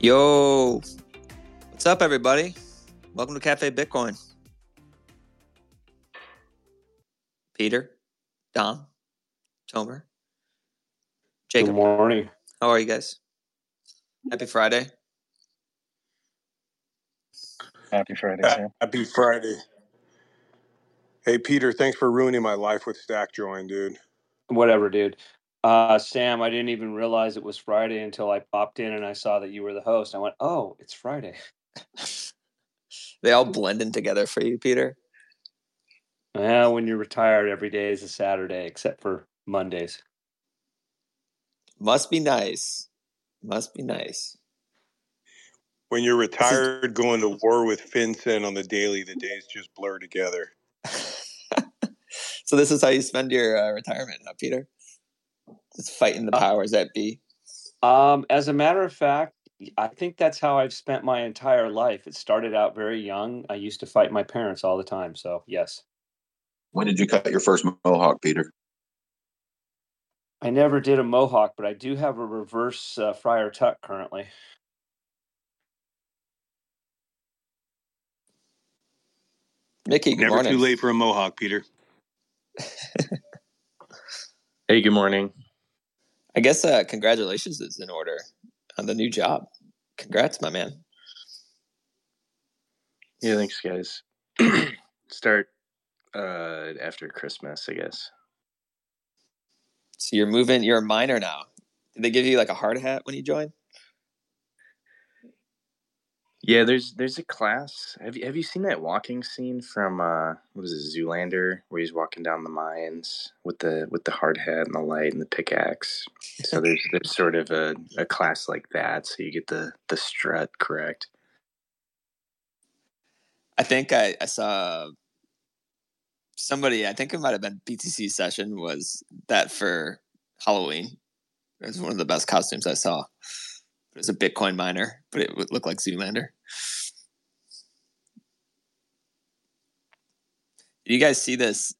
Yo, what's up, everybody? Welcome to Cafe Bitcoin. Peter, Dom, Tomer, Jacob. Good morning. How are you guys? Happy Friday. Happy Friday, Sam. Happy Friday. Hey, Peter, thanks for ruining my life with Stack Join, dude. Whatever, dude. Uh, Sam, I didn't even realize it was Friday until I popped in and I saw that you were the host. I went, "Oh, it's Friday." They all blend in together for you, Peter. Yeah, when you're retired, every day is a Saturday except for Mondays. Must be nice. Must be nice. When you're retired, going to war with FinCEN on the daily, the days just blur together. so this is how you spend your uh, retirement, huh, Peter? Just fighting the Uh, powers that be. Um, as a matter of fact, I think that's how I've spent my entire life. It started out very young. I used to fight my parents all the time. So yes, When did you cut your first mohawk, Peter? I never did a mohawk, but I do have a reverse uh, Friar Tuck currently. Mickey, good Never morning. too late for a Mohawk, Peter. Hey, good morning. I guess uh, congratulations is in order on the new job. Congrats, my man. Yeah, thanks, guys. Start uh, after Christmas, I guess. So you're moving. You're a minor now. Did they give you like a hard hat when you joined? Yeah, there's there's a class. Have you have you seen that walking scene from uh, what is it, Zoolander, where he's walking down the mines with the with the hard hat and the light and the pickaxe? So there's there's sort of a, a class like that, so you get the the strut correct. I think I, I saw somebody. I think it might have been BTC session. Was that for Halloween? It was one of the best costumes I saw. It was a Bitcoin miner, but it would look like Zoolander. Did you guys see this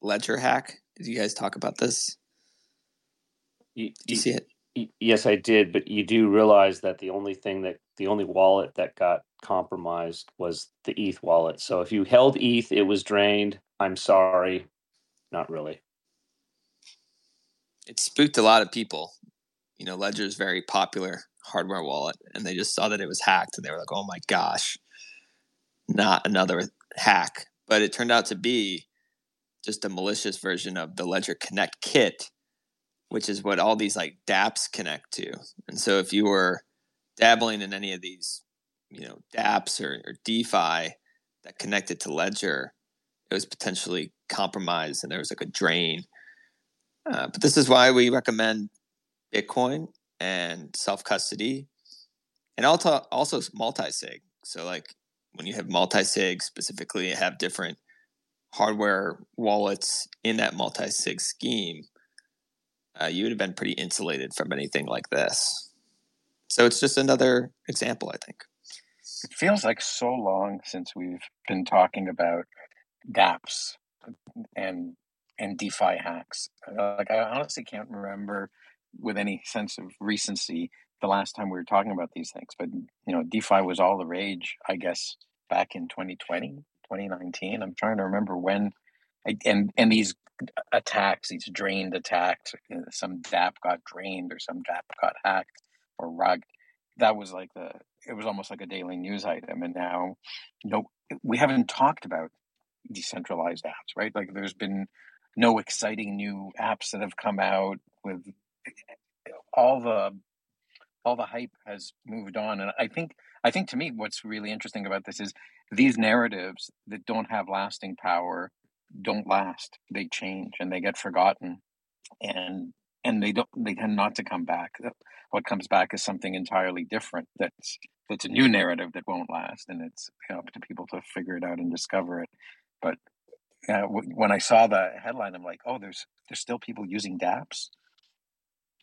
ledger hack? Did you guys talk about this? You, Did you see it? Yes, I did, but you do realize that the only thing that the only wallet that got compromised was the ETH wallet. So if you held ETH, it was drained. I'm sorry, not really. it spooked a lot of people. You know, Ledger is very popular hardware wallet, and they just saw that it was hacked, and they were like, "Oh my gosh, not another hack!" But it turned out to be just a malicious version of the Ledger Connect kit, which is what all these like DApps connect to. And so, if you were dabbling in any of these, you know, DApps or, or DeFi that connected to Ledger, it was potentially compromised, and there was like a drain. Uh, but this is why we recommend Bitcoin and self custody, and also also multi sig. So like when you have multi sig, specifically have different hardware wallets in that multi sig scheme, uh, you would have been pretty insulated from anything like this. So it's just another example, I think. It feels like so long since we've been talking about DApps and and DeFi hacks. Like I honestly can't remember with any sense of recency the last time we were talking about these things. But you know, DeFi was all the rage, I guess, back in 2020, 2019. I'm trying to remember when and and these attacks, these drained attacks. Some DApp got drained, or some DApp got hacked or rugged. That was like the. It was almost like a daily news item, and now, no, we haven't talked about decentralized apps, right? Like, there's been no exciting new apps that have come out with all the all the hype has moved on. And i think i think to me what's really interesting about this is these narratives that don't have lasting power don't last. They change and they get forgotten. And and they don't they tend not to come back. What comes back is something entirely different that's that's a new narrative that won't last. And it's you know, up to people to figure it out and discover it. But uh, w- when i saw the headline i'm like oh there's there's still people using dapps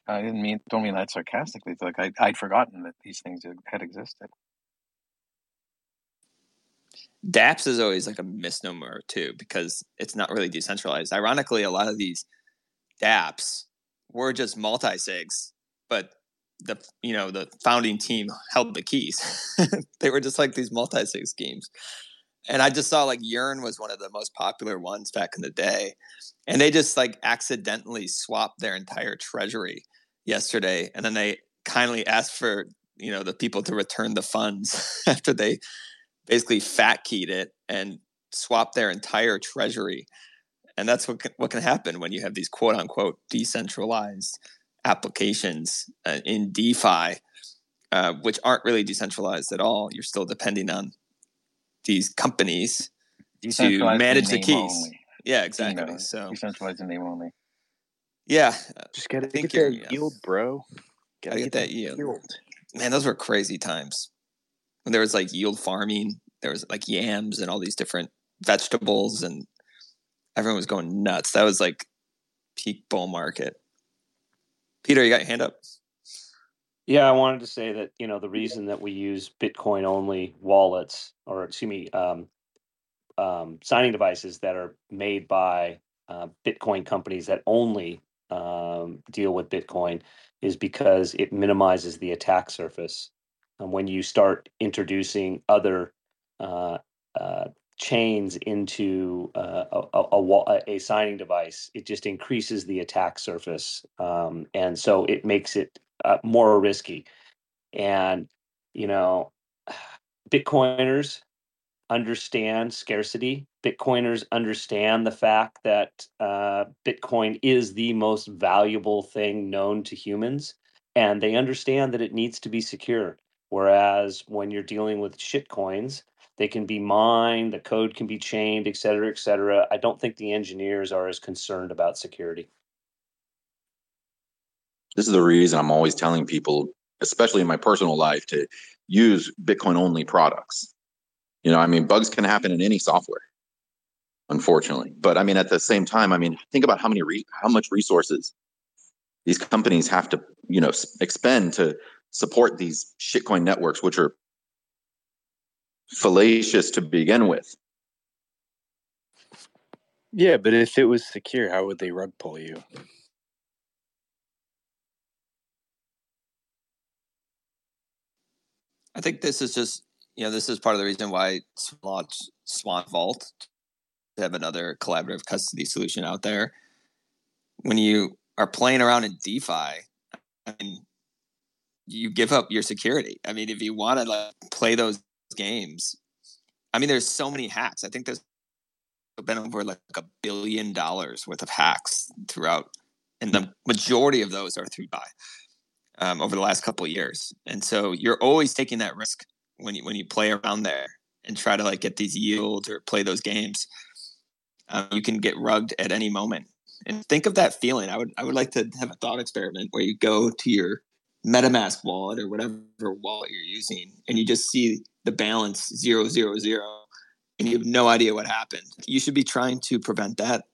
I didn't mean don't mean that sarcastically. It's like I, I'd forgotten that these things had existed. DApps is always like a misnomer too because it's not really decentralized. Ironically, a lot of these DApps were just multi-sigs, but the you know the founding team held the keys. they were just like these multi-sig schemes. And I just saw like Yearn was one of the most popular ones back in the day. And they just like accidentally swapped their entire treasury yesterday. And then they kindly asked for, you know, the people to return the funds after they basically fat keyed it and swapped their entire treasury. And that's what can, what can happen when you have these quote unquote decentralized applications uh, in DeFi, uh, which aren't really decentralized at all. You're still depending on these companies to manage the keys. Only. Yeah, exactly. So decentralized in name only. Yeah, just gotta get that yeah. yield, bro. Gotta, gotta get, get, that yield. yield. Man, those were crazy times. When there was like yield farming, there was like yams and all these different vegetables, and everyone was going nuts. That was like peak bull market. Peter, you got your hand up. Yeah, I wanted to say that you know the reason that we use Bitcoin only wallets, or excuse me, um, um, signing devices that are made by uh, Bitcoin companies that only um, deal with Bitcoin, is because it minimizes the attack surface. And when you start introducing other uh, uh, chains into uh, a, a, a, signing device, it just increases the attack surface. Um, and so it makes it uh, more risky. And, you know, Bitcoiners understand scarcity. Bitcoiners understand the fact that uh, Bitcoin is the most valuable thing known to humans, and they understand that it needs to be secure. Whereas when you're dealing with shitcoins, they can be mined, the code can be chained, et cetera, et cetera. I don't think the engineers are as concerned about security. This is the reason I'm always telling people, especially in my personal life, to use Bitcoin only products. You know, I mean, bugs can happen in any software, unfortunately. But I mean, at the same time, I mean, think about how many re- how much resources these companies have to, you know, expend to support these shitcoin networks, which are fallacious to begin with. Yeah, but if it was secure, how would they rug pull you? I think this is just you know this is part of the reason why Swan, Swan Vault to have another collaborative custody solution out there. When you are playing around in DeFi, I mean, you give up your security. I mean, if you want to like play those games, I mean, there's so many hacks. I think there's been over like a billion dollars worth of hacks throughout, and the majority of those are through DeFi um, over the last couple of years. And so you're always taking that risk when you when you play around there and try to like get these yields or play those games. Um, you can get rugged at any moment. And think of that feeling. I would I would like to have a thought experiment where you go to your MetaMask wallet or whatever wallet you're using, and you just see the balance zero zero zero, and you have no idea what happened. You should be trying to prevent that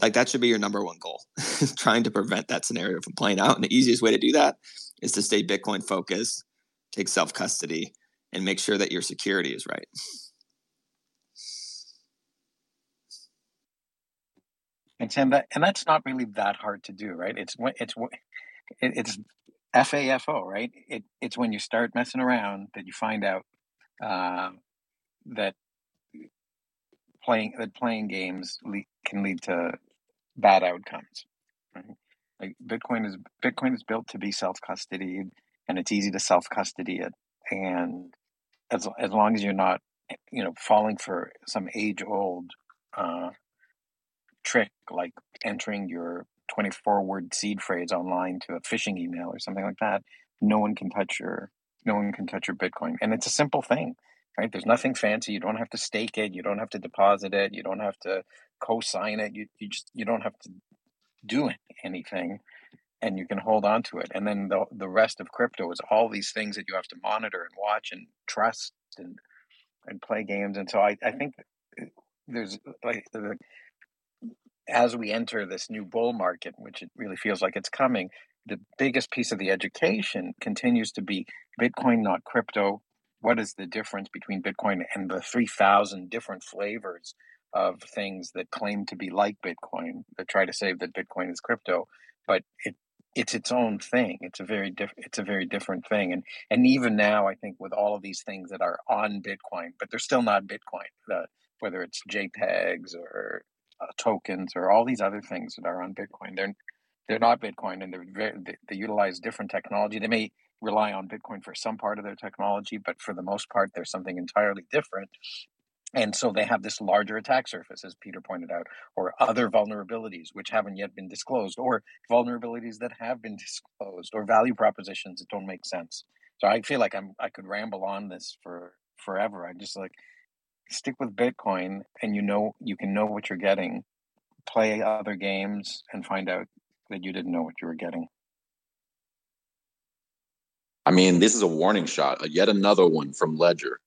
like that should be your number one goal trying to prevent that scenario from playing out and the easiest way to do that is to stay bitcoin focused take self custody and make sure that your security is right and Tim, that, and that's not really that hard to do right it's it's it's FAFO, right? It, it's when you start messing around that you find out uh, that playing that playing games le- can lead to bad outcomes. Right? Like Bitcoin is Bitcoin is built to be self custodied, and it's easy to self custody it. And as as long as you're not, you know, falling for some age old uh, trick like entering your 24 word seed phrase online to a phishing email or something like that, no one can touch your no one can touch your Bitcoin. And it's a simple thing, right? There's nothing fancy. You don't have to stake it. You don't have to deposit it. You don't have to co-sign it. You, you just you don't have to do anything and you can hold on to it. And then the the rest of crypto is all these things that you have to monitor and watch and trust and and play games. And so I, I think there's like the, as we enter this new bull market, which it really feels like it's coming, the biggest piece of the education continues to be Bitcoin, not crypto. What is the difference between Bitcoin and the 3,000 different flavors of things that claim to be like Bitcoin that try to say that Bitcoin is crypto? But it it's its own thing. It's a very different. It's a very different thing. And and even now, I think with all of these things that are on Bitcoin, but they're still not Bitcoin. The, whether it's JPEGs or uh, tokens or all these other things that are on Bitcoin, they're they're not Bitcoin, and they're very, they, they utilize different technology. They may rely on Bitcoin for some part of their technology, but for the most part, they're something entirely different. And so they have this larger attack surface, as Peter pointed out, or other vulnerabilities which haven't yet been disclosed, or vulnerabilities that have been disclosed, or value propositions that don't make sense. So I feel like I'm I could ramble on this for forever. I just like stick with Bitcoin, and you know you can know what you're getting. Play other games and find out that you didn't know what you were getting. I mean, this is a warning shot, uh, yet another one from Ledger.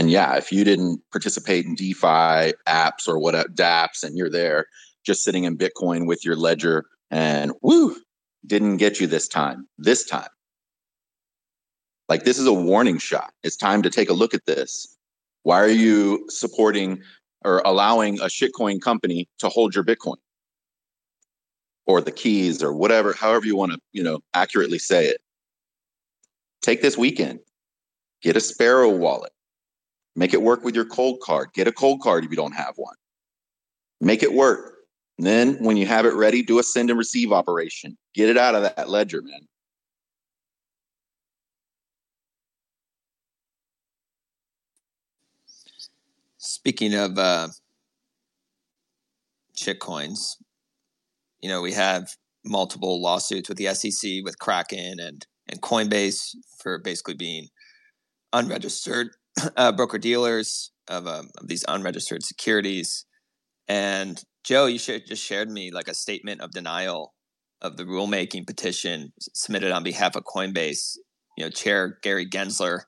And yeah, if you didn't participate in DeFi apps or what dApps and you're there just sitting in Bitcoin with your ledger and woo, didn't get you this time, this time. Like this is a warning shot. It's time to take a look at this. Why are you supporting or allowing a shitcoin company to hold your Bitcoin? Or the keys or whatever, however you want to, you know, accurately say it. Take this weekend. Get a Sparrow wallet Make it work with your Coldcard. Get a Coldcard if you don't have one. Make it work. And then when you have it ready, do a send and receive operation. Get it out of that ledger, man. Speaking of uh, shitcoins, you know, we have multiple lawsuits with the SEC, with Kraken and and Coinbase for basically being unregistered uh, broker dealers of, um, of these unregistered securities. And Joe, you should just shared me like a statement of denial of the rulemaking petition submitted on behalf of Coinbase. You know, Chair Gary Gensler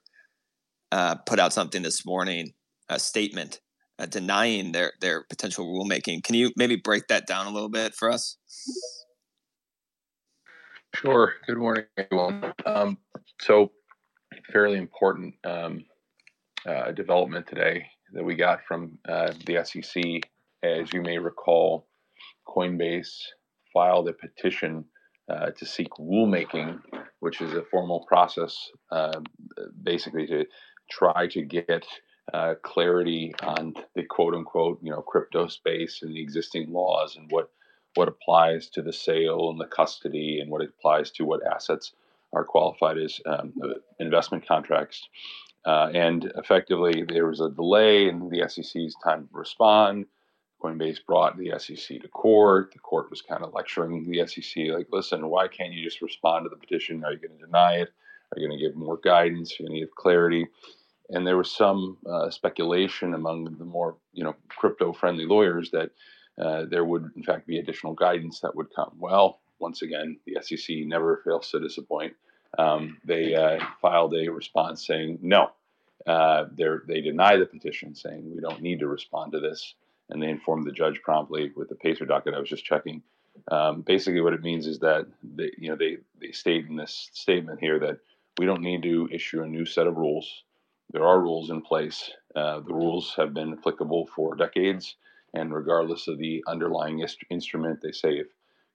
uh, put out something this morning, a statement uh, denying their their potential rulemaking. Can you maybe break that down a little bit for us? Sure. Good morning, everyone. Um, so, fairly important um, uh, development today that we got from uh, the SEC. As you may recall, Coinbase filed a petition uh, to seek rulemaking, which is a formal process um, basically to try to get uh, clarity on the quote unquote, you know, crypto space and the existing laws and what what applies to the sale and the custody and what applies to what assets are qualified as um, investment contracts. Uh, and effectively, there was a delay in the SEC's time to respond. Coinbase brought the SEC to court. The court was kind of lecturing the SEC, like, listen, why can't you just respond to the petition? Are you going to deny it? Are you going to give more guidance? Are you going to give clarity? And there was some uh, speculation among the more, you know, crypto-friendly lawyers that uh, there would, in fact, be additional guidance that would come. Well, once again, the SEC never fails to disappoint um, they uh, filed a response saying no. Uh, they deny the petition, saying we don't need to respond to this, and they informed the judge promptly with the pacer docket I was just checking. Um, basically, what it means is that they, you know, they they state in this statement here that we don't need to issue a new set of rules. There are rules in place. Uh, the rules have been applicable for decades, and regardless of the underlying instrument, they say if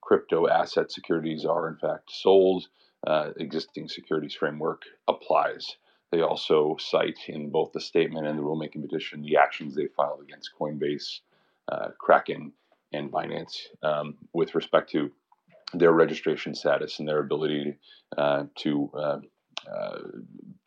crypto asset securities are in fact sold, uh, existing securities framework applies. They also cite in both the statement and the rulemaking petition the actions they filed against Coinbase, uh, Kraken, and Binance um, with respect to their registration status and their ability uh, to uh, uh,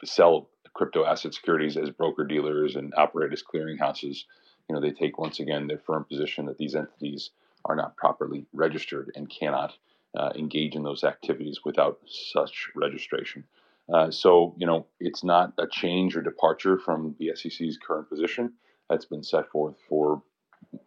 sell crypto asset securities as broker dealers and operate as clearinghouses. You know, they take once again their firm position that these entities are not properly registered and cannot uh, engage in those activities without such registration. Uh, so, you know, it's not a change or departure from the SEC's current position that's been set forth for,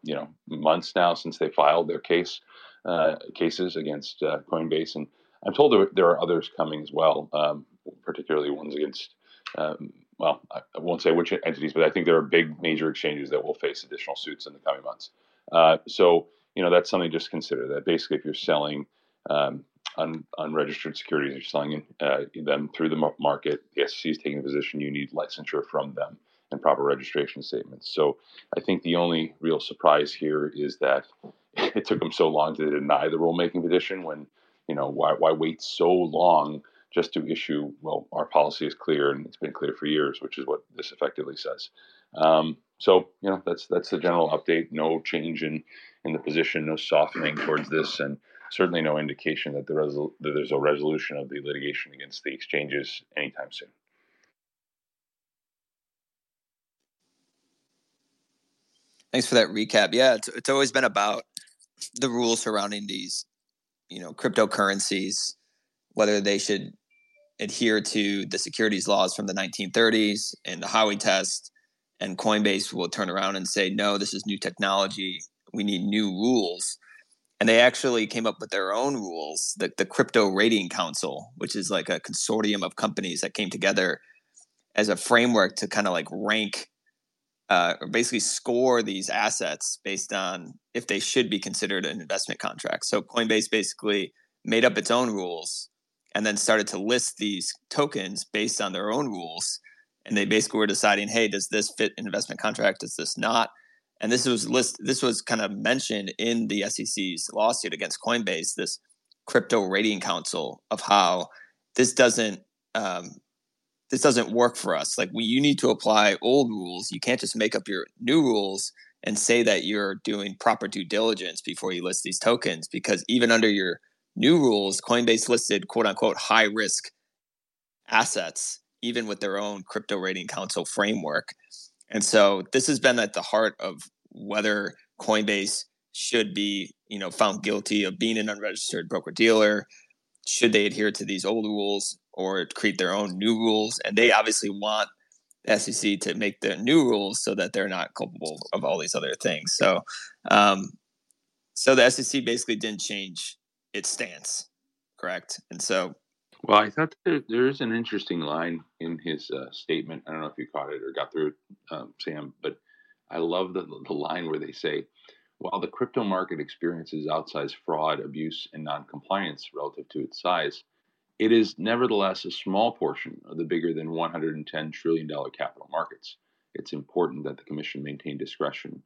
you know, months now since they filed their case uh, cases against uh, Coinbase, and I'm told there, there, are others coming as well, um, particularly ones against. Um, well, I won't say which entities, but I think there are big major exchanges that will face additional suits in the coming months. Uh, so, you know, that's something to just consider. That basically, if you're selling um, un, unregistered securities, you're selling uh, them through the market. The SEC is taking a position you need licensure from them and proper registration statements. So I think the only real surprise here is that it took them so long to deny the rulemaking petition when, you know, why, why wait so long just to issue, well, our policy is clear and it's been clear for years, which is what this effectively says. Um, so, you know, that's that's the general update. No change in, in the position, no softening towards this, and certainly no indication that, the resol- that there's a resolution of the litigation against the exchanges anytime soon. Thanks for that recap. Yeah, it's, it's always been about the rules surrounding these, you know, cryptocurrencies, whether they should adhere to the securities laws from the 1930s and the Howey test, and Coinbase will turn around and say, no, this is new technology. We need new rules and they actually came up with their own rules the, the crypto rating council which is like a consortium of companies that came together as a framework to kind of like rank uh, or basically score these assets based on if they should be considered an investment contract. So coinbase basically made up its own rules and then started to list these tokens based on their own rules. And they basically were deciding hey does this fit an investment contract? Does this not and this was list this was kind of mentioned in the SEC's lawsuit against Coinbase, this crypto rating council of how this doesn't um, this doesn't work for us. Like we, you need to apply old rules. You can't just make up your new rules and say that you're doing proper due diligence before you list these tokens. Because even under your new rules, Coinbase listed quote unquote high risk assets, even with their own crypto rating council framework. And so this has been at the heart of whether Coinbase should be, you know, found guilty of being an unregistered broker dealer. Should they adhere to these old rules or create their own new rules? And they obviously want the SEC to make the new rules so that they're not culpable of all these other things. So, um, so the SEC basically didn't change its stance, correct? And so well, I thought there, there is an interesting line in his uh, statement. I don't know if you caught it or got through um, Sam, but I love the, the line where they say, while the crypto market experiences outsized fraud, abuse, and noncompliance relative to its size, it is nevertheless a small portion of the bigger than $110 trillion capital markets. It's important that the Commission maintain discretion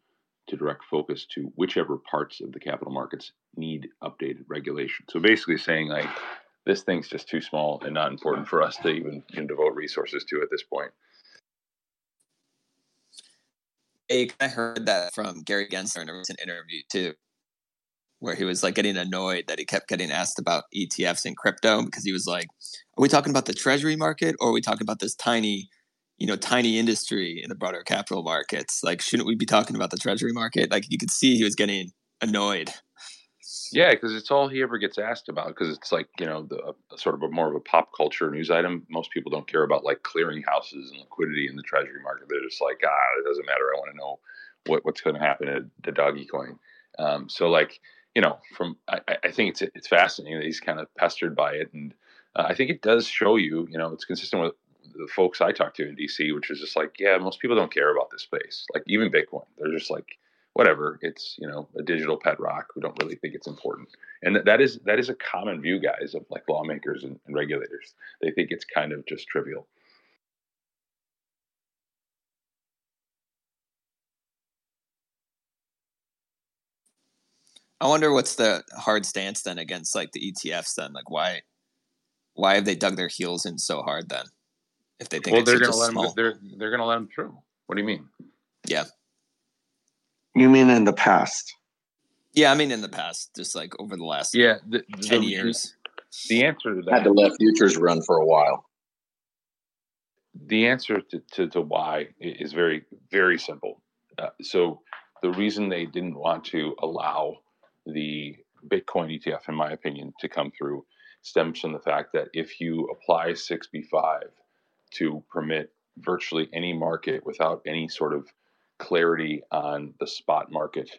to direct focus to whichever parts of the capital markets need updated regulation. So basically saying like this thing's just too small and not important for us to even know, devote resources to at this point. I heard that from Gary Gensler in a recent interview too, where he was like getting annoyed that he kept getting asked about ETFs and crypto because he was like, "Are we talking about the treasury market or are we talking about this tiny, you know, tiny industry in the broader capital markets? Like, shouldn't we be talking about the treasury market?" Like you could see he was getting annoyed. Yeah, because it's all he ever gets asked about. Because it's like you know, the sort of a more of a pop culture news item. Most people don't care about like clearinghouses and liquidity in the treasury market. They're just like, ah, it doesn't matter. I want to know what what's going to happen at the doggy coin. Um, so like you know, from I, I think it's it's fascinating that he's kind of pestered by it, and uh, I think it does show you, you know, it's consistent with the folks I talked to in DC, which is just like, yeah, most people don't care about this space. Like even Bitcoin, they're just like whatever it's you know a digital pet rock we don't really think it's important. And that, that is that is a common view guys of like lawmakers and, and regulators. They think it's kind of just trivial. I wonder what's the hard stance then against like the ETFs then? Like why why have they dug their heels in so hard then if they think well they're going to let small... them they're they're going to let them through. What do you mean? Yeah you mean in the past? Yeah, I mean in the past, just like over the last Yeah, the, ten the, years. The answer to that Had to let futures run for a while. the answer to, to, to why is very very simple uh, so the reason they didn't want to allow the bitcoin etf in my opinion to come through stems from the fact that if you apply 6b5 to permit virtually any market without any sort of clarity on the spot market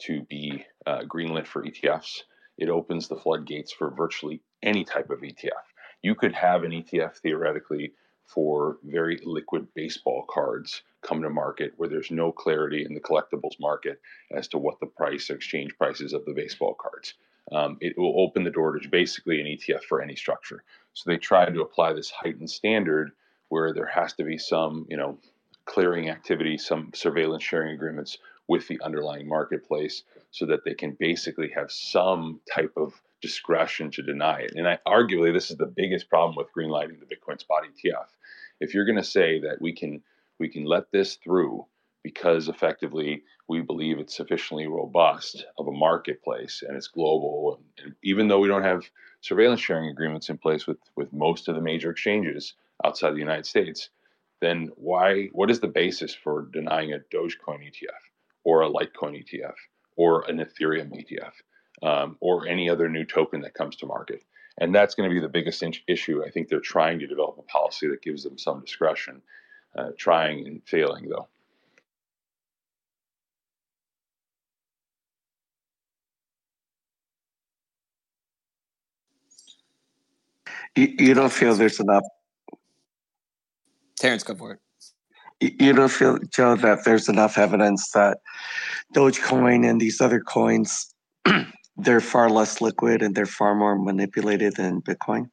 to be uh, greenlit for etfs it opens the floodgates for virtually any type of etf you could have an etf theoretically for very liquid baseball cards come to market where there's no clarity in the collectibles market as to what the price or exchange prices of the baseball cards. Um, it will open the door to basically an ETF for any structure. So they tried to apply this heightened standard where there has to be some, you know, clearing activity, some surveillance sharing agreements with the underlying marketplace so that they can basically have some type of discretion to deny it. And I, arguably, this is the biggest problem with greenlighting the Bitcoin spot ETF. If you're going to say that we can we can let this through because effectively we believe it's sufficiently robust of a marketplace and it's global, and even though we don't have surveillance sharing agreements in place with with most of the major exchanges outside the United States, then why? What is the basis for denying a Dogecoin ETF or a Litecoin ETF or an Ethereum ETF? um, or any other new token that comes to market. And that's going to be the biggest in- issue. I think they're trying to develop a policy that gives them some discretion, uh, trying and failing, though. You, you don't feel there's enough. Terrence, go for it. You you don't feel, Joe, that there's enough evidence that Dogecoin and these other coins, they're far less liquid and they're far more manipulated than Bitcoin.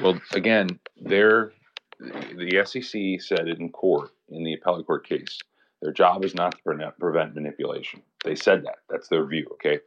Well, again, they're, the SEC said it in court in the appellate court case. Their job is not to prevent manipulation. They said that. That's their view. Okay.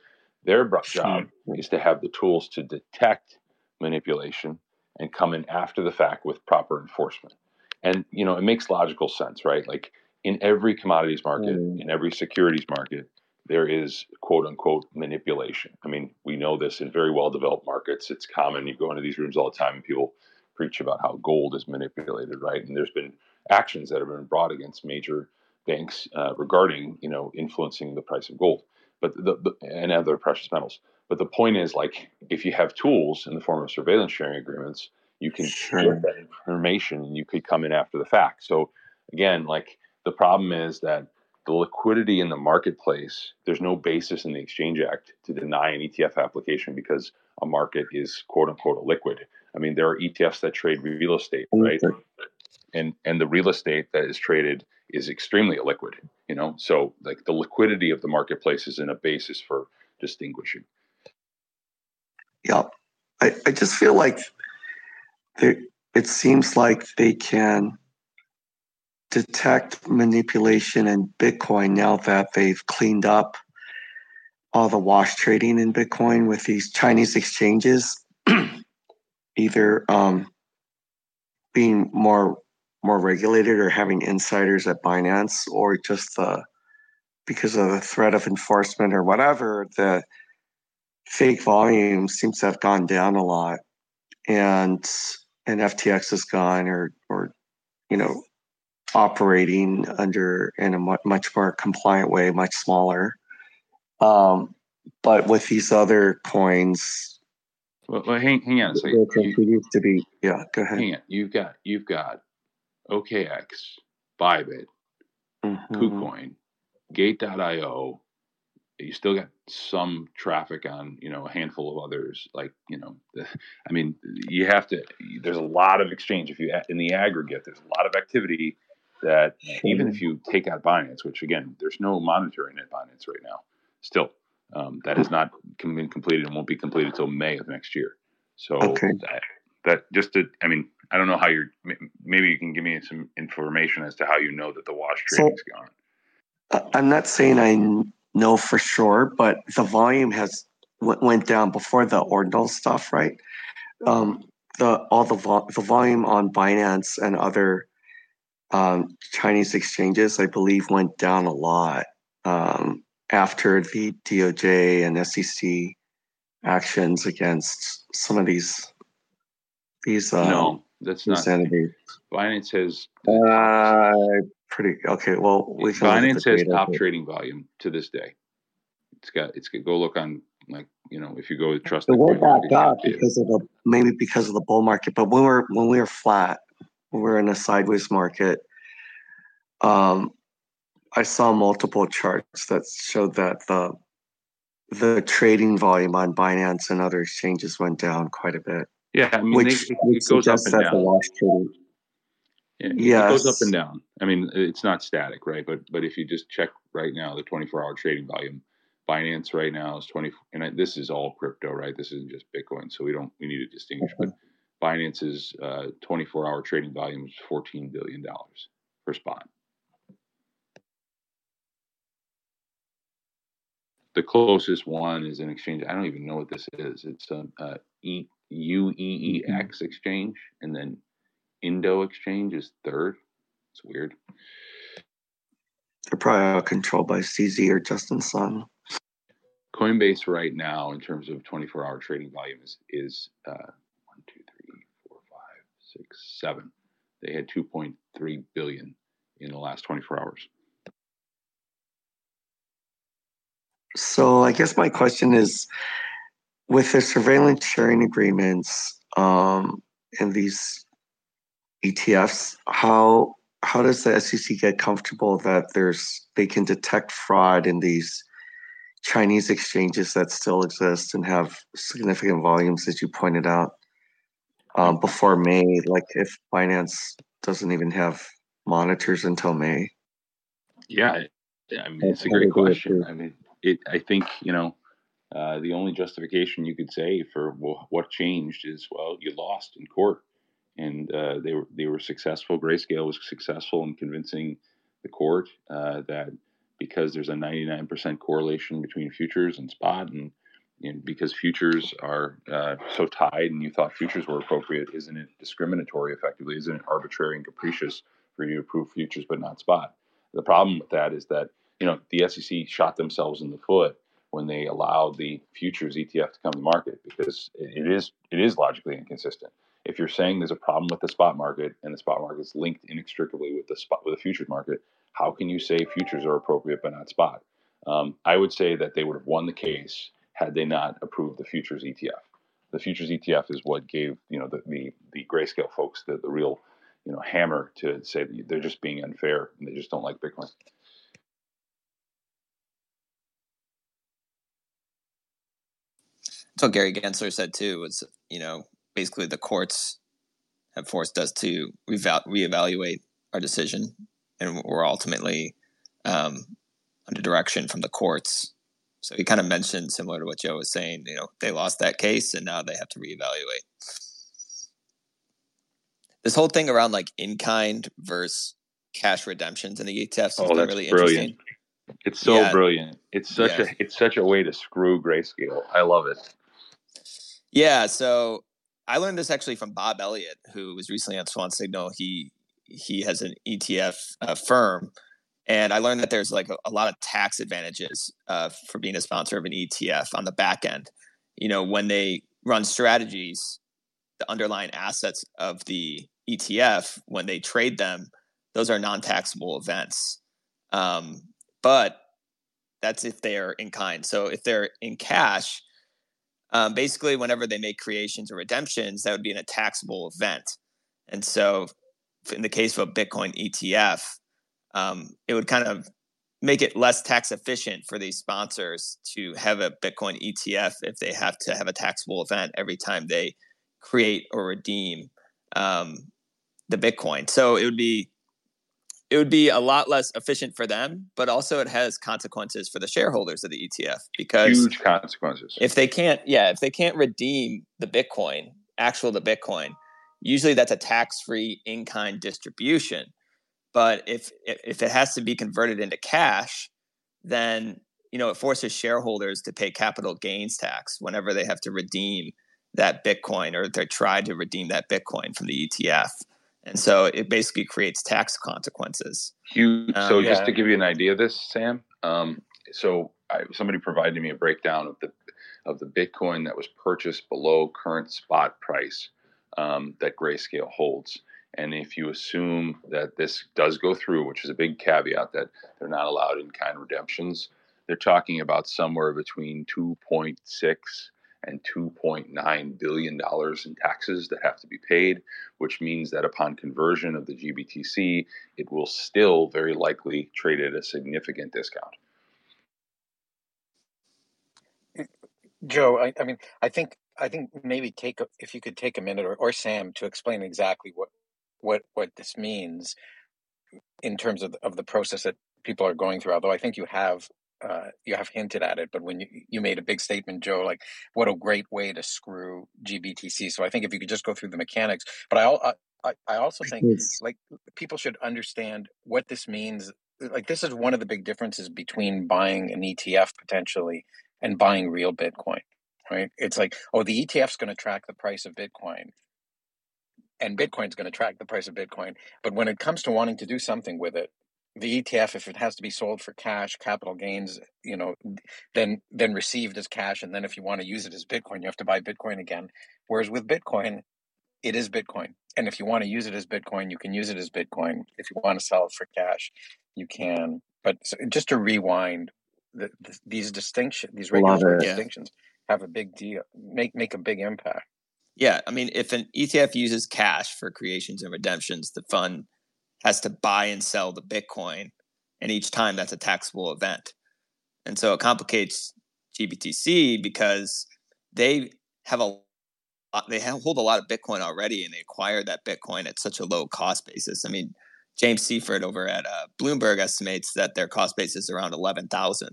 Their job hmm. is to have the tools to detect manipulation and come in after the fact with proper enforcement. And you know, it makes logical sense, right? Like in every commodities market, in every securities market, there is quote unquote manipulation. I mean, we know this in very well developed markets. It's common. You go into these rooms all the time and people preach about how gold is manipulated, right? And there's been actions that have been brought against major banks uh, regarding, you know, influencing the price of gold, but the, the and other precious metals. But the point is, like, if you have tools in the form of surveillance sharing agreements, you can Sure. get that information and you could come in after the fact. So again, like the problem is that the liquidity in the marketplace, there's no basis in the Exchange Act to deny an ETF application because a market is quote unquote liquid. I mean, there are ETFs that trade real estate, mm-hmm. right? And and the real estate that is traded is extremely illiquid, you know. So like the liquidity of the marketplace is in a basis for distinguishing. Yeah. I, I just feel like they, it seems like they can detect manipulation in Bitcoin now that they've cleaned up all the wash trading in Bitcoin with these Chinese exchanges, either um, being more more regulated or having insiders at Binance, or just the because of the threat of enforcement or whatever, the fake volume seems to have gone down a lot, and and FTX is gone, or or you know operating under in a mu- much more compliant way, much smaller. Um, but with these other coins, Well, well hang, hang on a second. You, continues to be yeah. Go ahead. hang on. You've got you've got OKX, Bybit, Mhm. KuCoin, Gate.io. You still got some traffic on, you know, a handful of others. Like, you know, the, I mean, you have to. There's a lot of exchange. If you in the aggregate, there's a lot of activity that even if you take out Binance, which again, there's no monitoring at Binance right now. Still, um, that has not been completed and won't be completed until May of next year. So Okay. that, that just to, I mean, I don't know how you're. Maybe you can give me some information as to how you know that the wash So- trading's gone. Uh, I'm not saying I know for sure, but the volume has w- went down before the ordinal stuff, right? Um, the all the vol- the volume on Binance and other um, Chinese exchanges, I believe, went down a lot, um, after the DOJ and SEC actions against some of these these uh, no, that's not. entities. Binance has Uh, pretty okay. Well, we Binance has top but- trading volume to this day. It's got it's go look on like you know if you go trust It went back up because of the maybe because of the bull market. But when we're when we're flat, when we're in a sideways market. Um, I saw multiple charts that showed that the the trading volume on Binance and other exchanges went down quite a bit. Yeah, I mean, which, they- it- which it goes up and the down. trading. Yeah, it goes up and down. I mean, it's not static, right? But but if you just check right now, the 24 hour trading volume, Binance right now is 20, and I- this is all crypto, right? This isn't just Bitcoin, so we don't we need to distinguish. But Binance's uh, 24 hour trading volume is 14 billion dollars per spot. The closest one is an exchange. I don't even know what this is. It's um, uh, e, UEEX exchange, and then Indo exchange is third. It's weird. They're probably all controlled by CZ or Justin Sun. Coinbase right now, in terms of 24 hour trading volume, is, is uh, one, two, three, four, five, six, seven. They had 2.3 billion in the last 24 hours. So I guess my question is, with the surveillance sharing agreements um, and these ETFs, how how does the SEC get comfortable that there's they can detect fraud in these Chinese exchanges that still exist and have significant volumes, as you pointed out, um, before May? Like if Binance doesn't even have monitors until May. Yeah, I mean, it's a great question. I mean, it. I think you know, uh, the only justification you could say for well, what changed is well, you lost in court, and uh, they were they were successful. Grayscale was successful in convincing the court uh, that because there's a 99% correlation between futures and spot, and, and because futures are uh, so tied, and you thought futures were appropriate, isn't it discriminatory? Effectively, isn't it arbitrary and capricious for you to approve futures but not spot? The problem with that is that you know the SEC shot themselves in the foot when they allowed the futures ETF to come to market because it it is it is logically inconsistent. If you're saying there's a problem with the spot market and the spot market is linked inextricably with the spot with the futures market, how can you say futures are appropriate but not spot? Um, I would say that they would have won the case had they not approved the futures ETF. The futures ETF is what gave you know the the, the grayscale folks the, the real you know hammer to say that they're just being unfair and they just don't like Bitcoin. That's what Gary Gensler said too. Was you know basically the courts have forced us to reval- reevaluate our decision, and we're ultimately um, under direction from the courts. So he kind of mentioned similar to what Joe was saying. You know, they lost that case, and now they have to reevaluate. This whole thing around like in kind versus cash redemptions in the ETFs Oh, that's really brilliant. interesting. It's so Yeah. brilliant. It's such Yeah. a it's such a way to screw grayscale. I love it. Yeah, so I learned this actually from Bob Elliott, who was recently on Swan Signal. He he has an ETF uh, firm, and I learned that there's like a, a lot of tax advantages uh, for being a sponsor of an ETF on the back end. You know, when they run strategies, the underlying assets of the ETF, when they trade them, those are non-taxable events. Um, but that's if they are in kind. So if they're in cash, um, basically, whenever they make creations or redemptions, that would be in a taxable event. And so, in the case of a Bitcoin ETF, um, it would kind of make it less tax efficient for these sponsors to have a Bitcoin ETF if they have to have a taxable event every time they create or redeem um, the Bitcoin. So it would be it would be a lot less efficient for them, but also it has consequences for the shareholders of the ETF because Huge consequences. if they can't yeah if they can't redeem the bitcoin actual the bitcoin usually that's a tax-free in-kind distribution but if if it has to be converted into cash then you know it forces shareholders to pay capital gains tax whenever they have to redeem that bitcoin or they try to redeem that bitcoin from the etf and so it basically creates tax consequences Huge. Um, so just yeah. to give you an idea of this, Sam. Um, so I, somebody provided me a breakdown of the of the Bitcoin that was purchased below current spot price um, that Grayscale holds. And if you assume that this does go through, which is a big caveat that they're not allowed in kind redemptions, they're talking about somewhere between 2.6 and 2.9 billion dollars in taxes that have to be paid, which means that upon conversion of the GBTC, it will still very likely trade at a significant discount. Joe, I, I mean, I think I think maybe take a, if you could take a minute or, or Sam to explain exactly what what what this means in terms of of the process that people are going through. Although I think you have uh, you have hinted at it, but when you you made a big statement, Joe, like what a great way to screw GBTC. So I think if you could just go through the mechanics, but I I, I also think like people should understand what this means. Like this is one of the big differences between buying an ETF potentially and buying real Bitcoin, right? It's like, oh, the ETF's going to track the price of Bitcoin and Bitcoin's going to track the price of Bitcoin. But when it comes to wanting to do something with it, the ETF, if it has to be sold for cash, capital gains, you know, then then received as cash, and then if you want to use it as Bitcoin, you have to buy Bitcoin again. Whereas with Bitcoin, it is Bitcoin, and if you want to use it as Bitcoin, you can use it as Bitcoin. If you want to sell it for cash, you can. But so just to rewind, the, the, these distinctions, these regulatory distinctions, have a big deal, make make a big impact. Yeah, I mean, if an ETF uses cash for creations and redemptions, the fund has to buy and sell the Bitcoin, and each time that's a taxable event, and so it complicates GBTC because they have a they hold a lot of Bitcoin already, and they acquired that Bitcoin at such a low cost basis. I mean, James Seyffart over at uh, Bloomberg estimates that their cost base is around 11,000.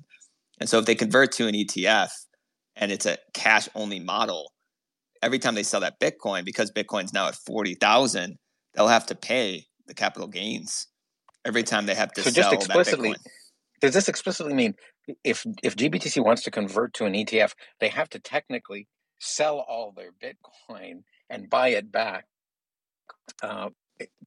And so if they convert to an ETF and it's a cash only model, every time they sell that Bitcoin, because Bitcoin's now at 40,000, they'll have to pay the capital gains every time they have to so sell just explicitly, Does this explicitly mean if if GBTC wants to convert to an ETF, they have to technically sell all their Bitcoin and buy it back uh,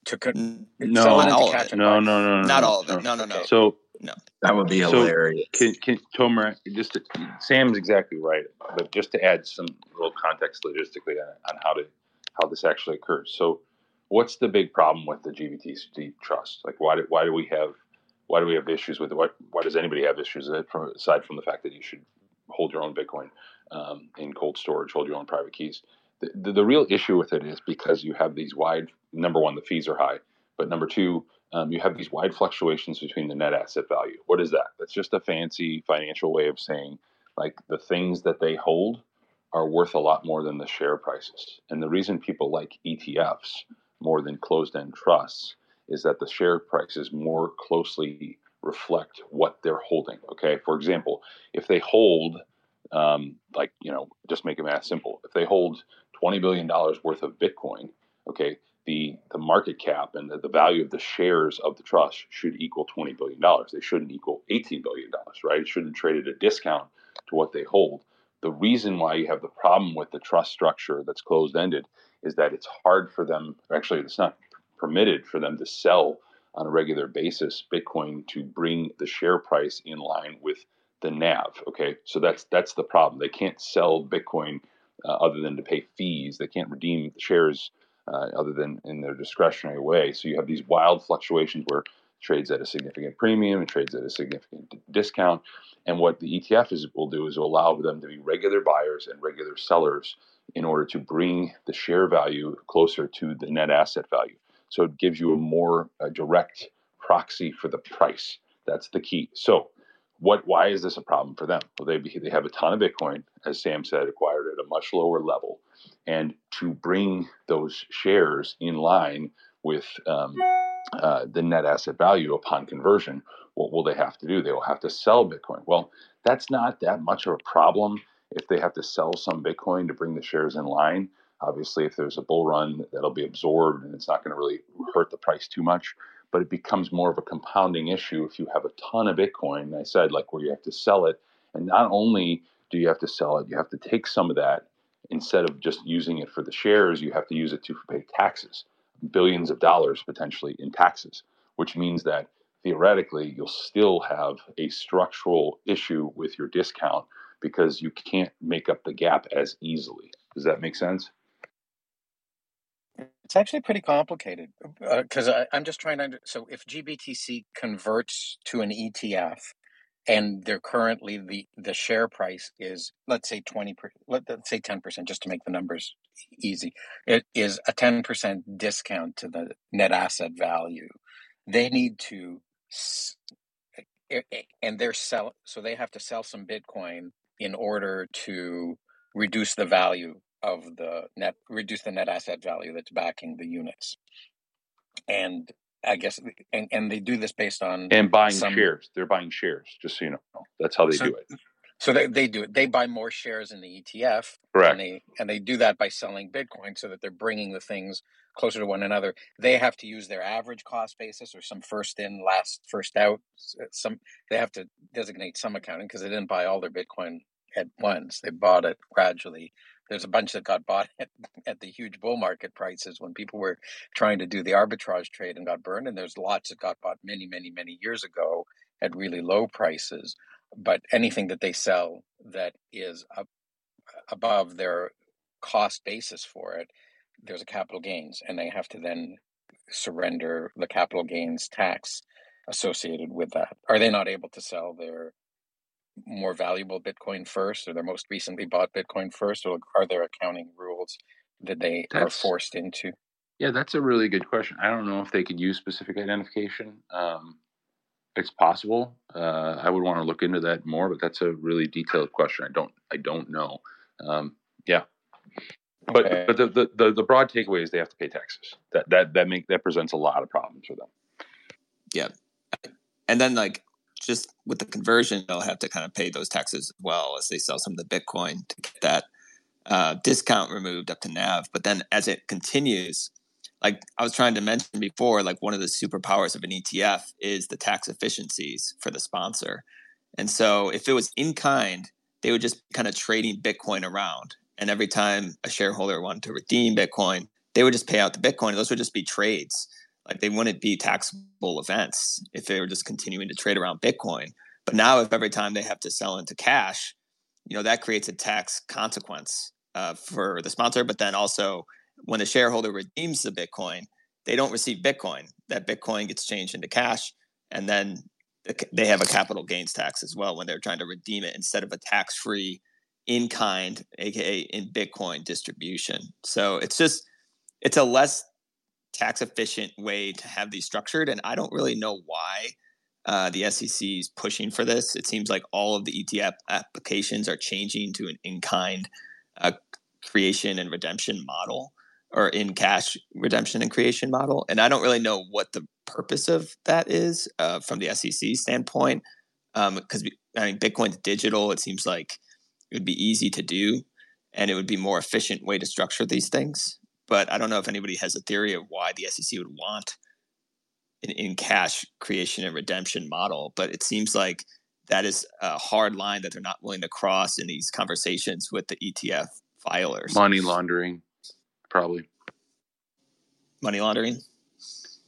to con- no, not all of it. No, no, no, no, not all of it. No, no, no. So no, that would be hilarious. So can, can Tomer just to, Sam's exactly right, but just to add some little context logistically on, on how to how this actually occurs. So, what's the big problem with the GBTC trust? Like, why do why do we have why do we have issues with it? Why, why does anybody have issues with it? From aside from the fact that you should hold your own Bitcoin um, in cold storage, hold your own private keys. The, the, the, real issue with it is because you have these wide number one, the fees are high, but number two, um, you have these wide fluctuations between the net asset value. What is that? That's just a fancy financial way of saying like the things that they hold are worth a lot more than the share prices. And the reason people like ETFs more than closed end trusts is that the share prices more closely reflect what they're holding. Okay. For example, if they hold, um, like, you know, just make it math simple, if they hold $20 billion worth of Bitcoin, okay, the the market cap and the, the value of the shares of the trust should equal twenty billion dollars. They shouldn't equal eighteen billion dollars, right? It shouldn't trade at a discount to what they hold. The reason why you have the problem with the trust structure that's closed ended is that it's hard for them. Actually, it's not permitted for them to sell on a regular basis Bitcoin to bring the share price in line with the NAV. Okay, so that's that's the problem. They can't sell Bitcoin uh, other than to pay fees. They can't redeem shares uh, other than in their discretionary way. So you have these wild fluctuations where trades at a significant premium and trades at a significant discount. And what the ETF is, will do is allow them to be regular buyers and regular sellers in order to bring the share value closer to the net asset value. So it gives you a more uh, direct proxy for the price. That's the key. So what why is this a problem for them? Well, they they have a ton of Bitcoin, as Sam said, acquired at a much lower level, and to bring those shares in line with um, uh, the net asset value upon conversion, what will they have to do? They will have to sell Bitcoin. Well, that's not that much of a problem if they have to sell some Bitcoin to bring the shares in line. Obviously, if there's a bull run, that'll be absorbed and it's not going to really hurt the price too much but it becomes more of a compounding issue if you have a ton of Bitcoin. I said, like, where you have to sell it. And not only do you have to sell it, you have to take some of that instead of just using it for the shares, you have to use it to pay taxes, billions of dollars potentially in taxes, which means that theoretically, you'll still have a structural issue with your discount because you can't make up the gap as easily. Does that make sense? It's actually pretty complicated because uh, I'm just trying to. So if GBTC converts to an ETF, and they're currently the the share price is let's say 20 per, let, let's say 10% just to make the numbers easy. It is a 10% discount to the net asset value. They need to and they're sell so they have to sell some bitcoin in order to reduce the value of the net reduce the net asset value that's backing the units. And I guess, and, and they do this based on and buying some, shares. They're buying shares, just so you know. That's how they so, do it. So they, they do it. They buy more shares in the ETF, Correct. And they and they do that by selling Bitcoin, so that they're bringing the things closer to one another. They have to use their average cost basis or some first in, last first out. Some they have to designate some accounting because they didn't buy all their Bitcoin at once. They bought it gradually there's a bunch that got bought at, at the huge bull market prices when people were trying to do the arbitrage trade and got burned. And there's lots that got bought many, many, many years ago at really low prices. But anything that they sell that is up above their cost basis for it, there's a capital gains, and they have to then surrender the capital gains tax associated with that. Are they not able to sell their more valuable Bitcoin first, or their most recently bought Bitcoin first, or are there accounting rules that they that's, are forced into? Yeah, that's a really good question. I don't know if they could use specific identification. Um, it's possible. Uh, I would want to look into that more, but that's a really detailed question. I don't. I don't know. Um, yeah, but okay. but the, the, the the broad takeaway is they have to pay taxes. That that that make that presents a lot of problems for them. Yeah, and then like just with the conversion, they'll have to kind of pay those taxes as well as they sell some of the Bitcoin to get that uh, discount removed up to NAV. But then as it continues, like I was trying to mention before, like one of the superpowers of an ETF is the tax efficiencies for the sponsor. And so if it was in kind, they would just kind of trading Bitcoin around. And every time a shareholder wanted to redeem Bitcoin, they would just pay out the Bitcoin. Those would just be trades. They wouldn't be taxable events if they were just continuing to trade around Bitcoin. But now, if every time they have to sell into cash, you know that creates a tax consequence uh, for the sponsor. But then also, when the shareholder redeems the Bitcoin, they don't receive Bitcoin. That Bitcoin gets changed into cash, and then they have a capital gains tax as well when they're trying to redeem it instead of a tax-free in kind, aka in Bitcoin distribution. So it's just it's a less tax efficient way to have these structured. And I don't really know why uh, the SEC is pushing for this. It seems like all of the ETF applications are changing to an in kind uh, creation and redemption model or in cash redemption and creation model. And I don't really know what the purpose of that is uh, from the SEC standpoint. Because um, I mean, Bitcoin's digital. It seems like it would be easy to do and it would be more efficient way to structure these things but I don't know if anybody has a theory of why the SEC would want an in cash creation and redemption model. But it seems like that is a hard line that they're not willing to cross in these conversations with the ETF filers. Money laundering, probably. Money laundering.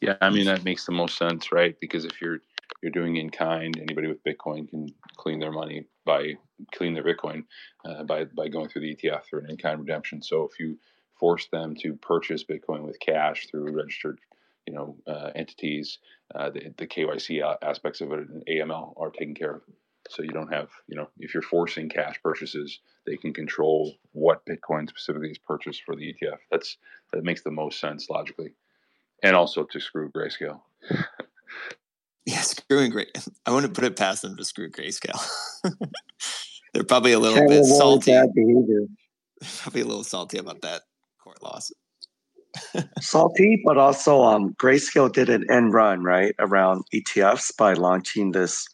Yeah, I mean that makes the most sense, right? Because if you're you're doing in kind, anybody with Bitcoin can clean their money by clean their Bitcoin uh, by by going through the ETF or an in kind redemption. So if you force them to purchase Bitcoin with cash through registered, you know, uh, entities. Uh, the, the, KYC aspects of it and AML are taken care of. So you don't have, you know, if you're forcing cash purchases, they can control what Bitcoin specifically is purchased for the ETF. That's that makes the most sense logically, and also to screw Grayscale. yeah, screwing great. I want to put it past them to screw Grayscale. They're probably a little bit salty. Probably a little salty about that court loss. Salty, but also um, Grayscale did an end run right around ETFs by launching this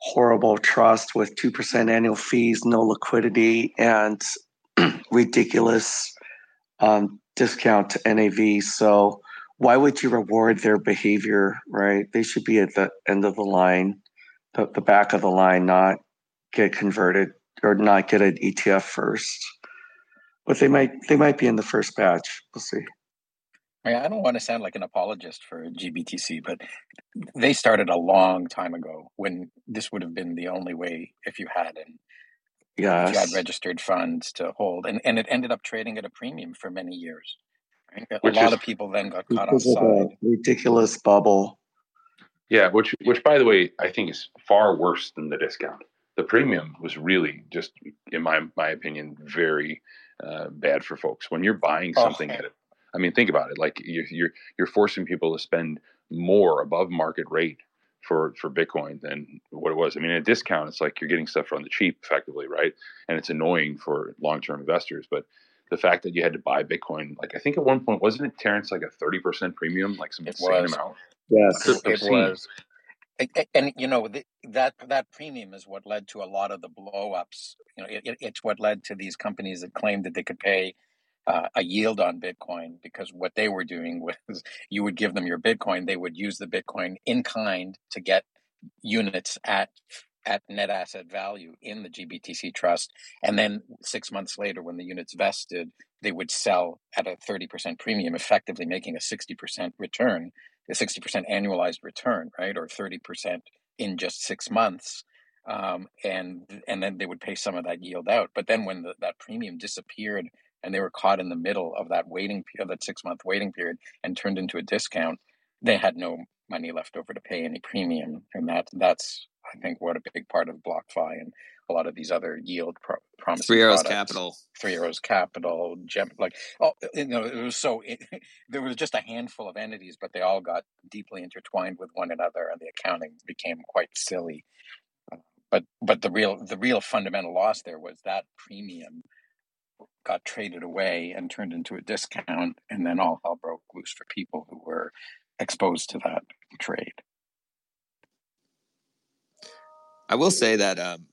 horrible trust with two percent annual fees, no liquidity, and ridiculous um, discount to NAV. So why would you reward their behavior? Right? They should be at the end of the line, the, the back of the line, not get converted or not get an ETF first but they might they might be in the first batch. We'll see. I, I don't want to sound like an apologist for GBTC, but they started a long time ago when this would have been the only way if you had an if you had registered funds to hold, and and it ended up trading at a premium for many years. Right? A Which lot is of people then got caught Because of offside. the ridiculous bubble. Yeah, which which by the way, I think is far worse than the discount. The premium was really just, in my my opinion, very uh, bad for folks. When you're buying Oh, something at it, I mean, think about it. Like you're you're you're forcing people to spend more above market rate for for Bitcoin than what it was. I mean, at a discount, it's like you're getting stuff on the cheap, effectively, right? And it's annoying for long term investors, but the fact that you had to buy Bitcoin, like I think at one point, wasn't it Terrence like a thirty percent premium, like some it insane was. amount? Yes. It, it obscene. was. And you know that that premium is what led to a lot of the blowups. You know, it, it's what led to these companies that claimed that they could pay uh, a yield on Bitcoin because what they were doing was you would give them your Bitcoin, they would use the Bitcoin in kind to get units at at net asset value in the GBTC trust, and then six months later, when the units vested, they would sell at a thirty percent premium, effectively making a sixty percent return, a sixty percent annualized return, right, or thirty percent in just six months. Um, and and then they would pay some of that yield out. But then when the, that premium disappeared and they were caught in the middle of that waiting of that six month waiting period and turned into a discount, they had no money left over to pay any premium, and that that's I think what a big part of BlockFi and a lot of these other yield pro- promising Three Arrows. Capital. Three Arrows Capital, Gem, like oh, you know, it was so it, there was just a handful of entities, but they all got deeply intertwined with one another, and the accounting became quite silly. But but the real the real fundamental loss there was that premium got traded away and turned into a discount, and then all hell broke loose for people who were exposed to that trade. I will say that um,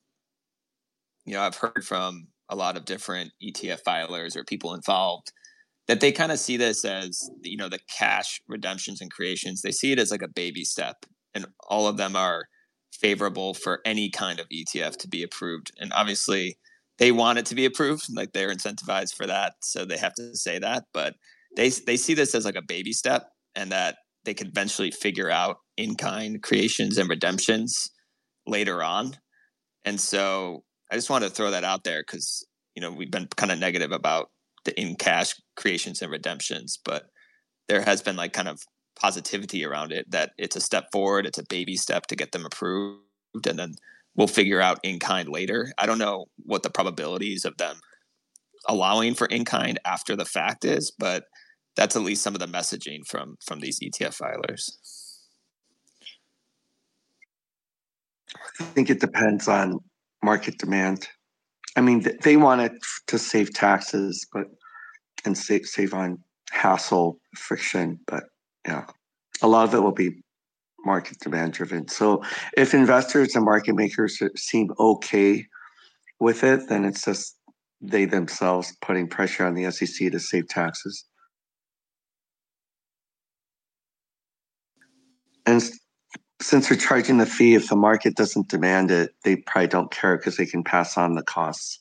you know I've heard from a lot of different ETF filers or people involved that they kind of see this as you know the cash redemptions and creations. They see it as like a baby step, and all of them are favorable for any kind of ETF to be approved. And obviously, they want it to be approved, like they're incentivized for that, so they have to say that. But they they see this as like a baby step, and that they could eventually figure out in kind creations and redemptions later on. And so I just wanted to throw that out there because you know we've been kind of negative about the in cash creations and redemptions, but there has been like kind of positivity around it that it's a step forward, it's a baby step to get them approved, and then we'll figure out in kind later. I don't know what the probabilities of them allowing for in kind after the fact is, but that's at least some of the messaging from from these ETF filers. I think it depends on market demand. I mean, they want it to save taxes, but and save save on hassle, friction. But yeah, a lot of it will be market demand driven. So if investors and market makers seem okay with it, then it's just they themselves putting pressure on the SEC to save taxes. And s- since they're charging the fee, if the market doesn't demand it, they probably don't care because they can pass on the costs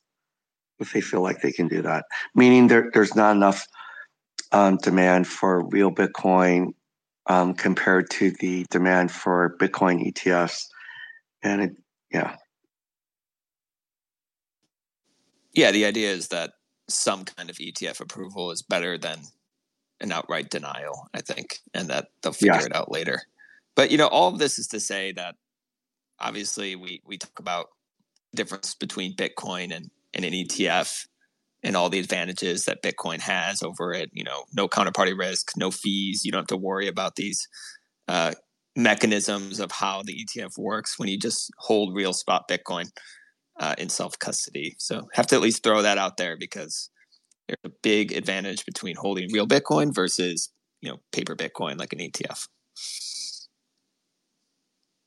if they feel like they can do that. Meaning there, there's not enough um, demand for real Bitcoin um, compared to the demand for Bitcoin ETFs. And it, yeah, Yeah, the idea is that some kind of ETF approval is better than an outright denial, I think, and that they'll figure Yes. it out later. But you know, all of this is to say that obviously we we talk about the difference between Bitcoin and, and an ETF and all the advantages that Bitcoin has over it. You know, no counterparty risk, no fees. You don't have to worry about these uh, mechanisms of how the ETF works when you just hold real spot Bitcoin uh, in self custody. So have to at least throw that out there because there's a big advantage between holding real Bitcoin versus you know paper Bitcoin like an ETF.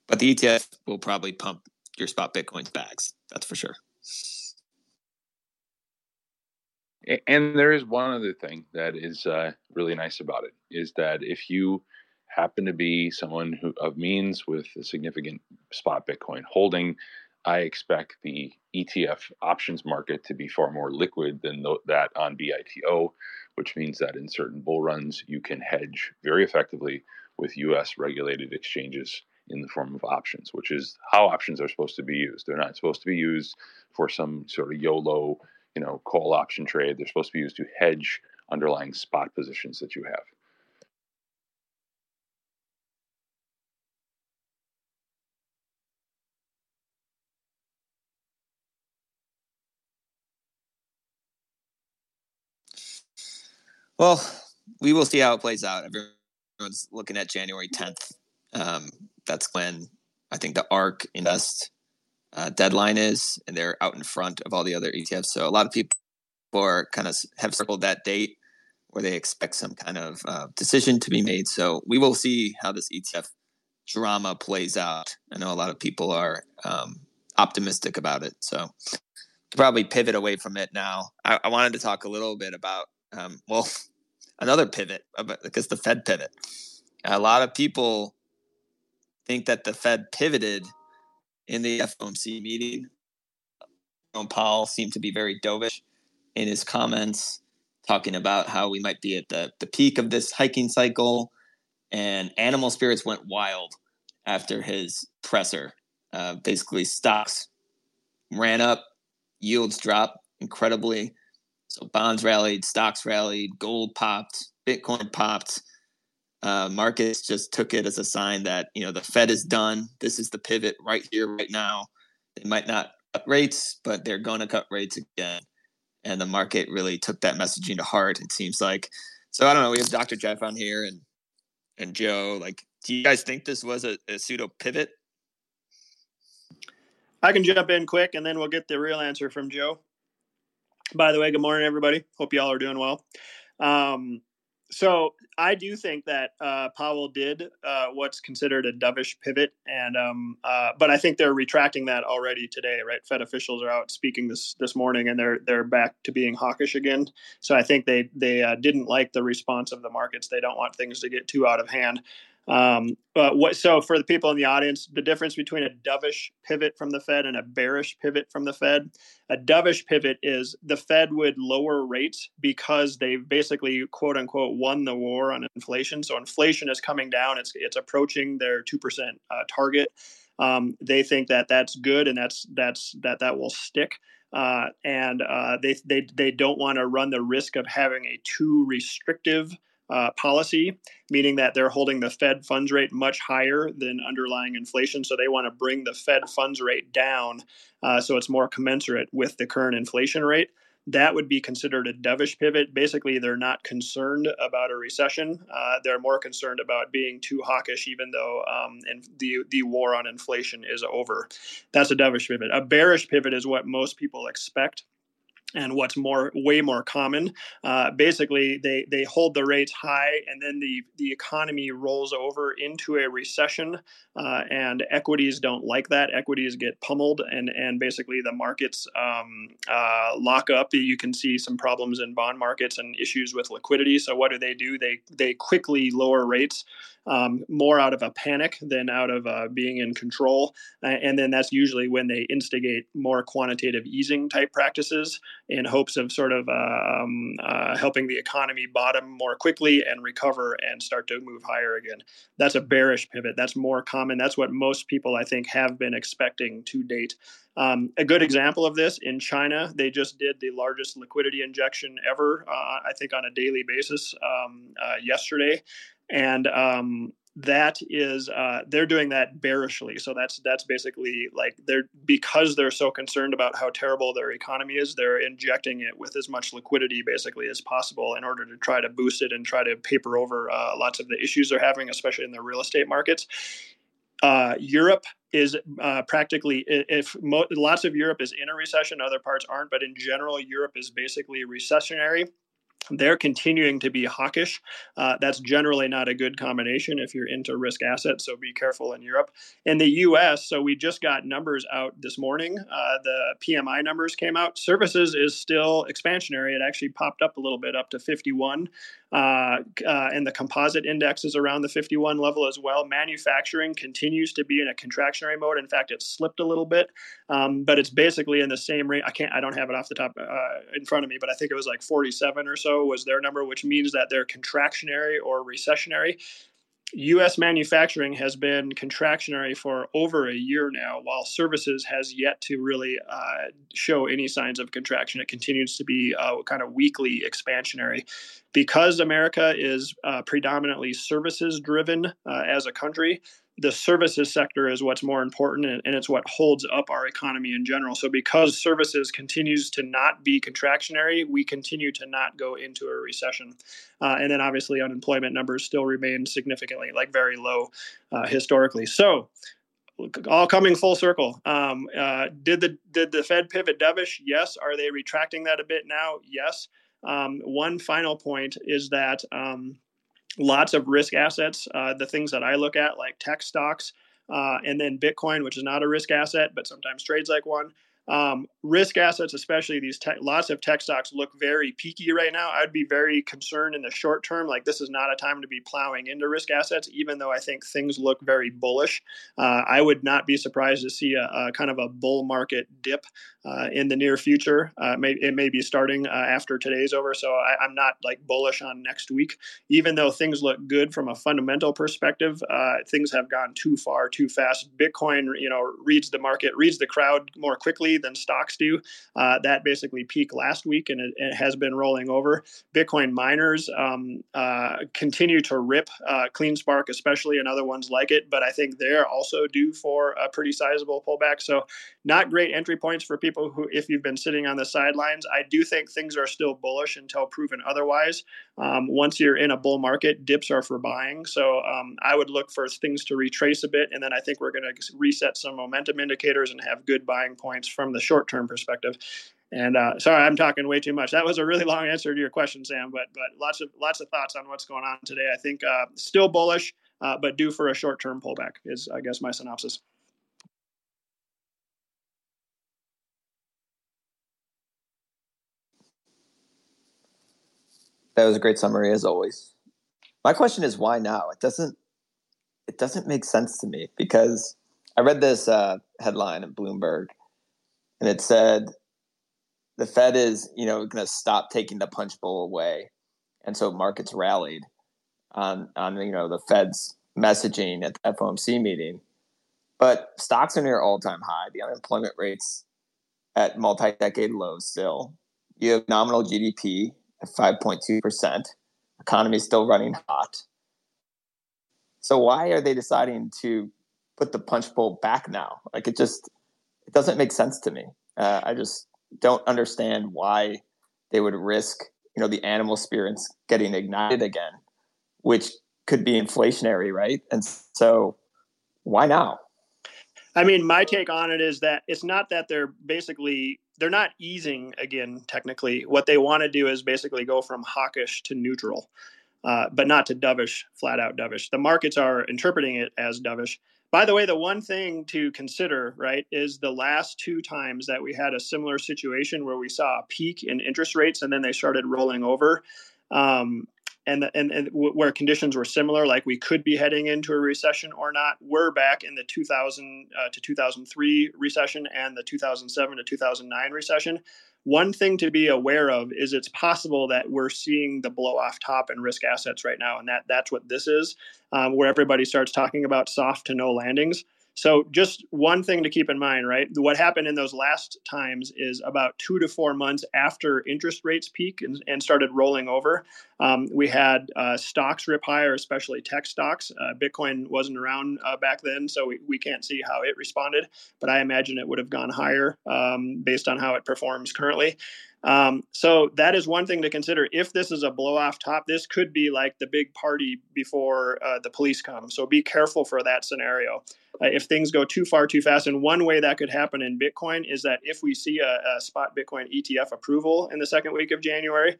But the ETF will probably pump your spot Bitcoin's bags. That's for sure. And there is one other thing that is uh, really nice about it is that if you happen to be someone who of means with a significant spot Bitcoin holding, I expect the ETF options market to be far more liquid than that on BITO, which means that in certain bull runs, you can hedge very effectively with US regulated exchanges in the form of options, which is how options are supposed to be used. They're not supposed to be used for some sort of YOLO, you know, call option trade. They're supposed to be used to hedge underlying spot positions that you have. Well, we will see how it plays out. Everyone's looking at January 10th. Um, that's when I think the ARK Invest uh, deadline is, and they're out in front of all the other ETFs. So a lot of people are kind of have circled that date where they expect some kind of uh, decision to be made. So we will see how this ETF drama plays out. I know a lot of people are um, optimistic about it. So probably pivot away from it now. I, I wanted to talk a little bit about um, well, another pivot because the Fed pivot. A lot of people think that the Fed pivoted in the FOMC meeting. Jerome Powell seemed to be very dovish in his comments, talking about how we might be at the, the peak of this hiking cycle. And animal spirits went wild after his presser. Uh, basically, stocks ran up, yields dropped incredibly. So bonds rallied, stocks rallied, gold popped, Bitcoin popped. Uh, markets just took it as a sign that you know the Fed is done. This is the pivot right here, right now. They might not cut rates, but they're going to cut rates again. And the market really took that messaging to heart. It seems like. So I don't know. We have Dr. Jeff on here and and Joe. Like, do you guys think this was a, a pseudo pivot? I can jump in quick, and then we'll get the real answer from Joe. By the way, good morning, everybody. Hope y'all are doing well. Um, so I do think that uh, Powell did uh, what's considered a dovish pivot, and um, uh, but I think they're retracting that already today. Right, Fed officials are out speaking this this morning, and they're they're back to being hawkish again. So I think they they uh, didn't like the response of the markets. They don't want things to get too out of hand. Um, but what so for the people in the audience, the difference between a dovish pivot from the Fed and a bearish pivot from the Fed, a dovish pivot is the Fed would lower rates because they basically quote unquote won the war on inflation. So inflation is coming down; it's it's approaching their two percent uh, target. Um, they think that that's good and that's that's that that will stick. Uh, and uh, they, they they don't want to run the risk of having a too restrictive uh, policy, meaning that they're holding the Fed funds rate much higher than underlying inflation. So they want to bring the Fed funds rate down uh, so it's more commensurate with the current inflation rate. That would be considered a dovish pivot. Basically, they're not concerned about a recession. Uh, they're more concerned about being too hawkish, even though um, the the war on inflation is over. That's a dovish pivot. A bearish pivot is what most people expect and what's more way more common. Uh, basically they they hold the rates high and then the the economy rolls over into a recession uh, and equities don't like that. Equities get pummeled and and basically the markets um, uh, lock up. You can see some problems in bond markets and issues with liquidity. So what do they do? They they quickly lower rates um, more out of a panic than out of uh, being in control. Uh, and then that's usually when they instigate more quantitative easing type practices in hopes of sort of uh, um, uh, helping the economy bottom more quickly and recover and start to move higher again. That's a bearish pivot. That's more common. That's what most people, I think, have been expecting to date. Um, a good example of this in China, they just did the largest liquidity injection ever, uh, I think, on a daily basis um, uh, yesterday and um, that is uh, they're doing that bearishly. So that's that's basically like they're because they're so concerned about how terrible their economy is, they're injecting it with as much liquidity basically as possible in order to try to boost it and try to paper over uh, lots of the issues they're having, especially in the real estate markets. Uh, Europe is uh, practically if mo- lots of Europe is in a recession, other parts aren't, but in general, Europe is basically recessionary they're continuing to be hawkish. Uh, that's generally not a good combination if you're into risk assets, so be careful in Europe. In the US, so we just got numbers out this morning. Uh, the PMI numbers came out. Services is still expansionary. It actually popped up a little bit up to 51. Uh, uh, and the composite index is around the 51 level as well. Manufacturing continues to be in a contractionary mode. In fact, it slipped a little bit, um, but it's basically in the same range. I can't, I don't have it off the top uh, in front of me, but I think it was like 47 or so so was their number, which means that they're contractionary or recessionary. US manufacturing has been contractionary for over a year now, while services has yet to really uh, show any signs of contraction. It continues to be uh, kind of weakly expansionary. Because America is uh, predominantly services driven uh, as a country, the services sector is what's more important and, it's what holds up our economy in general. So because services continues to not be contractionary, we continue to not go into a recession. Uh, and then obviously unemployment numbers still remain significantly like very low uh, historically. So all coming full circle. Um, uh, did the did the Fed pivot dovish? Yes. Are they retracting that a bit now? Yes. Um, one final point is that um, lots of risk assets. Uh, the things that I look at, like tech stocks, uh, and then Bitcoin, which is not a risk asset, but sometimes trades like one. Um, risk assets, especially these lots of tech stocks look very peaky right now. I'd be very concerned in the short term. Like this is not a time to be plowing into risk assets, even though I think things look very bullish. Uh, I would not be surprised to see a, a kind of a bull market dip uh, in the near future. Uh, may, it may be starting uh, after today's over, so I, am not like bullish on next week. Even though things look good from a fundamental perspective, uh, things have gone too far, too fast. Bitcoin, you know, reads the market, reads the crowd more quickly than stocks do. Uh, that basically peaked last week and it, it, has been rolling over. Bitcoin miners um, uh, continue to rip uh, CleanSpark, especially, and other ones like it, but I think they're also due for a pretty sizable pullback. So, not great entry points for people who, if you've been sitting on the sidelines. I do think things are still bullish until proven otherwise. Um, once you're in a bull market, dips are for buying. So, um, I would look for things to retrace a bit, and then I think we're going to reset some momentum indicators and have good buying points from the short term perspective. And uh, sorry, I'm talking way too much. That was a really long answer to your question, Sam. But but lots of lots of thoughts on what's going on today. I think uh, still bullish, uh, but due for a short term pullback is I guess my synopsis. That was a great summary as always. My question is why now? It doesn't it doesn't make sense to me because I read this uh, headline in Bloomberg and it said the Fed is, you know, going to stop taking the punch bowl away, and so markets rallied on on you know the Fed's messaging at the FOMC meeting. But stocks are near all time high. The unemployment rates at multi decade lows still. You have nominal GDP at five point two percent. Economy is still running hot. So why are they deciding to put the punch bowl back now? Like it just it doesn't make sense to me. Uh, I just don't understand why they would risk, you know, the animal spirits getting ignited again, which could be inflationary, right? And so, why now? I mean, my take on it is that it's not that they're basically they're not easing again. Technically, what they want to do is basically go from hawkish to neutral, uh, but not to dovish, flat out dovish. The markets are interpreting it as dovish by the way, the one thing to consider, right, is the last two times that we had a similar situation where we saw a peak in interest rates and then they started rolling over. Um, and, and, and where conditions were similar, like we could be heading into a recession or not. We're back in the 2000 uh, to 2003 recession and the 2007 to 2009 recession. One thing to be aware of is it's possible that we're seeing the blow off top in risk assets right now, and that that's what this is, um, where everybody starts talking about soft to no landings. So, just one thing to keep in mind, right? What happened in those last times is about two to four months after interest rates peak and, and started rolling over. Um, we had uh, stocks rip higher, especially tech stocks. Uh, Bitcoin wasn't around uh, back then, so we, we can't see how it responded, but I imagine it would have gone higher um, based on how it performs currently. Um, so that is one thing to consider. If this is a blow off top, this could be like the big party before uh, the police come. So be careful for that scenario. Uh, if things go too far too fast, and one way that could happen in Bitcoin is that if we see a, a spot Bitcoin ETF approval in the second week of January,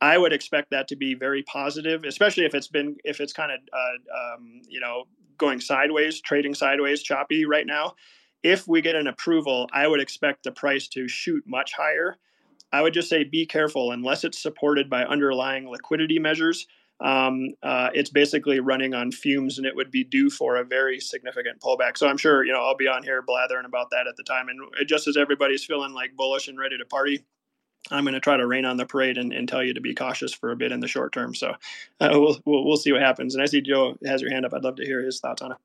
I would expect that to be very positive, especially if it's been if it's kind of uh, um, you know going sideways, trading sideways, choppy right now. If we get an approval, I would expect the price to shoot much higher. I would just say be careful unless it's supported by underlying liquidity measures. Um, uh, it's basically running on fumes and it would be due for a very significant pullback. So I'm sure, you know, I'll be on here blathering about that at the time. And just as everybody's feeling like bullish and ready to party, I'm going to try to rain on the parade and, and, tell you to be cautious for a bit in the short term. So uh, we'll, we'll, we'll see what happens. And I see Joe has your hand up. I'd love to hear his thoughts on it.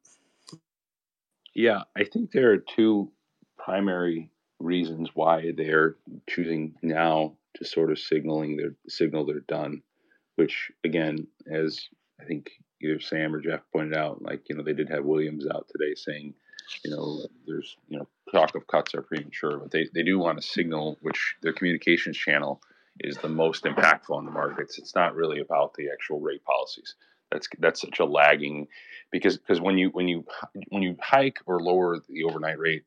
Yeah, I think there are two primary reasons why they're choosing now to sort of signaling their signal they're done. Which again, as I think either Sam or Jeff pointed out, like you know they did have Williams out today saying, you know, there's you know talk of cuts are premature, but they, they do want to signal which their communications channel is the most impactful on the markets. It's not really about the actual rate policies. That's that's such a lagging because because when you when you when you hike or lower the overnight rate,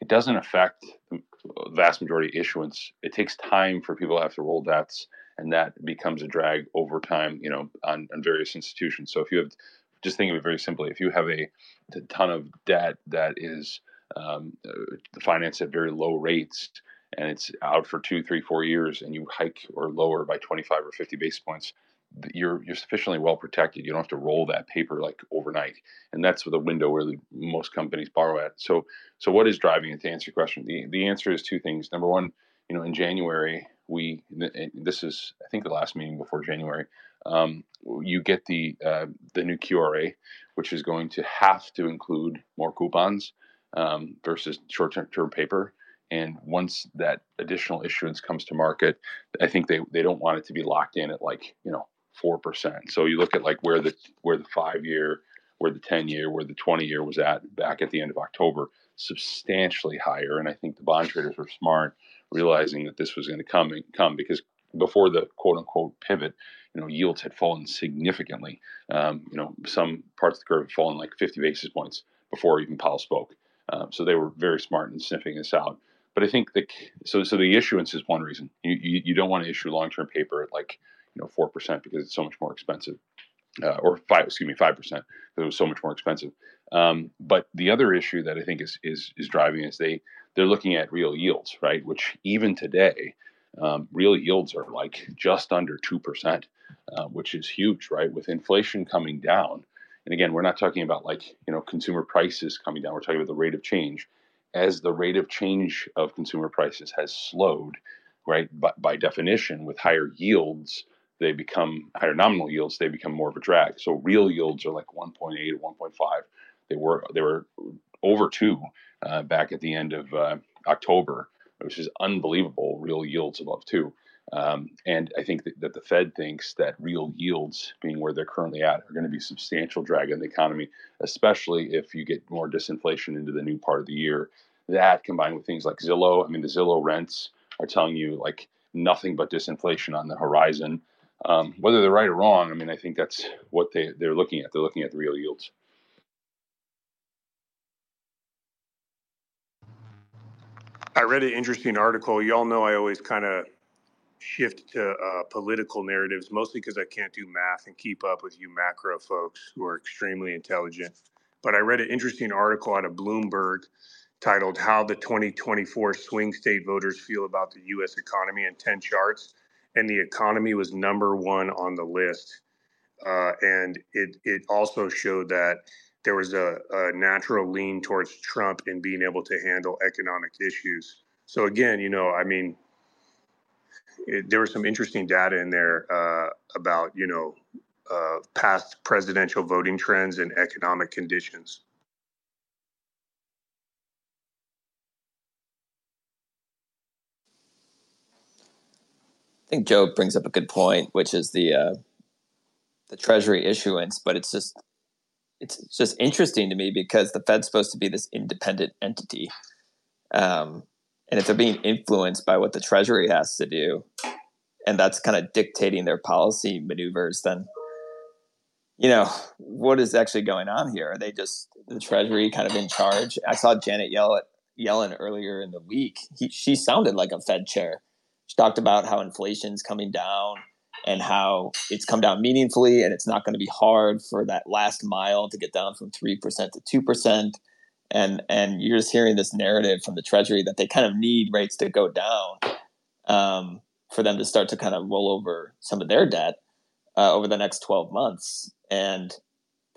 it doesn't affect the vast majority of issuance. It takes time for people to have to roll debts, and that becomes a drag over time, you know, on, on various institutions. So if you have just think of it very simply, if you have a, a ton of debt that is um, uh, financed at very low rates and it's out for two, three, four years, and you hike or lower by 25 or 50 basis points, you're you're sufficiently well protected. You don't have to roll that paper like overnight, and that's the window where the, most companies borrow at. So, so what is driving it? To answer your question, the the answer is two things. Number one, you know, in January we this is I think the last meeting before January. Um, you get the uh, the new QRA, which is going to have to include more coupons um, versus short term paper. And once that additional issuance comes to market, I think they, they don't want it to be locked in at like you know four percent. So you look at like where the where the five year, where the ten year, where the twenty year was at back at the end of October, substantially higher. And I think the bond traders were smart, realizing that this was going to come and come because before the quote unquote pivot, you know, yields had fallen significantly. Um, you know, some parts of the curve had fallen like 50 basis points before even Powell spoke. Um, so they were very smart in sniffing this out. But I think the so so the issuance is one reason. You you, you don't want to issue long term paper at like you know four percent because it's so much more expensive, uh, or five excuse me five percent because it was so much more expensive. Um, but the other issue that I think is is is driving is they they're looking at real yields, right? Which even today, um, real yields are like just under two percent, uh, which is huge, right? With inflation coming down, and again, we're not talking about like, you know, consumer prices coming down. We're talking about the rate of change. As the rate of change of consumer prices has slowed, right, by, by definition, with higher yields, they become higher nominal yields, they become more of a drag. So real yields are like 1.8 or 1.5. They were they were over two uh, back at the end of uh, October, which is unbelievable. Real yields above two. Um, and I think that, that, the Fed thinks that real yields, being where they're currently at, are going to be substantial drag on the economy, especially if you get more disinflation into the new part of the year. That combined with things like Zillow, I mean, the Zillow rents are telling you like nothing but disinflation on the horizon. Um, whether they're right or wrong, I mean, I think that's what they, they're looking at. They're looking at the real yields. I read an interesting article. Y'all know I always kind of shift to uh, political narratives, mostly because I can't do math and keep up with you macro folks who are extremely intelligent. But I read an interesting article out of Bloomberg titled How the 2024 Swing State Voters Feel About the U.S. Economy in 10 Charts. And the economy was number one on the list. Uh, and it, it also showed that there was a, a natural lean towards Trump in being able to handle economic issues. So, again, you know, I mean, it, there was some interesting data in there uh, about you know uh, past presidential voting trends and economic conditions. I think Joe brings up a good point, which is the uh, the Treasury issuance, but it's just it's just interesting to me because the Fed's supposed to be this independent entity. Um, and if they're being influenced by what the Treasury has to do, and that's kind of dictating their policy maneuvers, then you know what is actually going on here? Are they just the Treasury kind of in charge? I saw Janet yell at Yellen earlier in the week. He, she sounded like a Fed chair. She talked about how inflation's coming down and how it's come down meaningfully and it's not going to be hard for that last mile to get down from 3% to 2% and and you're just hearing this narrative from the Treasury that they kind of need rates to go down um, for them to start to kind of roll over some of their debt uh, over the next 12 months, and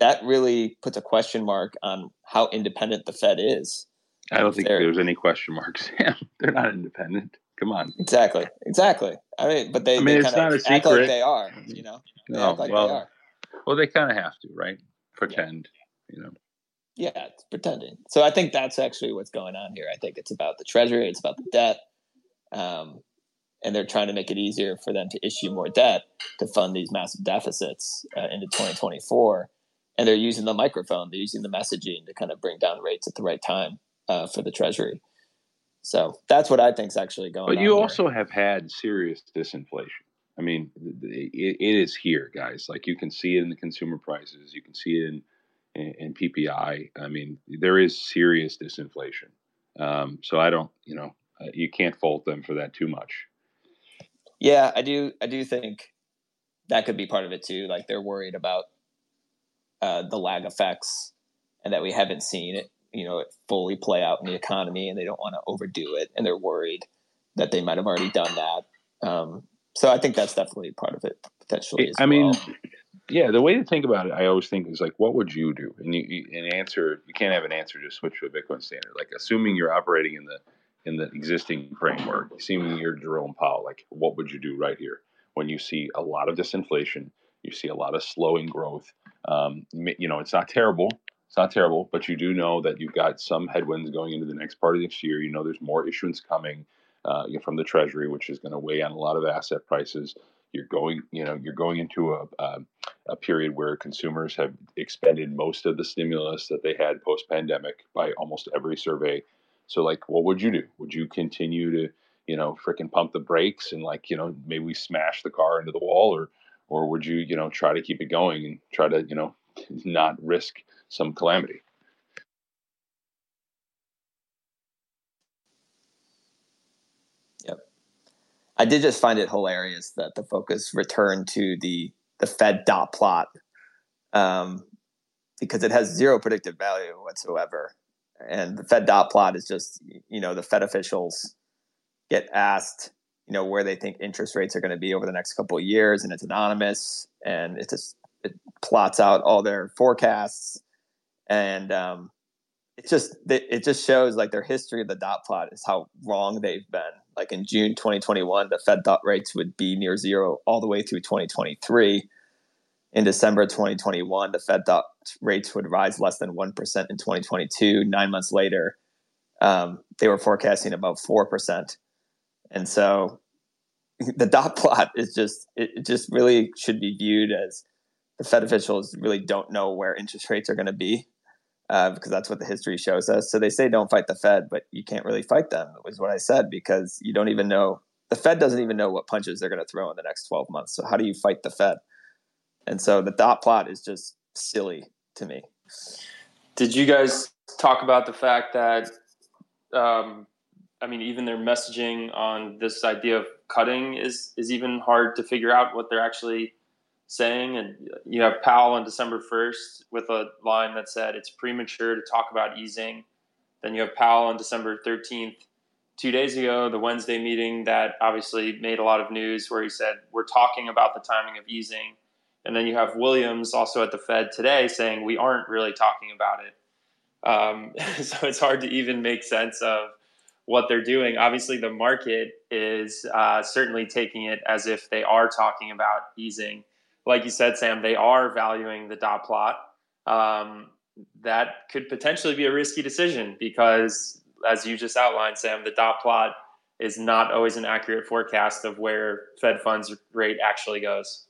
that really puts a question mark on how independent the Fed is. I don't think there's any question marks. They're not independent. Come on. Exactly. Exactly. I mean, but they, I mean, they it's kind not a of act secret. like they are. You know, they No, act like well, they are. well, they kind of have to, right? Pretend, you know. Yeah, it's pretending. So I think that's actually what's going on here. I think it's about the treasury, it's about the debt, um, and they're trying to make it easier for them to issue more debt to fund these massive deficits uh, into 2024. And they're using the microphone, they're using the messaging to kind of bring down rates at the right time uh, for the treasury. So that's what I think is actually going on. But you also have had serious disinflation. I mean, it, it is here, guys. Like you can see it in the consumer prices. You can see it in in, in PPI. I mean, there is serious disinflation. Um, so I don't, you know, uh, you can't fault them for that too much. Yeah, I do. I do think that could be part of it too. Like they're worried about uh, the lag effects, and that we haven't seen it, you know, it fully play out in the economy, and they don't want to overdo it, and they're worried that they might have already done that. Um, so I think that's definitely part of it potentially. I mean, yeah, the way to think about it, I always think is like, what would you do? And you, you an answer, you can't have an answer to switch to a Bitcoin standard. Like, assuming you're operating in the in the existing framework, assuming you're Jerome Powell, like, what would you do right here when you see a lot of disinflation, you see a lot of slowing growth? Um, you know, it's not terrible. It's not terrible, but you do know that you've got some headwinds going into the next part of next year. You know, there's more issuance coming uh, from the Treasury, which is going to weigh on a lot of asset prices. You're going, you know, you're going into a, a a period where consumers have expended most of the stimulus that they had post pandemic by almost every survey. So, like, what would you do? Would you continue to, you know, freaking pump the brakes and like, you know, maybe we smash the car into the wall, or, or would you, you know, try to keep it going and try to, you know, not risk some calamity? Yep. I did just find it hilarious that the focus returned to the the Fed dot plot um, because it has zero predictive value whatsoever. And the Fed dot plot is just you know the Fed officials get asked you know where they think interest rates are going to be over the next couple of years, and it's anonymous, and it just it plots out all their forecasts, and um, it just it just shows like their history of the dot plot is how wrong they've been. Like in June 2021, the Fed thought rates would be near zero all the way through 2023. In December 2021, the Fed thought rates would rise less than 1% in 2022. Nine months later, um, they were forecasting about 4%. And so the dot plot is just, it, it just really should be viewed as the Fed officials really don't know where interest rates are going to be uh, because that's what the history shows us. So they say don't fight the Fed, but you can't really fight them, was what I said, because you don't even know. The Fed doesn't even know what punches they're going to throw in the next 12 months. So how do you fight the Fed? And so the dot plot is just silly to me. Did you guys talk about the fact that, um, I mean, even their messaging on this idea of cutting is is even hard to figure out what they're actually saying. And you have Powell on December 1st with a line that said it's premature to talk about easing. Then you have Powell on December 13th, two days ago, the Wednesday meeting that obviously made a lot of news where he said, We're talking about the timing of easing. And then you have Williams also at the Fed today saying, We aren't really talking about it. Um, so it's hard to even make sense of what they're doing. Obviously, the market is uh, certainly taking it as if they are talking about easing like you said, Sam, they are valuing the dot plot. Um, that could potentially be a risky decision because, as you just outlined, Sam, the dot plot is not always an accurate forecast of where Fed funds rate actually goes.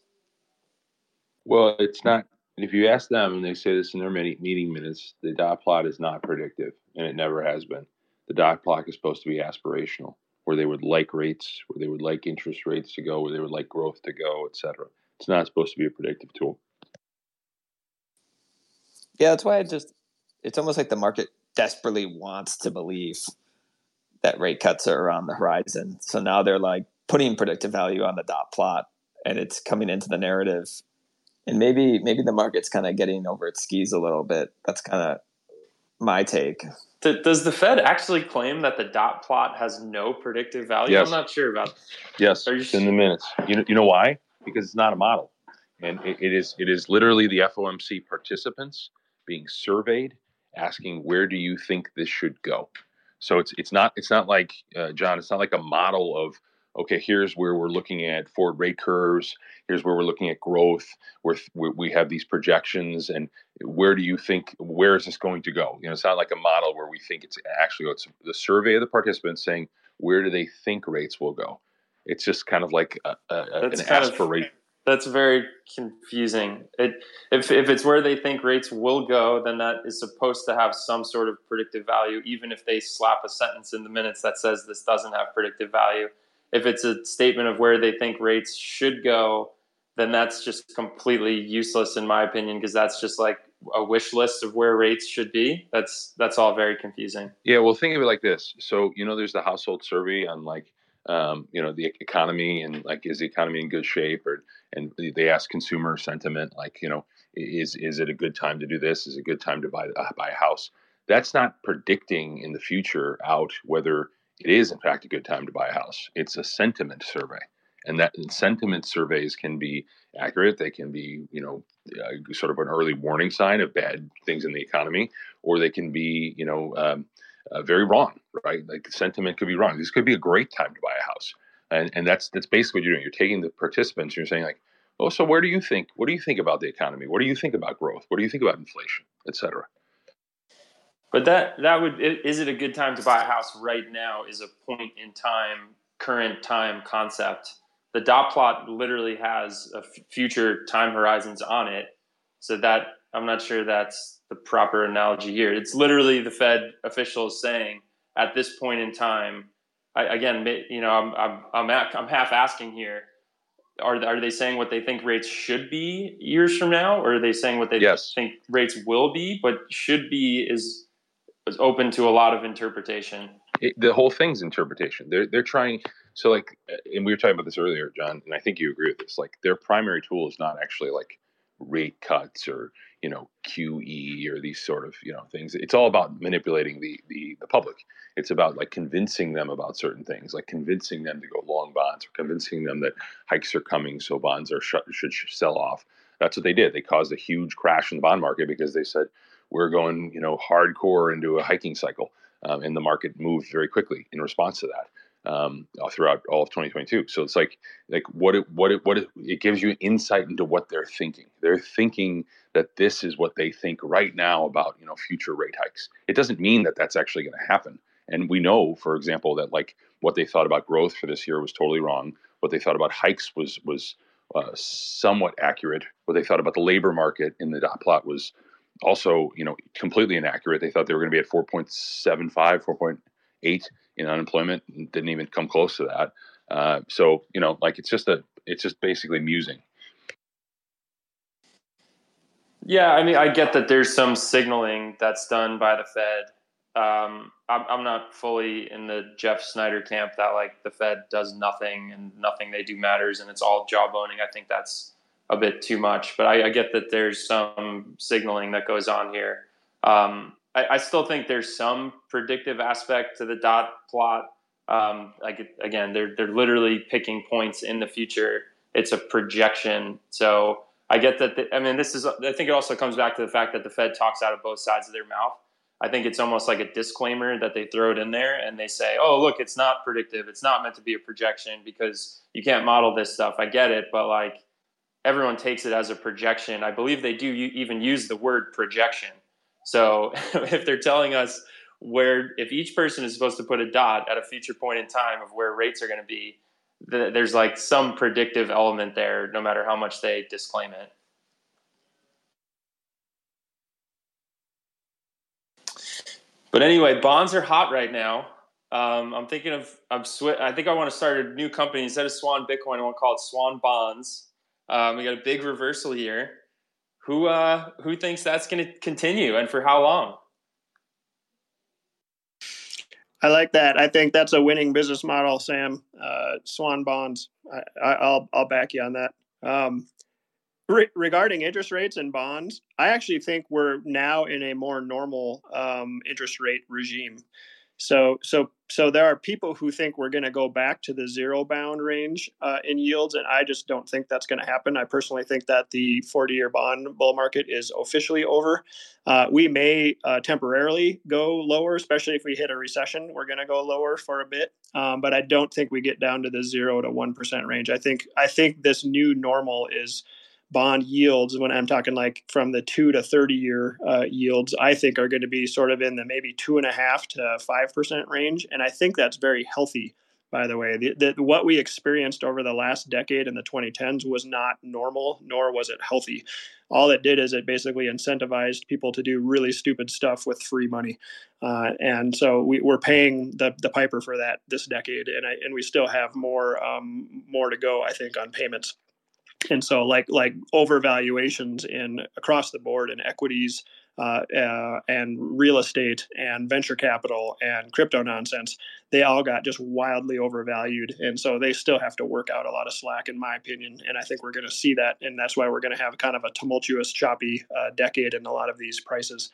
Well, it's not. If you ask them, and they say this in their meeting minutes, the dot plot is not predictive, and it never has been. The dot plot is supposed to be aspirational, where they would like rates, where they would like interest rates to go, where they would like growth to go, et cetera. It's not supposed to be a predictive tool. Yeah, that's why I just it's almost like the market desperately wants to believe that rate cuts are around the horizon. So now they're like putting predictive value on the dot plot and it's coming into the narrative. And maybe maybe the market's kind of getting over its skis a little bit. That's kind of my take. Does the Fed actually claim that the dot plot has no predictive value? Yes. I'm not sure about. Yes, Are you it's in the minutes. You know, you know why? Because it's not a model, and it, it is it is literally the FOMC participants being surveyed, asking where do you think this should go. So it's it's not it's not like uh, John. It's not like a model of okay, here's where we're looking at forward rate curves. Here's where we're looking at growth. Where we have these projections, and where do you think where is this going to go? You know, it's not like a model where we think it's actually it's the survey of the participants saying where do they think rates will go. It's just kind of like a, a, an aspiration. That's very confusing. It, if if it's where they think rates will go, then that is supposed to have some sort of predictive value, even if they slap a sentence in the minutes that says this doesn't have predictive value if it's a statement of where they think rates should go, then that's just completely useless in my opinion because that's just like a wish list of where rates should be. That's that's all very confusing. Yeah, well, think of it like this. So you know, there's the household survey on like um, you know the economy and like is the economy in good shape or and they ask consumer sentiment like you know is is it a good time to do this? Is it a good time to buy uh, buy a house? That's not predicting in the future out whether it is in fact a good time to buy a house. It's a sentiment survey, and that and sentiment surveys can be accurate. They can be, you know, uh, sort of an early warning sign of bad things in the economy, or they can be, you know, um, uh, very wrong. Right? Like sentiment could be wrong. This could be a great time to buy a house, and and that's that's basically what you're doing. You're taking the participants. And you're saying like, oh, so where do you think? What do you think about the economy? What do you think about growth? What do you think about inflation, et cetera? But that that would is it a good time to buy a house right now? Is a point in time, current time concept. The dot plot literally has a f- future time horizons on it, so that I'm not sure that's the proper analogy here. It's literally the Fed officials saying at this point in time. I, again, you know, I'm I'm I'm, at, I'm half asking here. Are are they saying what they think rates should be years from now, or are they saying what they yes. think rates will be? But should be is was open to a lot of interpretation. It, the whole thing's interpretation. They're they're trying. So like, and we were talking about this earlier, John, and I think you agree with this. Like, their primary tool is not actually like rate cuts or you know QE or these sort of you know things. It's all about manipulating the the the public. It's about like convincing them about certain things, like convincing them to go long bonds or convincing them that hikes are coming, so bonds are sh- should sell off. That's what they did. They caused a huge crash in the bond market because they said we're going, you know, hardcore into a hiking cycle, um, and the market moved very quickly in response to that um, throughout all of 2022. So it's like, like what it, what it, what it, it gives you insight into what they're thinking. They're thinking that this is what they think right now about, you know, future rate hikes. It doesn't mean that that's actually going to happen. And we know, for example, that like what they thought about growth for this year was totally wrong. What they thought about hikes was was uh, somewhat accurate. What they thought about the labor market in the dot plot was also, you know, completely inaccurate. They thought they were going to be at 4.75, 4.8 in unemployment. Didn't even come close to that. Uh, so, you know, like it's just a, it's just basically musing. Yeah, I mean, I get that there's some signaling that's done by the Fed. Um, I'm, I'm not fully in the Jeff Snyder camp that like the Fed does nothing and nothing they do matters and it's all jawboning. I think that's a bit too much. But I, I get that there's some signaling that goes on here. Um, I, I, still think there's some predictive aspect to the dot plot. Um, like again, they're they're literally picking points in the future. It's a projection, so I get that. The, I mean, this is. I think it also comes back to the fact that the Fed talks out of both sides of their mouth. I think it's almost like a disclaimer that they throw it in there and they say, "Oh, look, it's not predictive. It's not meant to be a projection because you can't model this stuff." I get it, but like everyone takes it as a projection. I believe they do even use the word projection. So if they're telling us where, if each person is supposed to put a dot at a future point in time of where rates are going to be, there's like some predictive element there, no matter how much they disclaim it. But anyway, bonds are hot right now. Um, I'm thinking of I'm sw- I think I want to start a new company instead of Swan Bitcoin. I want to call it Swan Bonds um, we got a big reversal here. Who uh, who thinks that's going to continue and for how long? I like that. I think that's a winning business model, Sam. Uh, Swan bonds. I, will I'll back you on that. Um, re- regarding interest rates and bonds, I actually think we're now in a more normal um, interest rate regime. So so so there are people who think we're going to go back to the zero bound range uh, in yields, and I just don't think that's going to happen. I personally think that the 40 year bond bull market is officially over. Uh, we may uh, temporarily go lower, especially if we hit a recession. We're going to go lower for a bit, um, but I don't think we get down to the zero to one percent range. I think I think this new normal is bond yields, when I'm talking like from the two to 30 year uh, yields, I think are going to be sort of in the maybe two and a half to 5% range. And I think that's very healthy, by the way. What we experienced over the last decade in the 2010s was not normal, nor was it healthy. All it did is it basically incentivized people to do really stupid stuff with free money. Uh, and so we, are paying the, the piper for that this decade. And, I, and we still have more, um, more to go, I think, on payments and so like like overvaluations in across the board in equities uh, uh, and real estate and venture capital and crypto nonsense they all got just wildly overvalued and so they still have to work out a lot of slack in my opinion and i think we're going to see that and that's why we're going to have kind of a tumultuous choppy uh, decade in a lot of these prices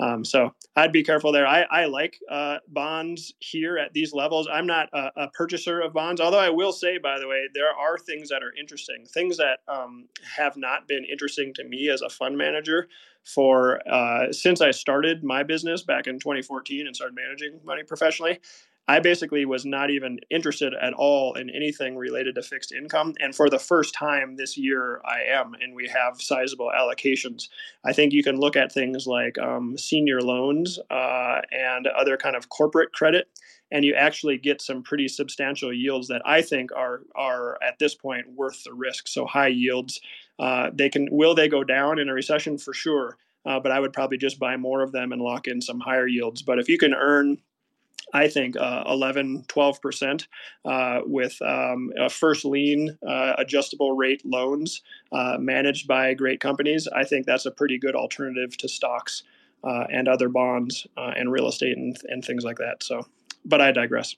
um, so I'd be careful there. I, I like uh, bonds here at these levels. I'm not a, a, purchaser of bonds, although I will say, by the way, there are things that are interesting, things that um, have not been interesting to me as a fund manager for uh, since I started my business back in 2014 and started managing money professionally. I basically was not even interested at all in anything related to fixed income. And for the first time this year, I am, and we have sizable allocations. I think you can look at things like um, senior loans uh, and other kind of corporate credit, and you actually get some pretty substantial yields that I think are are at this point worth the risk. So high yields, uh, they can will they go down in a recession for sure. Uh, but I would probably just buy more of them and lock in some higher yields. But if you can earn I think uh, 11, 12% uh, with um, first lien uh, adjustable rate loans uh, managed by great companies. I think that's a pretty good alternative to stocks uh, and other bonds and real estate and, and things like that. So, but I digress.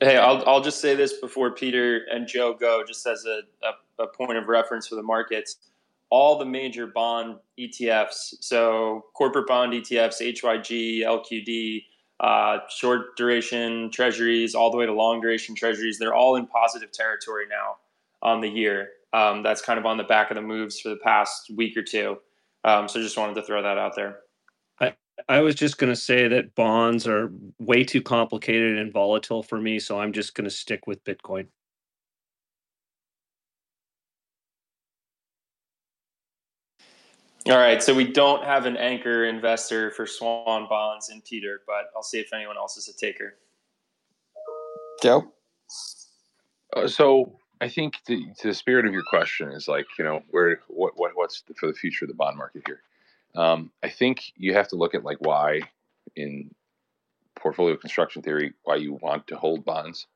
Hey, I'll, I'll just say this before Peter and Joe go, just as a, a, a point of reference for the markets. All the major bond ETFs, so corporate bond ETFs, HYG, LQD, uh, short duration treasuries, all the way to long duration treasuries. They're all in positive territory now on the year. Um, that's kind of on the back of the moves for the past week or two. Um, so just wanted to throw that out there. I, I was just going to say that bonds are way too complicated and volatile for me. So I'm just going to stick with Bitcoin. All right, so we don't have an anchor investor for Swan Bonds in Peter, but I'll see if anyone else is a taker. Joe? Uh, so I think the, the spirit of your question is like, you know, where what, what what's the, for the future of the bond market here? Um, I think you have to look at like why in portfolio construction theory why you want to hold bonds.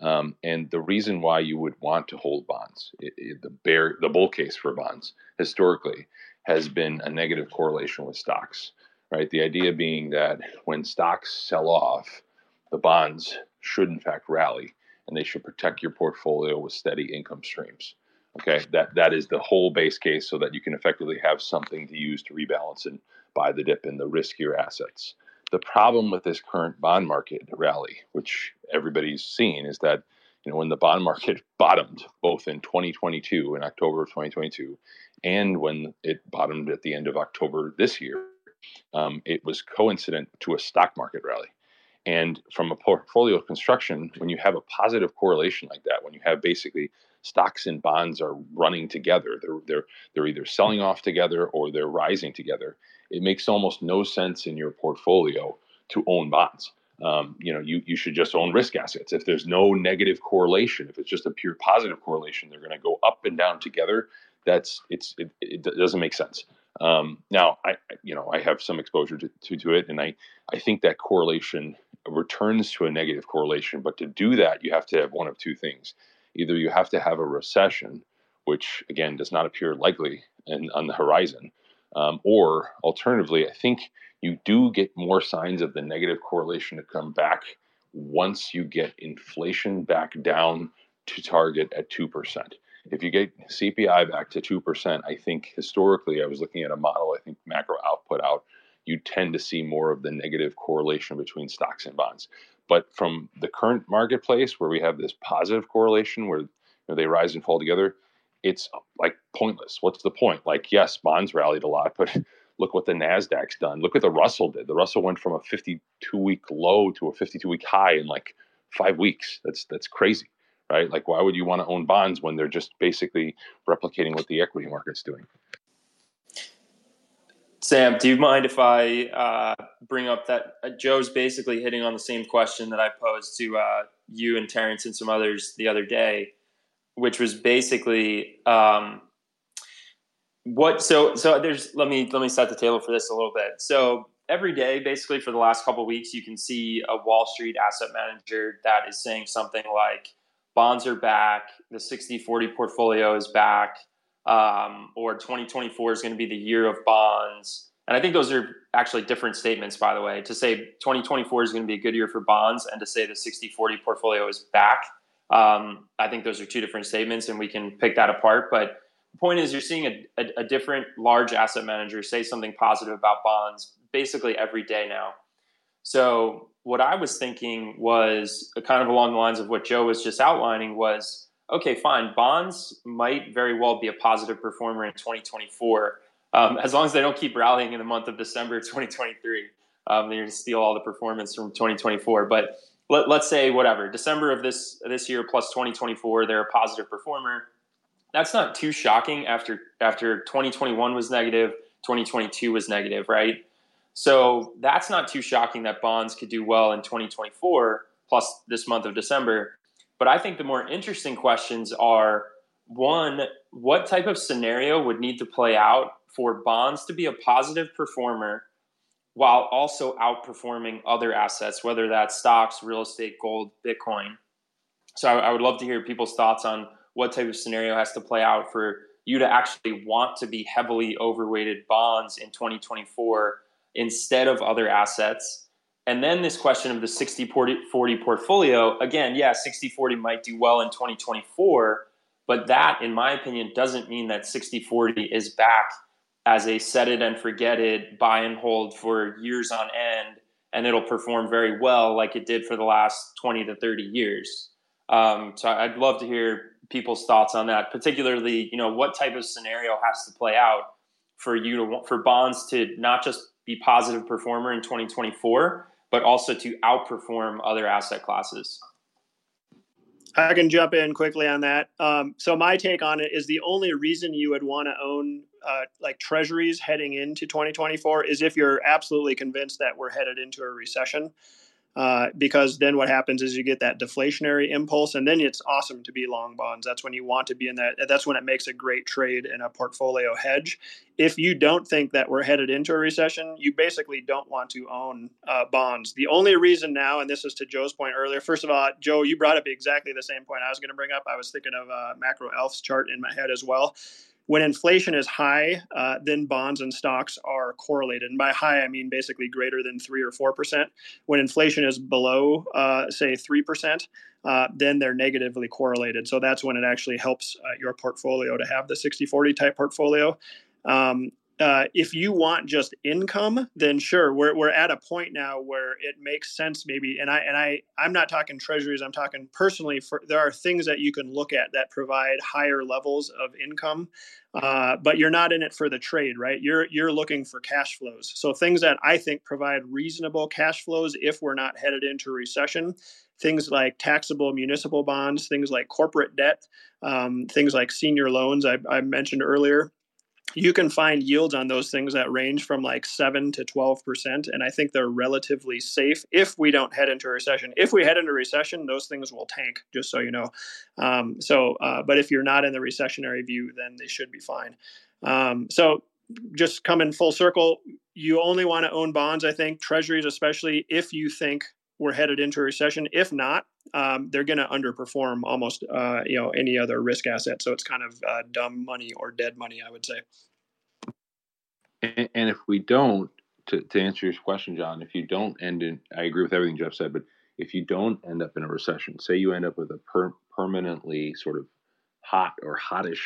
Um, and the reason why you would want to hold bonds, it, it, the bear, the bull case for bonds historically has been a negative correlation with stocks, right? The idea being that when stocks sell off, the bonds should in fact rally and they should protect your portfolio with steady income streams. Okay, that that is the whole base case so that you can effectively have something to use to rebalance and buy the dip in the riskier assets. The problem with this current bond market rally, which everybody's seen, is that you know when the bond market bottomed both in 2022 in October of 2022 and when it bottomed at the end of October this year, um, it was coincident to a stock market rally. And from a portfolio construction, when you have a positive correlation like that, when you have basically stocks and bonds are running together, they're they're they're either selling off together or they're rising together. It makes almost no sense in your portfolio to own bonds. Um, you know, you you should just own risk assets. If there's no negative correlation, if it's just a pure positive correlation, they're going to go up and down together that's it's it, it doesn't make sense. Um, now, I you know I have some exposure to, to, to it, and I I think that correlation returns to a negative correlation. But to do that, you have to have one of two things: either you have to have a recession, which again does not appear likely and on the horizon, um, or alternatively, I think you do get more signs of the negative correlation to come back once you get inflation back down to target at two percent if you get CPI back to 2%, I think historically, I was looking at a model, I think macro output out, you tend to see more of the negative correlation between stocks and bonds. But from the current marketplace, where we have this positive correlation where you know, they rise and fall together, it's like pointless. What's the point? Like, yes, bonds rallied a lot, but look what the Nasdaq's done. Look what the Russell did. The Russell went from a 52 week low to a 52 week high in like five weeks. That's that's crazy, right? Like, why would you want to own bonds when they're just basically replicating what the equity market's doing? Sam, do you mind if I uh, bring up that uh, Joe's basically hitting on the same question that I posed to uh, you and Terrence and some others the other day, which was basically um, what. So, so there's let me let me set the table for this a little bit. So every day, basically for the last couple weeks, you can see a Wall Street asset manager that is saying something like bonds are back, the 60-40 portfolio is back um, or 2024 is going to be the year of bonds. And I think those are actually different statements, by the way. To say 2024 is going to be a good year for bonds and to say the 60 40 portfolio is back, um, I think those are two different statements and we can pick that apart. But the point is, you're seeing a, a, a different large asset manager say something positive about bonds basically every day now. So, what I was thinking was kind of along the lines of what Joe was just outlining was okay, fine, bonds might very well be a positive performer in 2024, um, as long as they don't keep rallying in the month of December 2023. Um, they're going to steal all the performance from 2024. But let, us say whatever December of this this year plus 2024, they're a positive performer. That's not too shocking after after 2021 was negative, 2022 was negative, right? So that's not too shocking that bonds could do well in 2024 plus this month of December. But I think the more interesting questions are one, what type of scenario would need to play out for bonds to be a positive performer while also outperforming other assets, whether that's stocks, real estate, gold, Bitcoin? So I, I would love to hear people's thoughts on what type of scenario has to play out for you to actually want to be heavily overweighted bonds in 2024 instead of other assets and then this question of the 60 40 portfolio again, yeah, 60 40 might do well in 2024, but that, in my opinion, doesn't mean that 60 40 is back as a set it and forget it, buy and hold for years on end, and it'll perform very well like it did for the last 20 to 30 years. Um, so I'd love to hear people's thoughts on that, particularly, you know, what type of scenario has to play out for you to for bonds to not just be positive performer in 2024 but also to outperform other asset classes. I can jump in quickly on that. Um, so my take on it is the only reason you would want to own uh, like treasuries heading into 2024 is if you're absolutely convinced that we're headed into a recession. Uh, because then what happens is you get that deflationary impulse, and then it's awesome to be long bonds. That's when you want to be in that. That's when it makes a great trade in a portfolio hedge. If you don't think that we're headed into a recession, you basically don't want to own uh, bonds. The only reason now, and this is to Joe's point earlier. First of all, Joe, you brought up exactly the same point I was going to bring up. I was thinking of uh, macro Alf's chart in my head as well when inflation is high, uh, then bonds and stocks are correlated. And by high, I mean basically greater than three or four percent. When inflation is below, uh, say, three percent, uh, then they're negatively correlated. So that's when it actually helps uh, your portfolio to have the 60 40 type portfolio. Um, uh, if you want just income, then sure, we're, we're at a point now where it makes sense maybe. And I and I I'm not talking treasuries. I'm talking personally. For there are things that you can look at that provide higher levels of income, uh, but you're not in it for the trade, right? You're you're looking for cash flows. So things that I think provide reasonable cash flows if we're not headed into recession. Things like taxable municipal bonds, things like corporate debt, um, things like senior loans I, I mentioned earlier you can find yields on those things that range from like 7 to 12% and i think they're relatively safe if we don't head into a recession. If we head into a recession those things will tank just so you know. Um, so uh, but if you're not in the recessionary view then they should be fine. Um, so just come in full circle you only want to own bonds i think. Treasuries especially if you think we're headed into a recession if not um, they're going to underperform almost uh, you know any other risk asset. So it's kind of uh, dumb money or dead money, I would say. And, and if we don't, to, to answer your question, John, if you don't end in, I agree with everything Jeff said, but if you don't end up in a recession, say you end up with a per, permanently sort of hot or hottish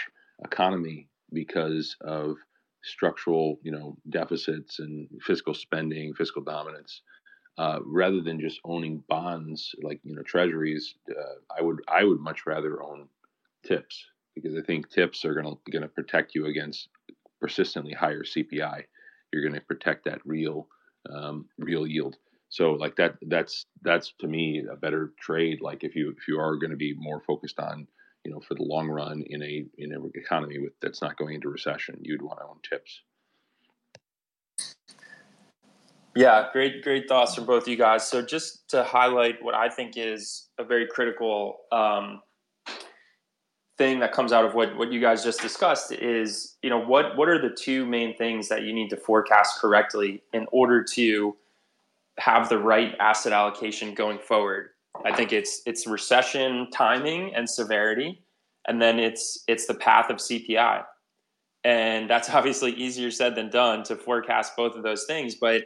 economy because of structural, you know, deficits and fiscal spending, fiscal dominance, uh, rather than just owning bonds like you know treasuries. Uh, I would I would much rather own tips because I think tips are gonna gonna protect you against persistently higher CPI. You're gonna protect that real um, real yield. So like that that's that's to me a better trade. Like if you if you are going to be more focused on you know for the long run in a in an economy with that's not going into recession, you'd want to own tips. Yeah, great, great thoughts from both you guys. So, just to highlight what I think is a very critical um, thing that comes out of what, what you guys just discussed is, you know, what what are the two main things that you need to forecast correctly in order to have the right asset allocation going forward? I think it's it's recession timing and severity, and then it's it's the path of CPI, and that's obviously easier said than done to forecast both of those things, but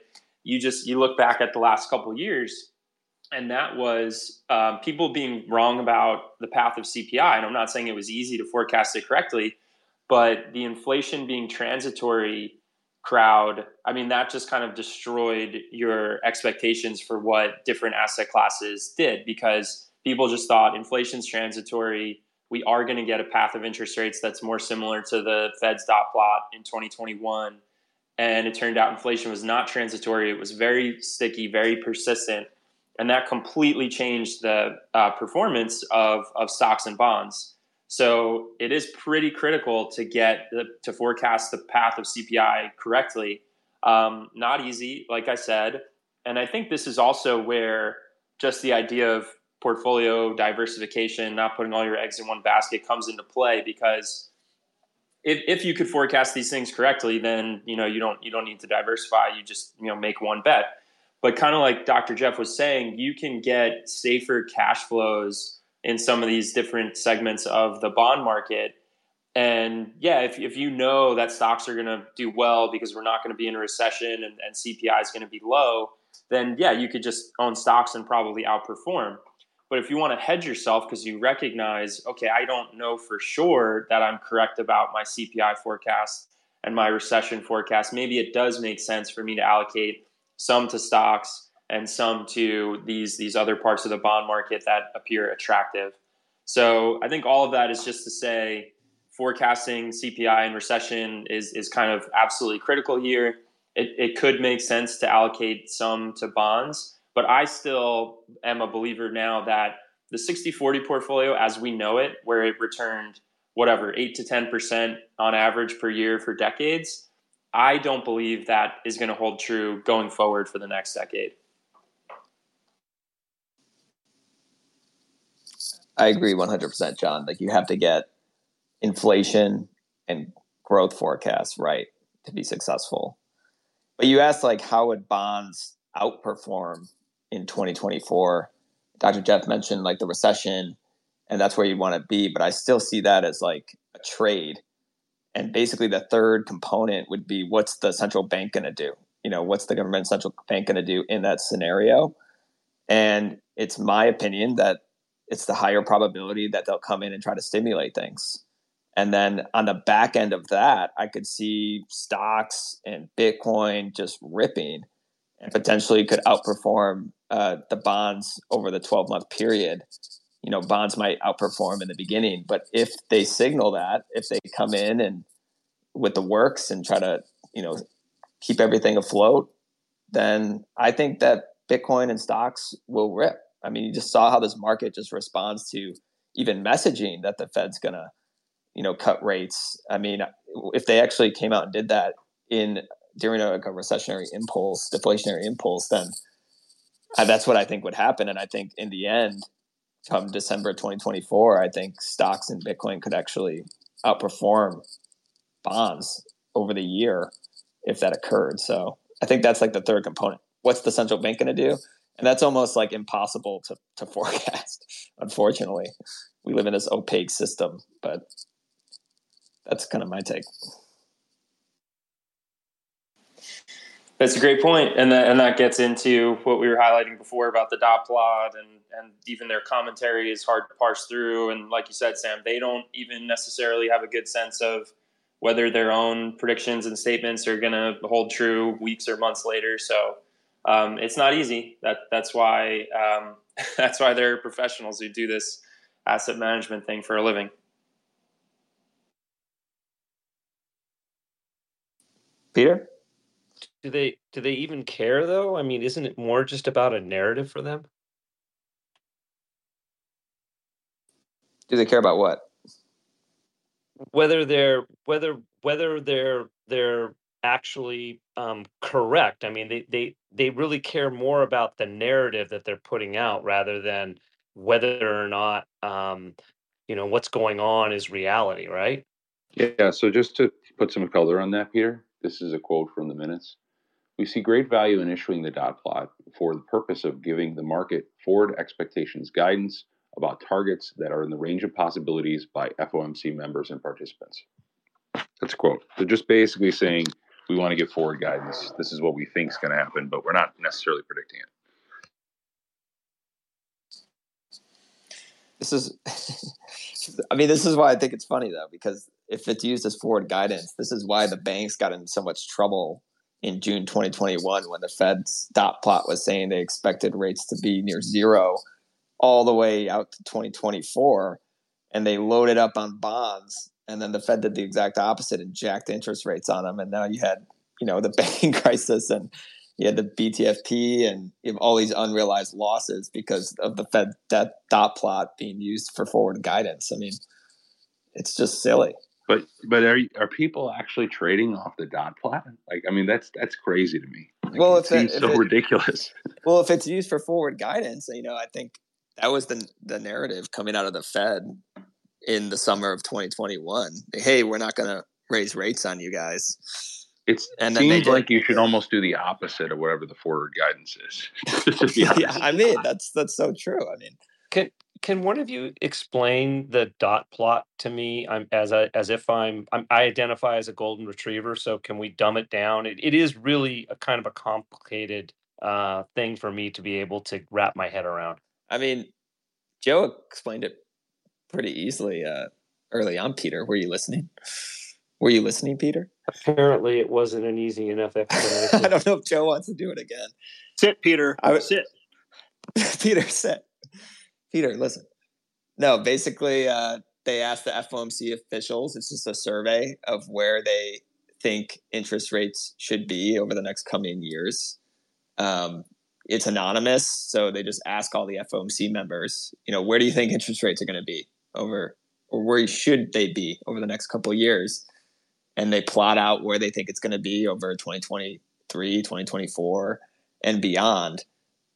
you just you look back at the last couple of years and that was um, people being wrong about the path of cpi and i'm not saying it was easy to forecast it correctly but the inflation being transitory crowd i mean that just kind of destroyed your expectations for what different asset classes did because people just thought inflation's transitory. We are going to get a path of interest rates that's more similar to the fed's dot plot in 2021 and it turned out inflation was not transitory. It was very sticky, very persistent. And that completely changed the uh, performance of, of stocks and bonds. So it is pretty critical to get the, to forecast the path of CPI correctly. Um, not easy, like I said. And I think this is also where just the idea of portfolio diversification, not putting all your eggs in one basket, comes into play because if, if you could forecast these things correctly, then you know you don't you don't need to diversify. You just you know make one bet. But kind of like Dr. Jeff was saying, you can get safer cash flows in some of these different segments of the bond market. And yeah, if, if you know that stocks are going to do well because we're not going to be in a recession and, and CPI is going to be low, then yeah, you could just own stocks and probably outperform. But if you want to hedge yourself because you recognize, okay, I don't know for sure that I'm correct about my CPI forecast and my recession forecast, maybe it does make sense for me to allocate some to stocks and some to these these other parts of the bond market that appear attractive. So I think all of that is just to say forecasting CPI and recession is is kind of absolutely critical here. It, it could make sense to allocate some to bonds but I still am a believer now that the 60 40 portfolio, as we know it, where it returned whatever, 8 to 10% on average per year for decades, I don't believe that is going to hold true going forward for the next decade. I agree 100%, John. Like you have to get inflation and growth forecasts right to be successful. But you asked like how would bonds outperform in 2024. Dr. Jeff mentioned like the recession, and that's where you want to be. But I still see that as like a trade. And basically, the third component would be what's the central bank going to do? You know, what's the government central bank going to do in that scenario? And it's my opinion that it's the higher probability that they'll come in and try to stimulate things. And then on the back end of that, I could see stocks and Bitcoin just ripping and potentially could outperform uh, the bonds over the 12 month period. You know, bonds might outperform in the beginning, but if they signal that, if they come in and with the works and try to, you know, keep everything afloat, then I think that Bitcoin and stocks will rip. I mean, you just saw how this market just responds to even messaging that the Fed's going to, you know, cut rates. I mean, if they actually came out and did that in during a, like a recessionary impulse, deflationary impulse, then Uh, that's what I think would happen. And I think in the end, come December 2024, I think stocks and Bitcoin could actually outperform bonds over the year if that occurred. So I think that's like the third component. What's the central bank going to do? And that's almost like impossible to, to forecast, unfortunately. We live in this opaque system, but that's kind of my take. That's a great point, and that and that gets into what we were highlighting before about the dot plot, and and even their commentary is hard to parse through. And like you said, Sam, they don't even necessarily have a good sense of whether their own predictions and statements are going to hold true weeks or months later. So um, it's not easy. That that's why um, that's why there are professionals who do this asset management thing for a living. Peter, do they do they even care though? I mean, isn't it more just about a narrative for them? do they care about what? Whether they're whether whether they're they're actually um, correct. I mean, they they they really care more about the narrative that they're putting out rather than whether or not um, you know what's going on is reality, right? Yeah. So just to put some color on that, Peter, this is a quote from the minutes. We see great value in issuing the dot plot for the purpose of giving the market forward expectations guidance about targets that are in the range of possibilities by FOMC members and participants. That's a quote. They're just basically saying we want to give forward guidance. This is what we think is going to happen, but we're not necessarily predicting it. This is, I mean, this is why I think it's funny though, because if it's used as forward guidance, this is why the banks got in so much trouble in June 2021 when the Fed's dot plot was saying they expected rates to be near zero all the way out to 2024 and they loaded up on bonds and then the fed did the exact opposite and jacked interest rates on them. And now you had you know the banking crisis and you had the btfp and you have all these unrealized losses because of the fed that dot plot being used for forward guidance. I mean it's just silly but but are are people actually trading off the dot plot like i mean that's that's crazy to me like, well it seems it, so it, ridiculous well if it's used for forward guidance you know i think that was the the narrative coming out of the Fed in the summer of 2021. Hey, we're not going to raise rates on you guys. It's, it seems like you should almost do the opposite of whatever the forward guidance is. yeah, I mean that's that's so true. I mean, can can one of you explain the dot plot to me? I'm as a, as if I'm, I'm, i identify as a golden retriever. So can we dumb it down? It, it is really a kind of a complicated uh, thing for me to be able to wrap my head around. I mean, Joe explained it pretty easily uh, early on. Peter, were you listening? Were you listening, Peter? Apparently, it wasn't an easy enough explanation. I don't know if Joe wants to do it again. Sit, Peter. I would sit. Peter, sit. Peter, listen. No, basically, uh, they asked the FOMC officials. It's just a survey of where they think interest rates should be over the next coming years. Um, it's anonymous, so they just ask all the FOMC members, you know, where do you think interest rates are going to be over, or where should they be over the next couple of years? And they plot out where they think it's going to be over 2023, 2024, and beyond.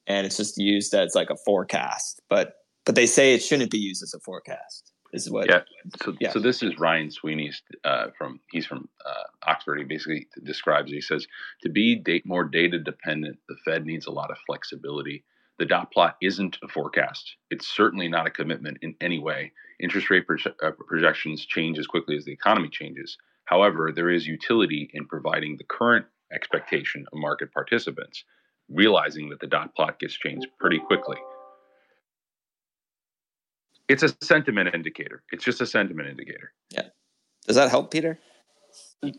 And it's just used as like a forecast, but but they say it shouldn't be used as a forecast is what. Yeah. So, yeah. so this is Ryan Sweeney's uh, from he's from uh, Oxford. He basically describes. He says to be date more data dependent, the Fed needs a lot of flexibility. The dot plot isn't a forecast. It's certainly not a commitment in any way. Interest rate proje- uh, projections change as quickly as the economy changes. However, there is utility in providing the current expectation of market participants, realizing that the dot plot gets changed pretty quickly it's a sentiment indicator. It's just a sentiment indicator. Yeah. Does that help, Peter?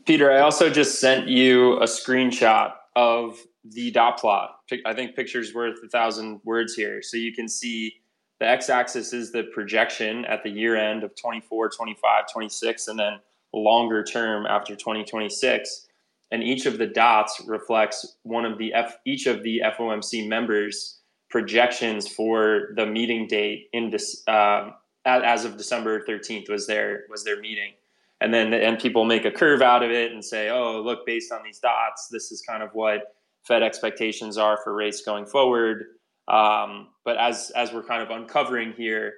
Peter, I also just sent you a screenshot of the dot plot. I think pictures worth a thousand words here. So you can see the x axis is the projection at the year end of 24, 25, 26, and then longer term after 2026. And each of the dots reflects one of the F, each of the FOMC members projections for the meeting date in this uh, as of December 13th was their was their meeting. And then and people make a curve out of it and say, oh, look, based on these dots, this is kind of what Fed expectations are for rates going forward. Um, but as as we're kind of uncovering here,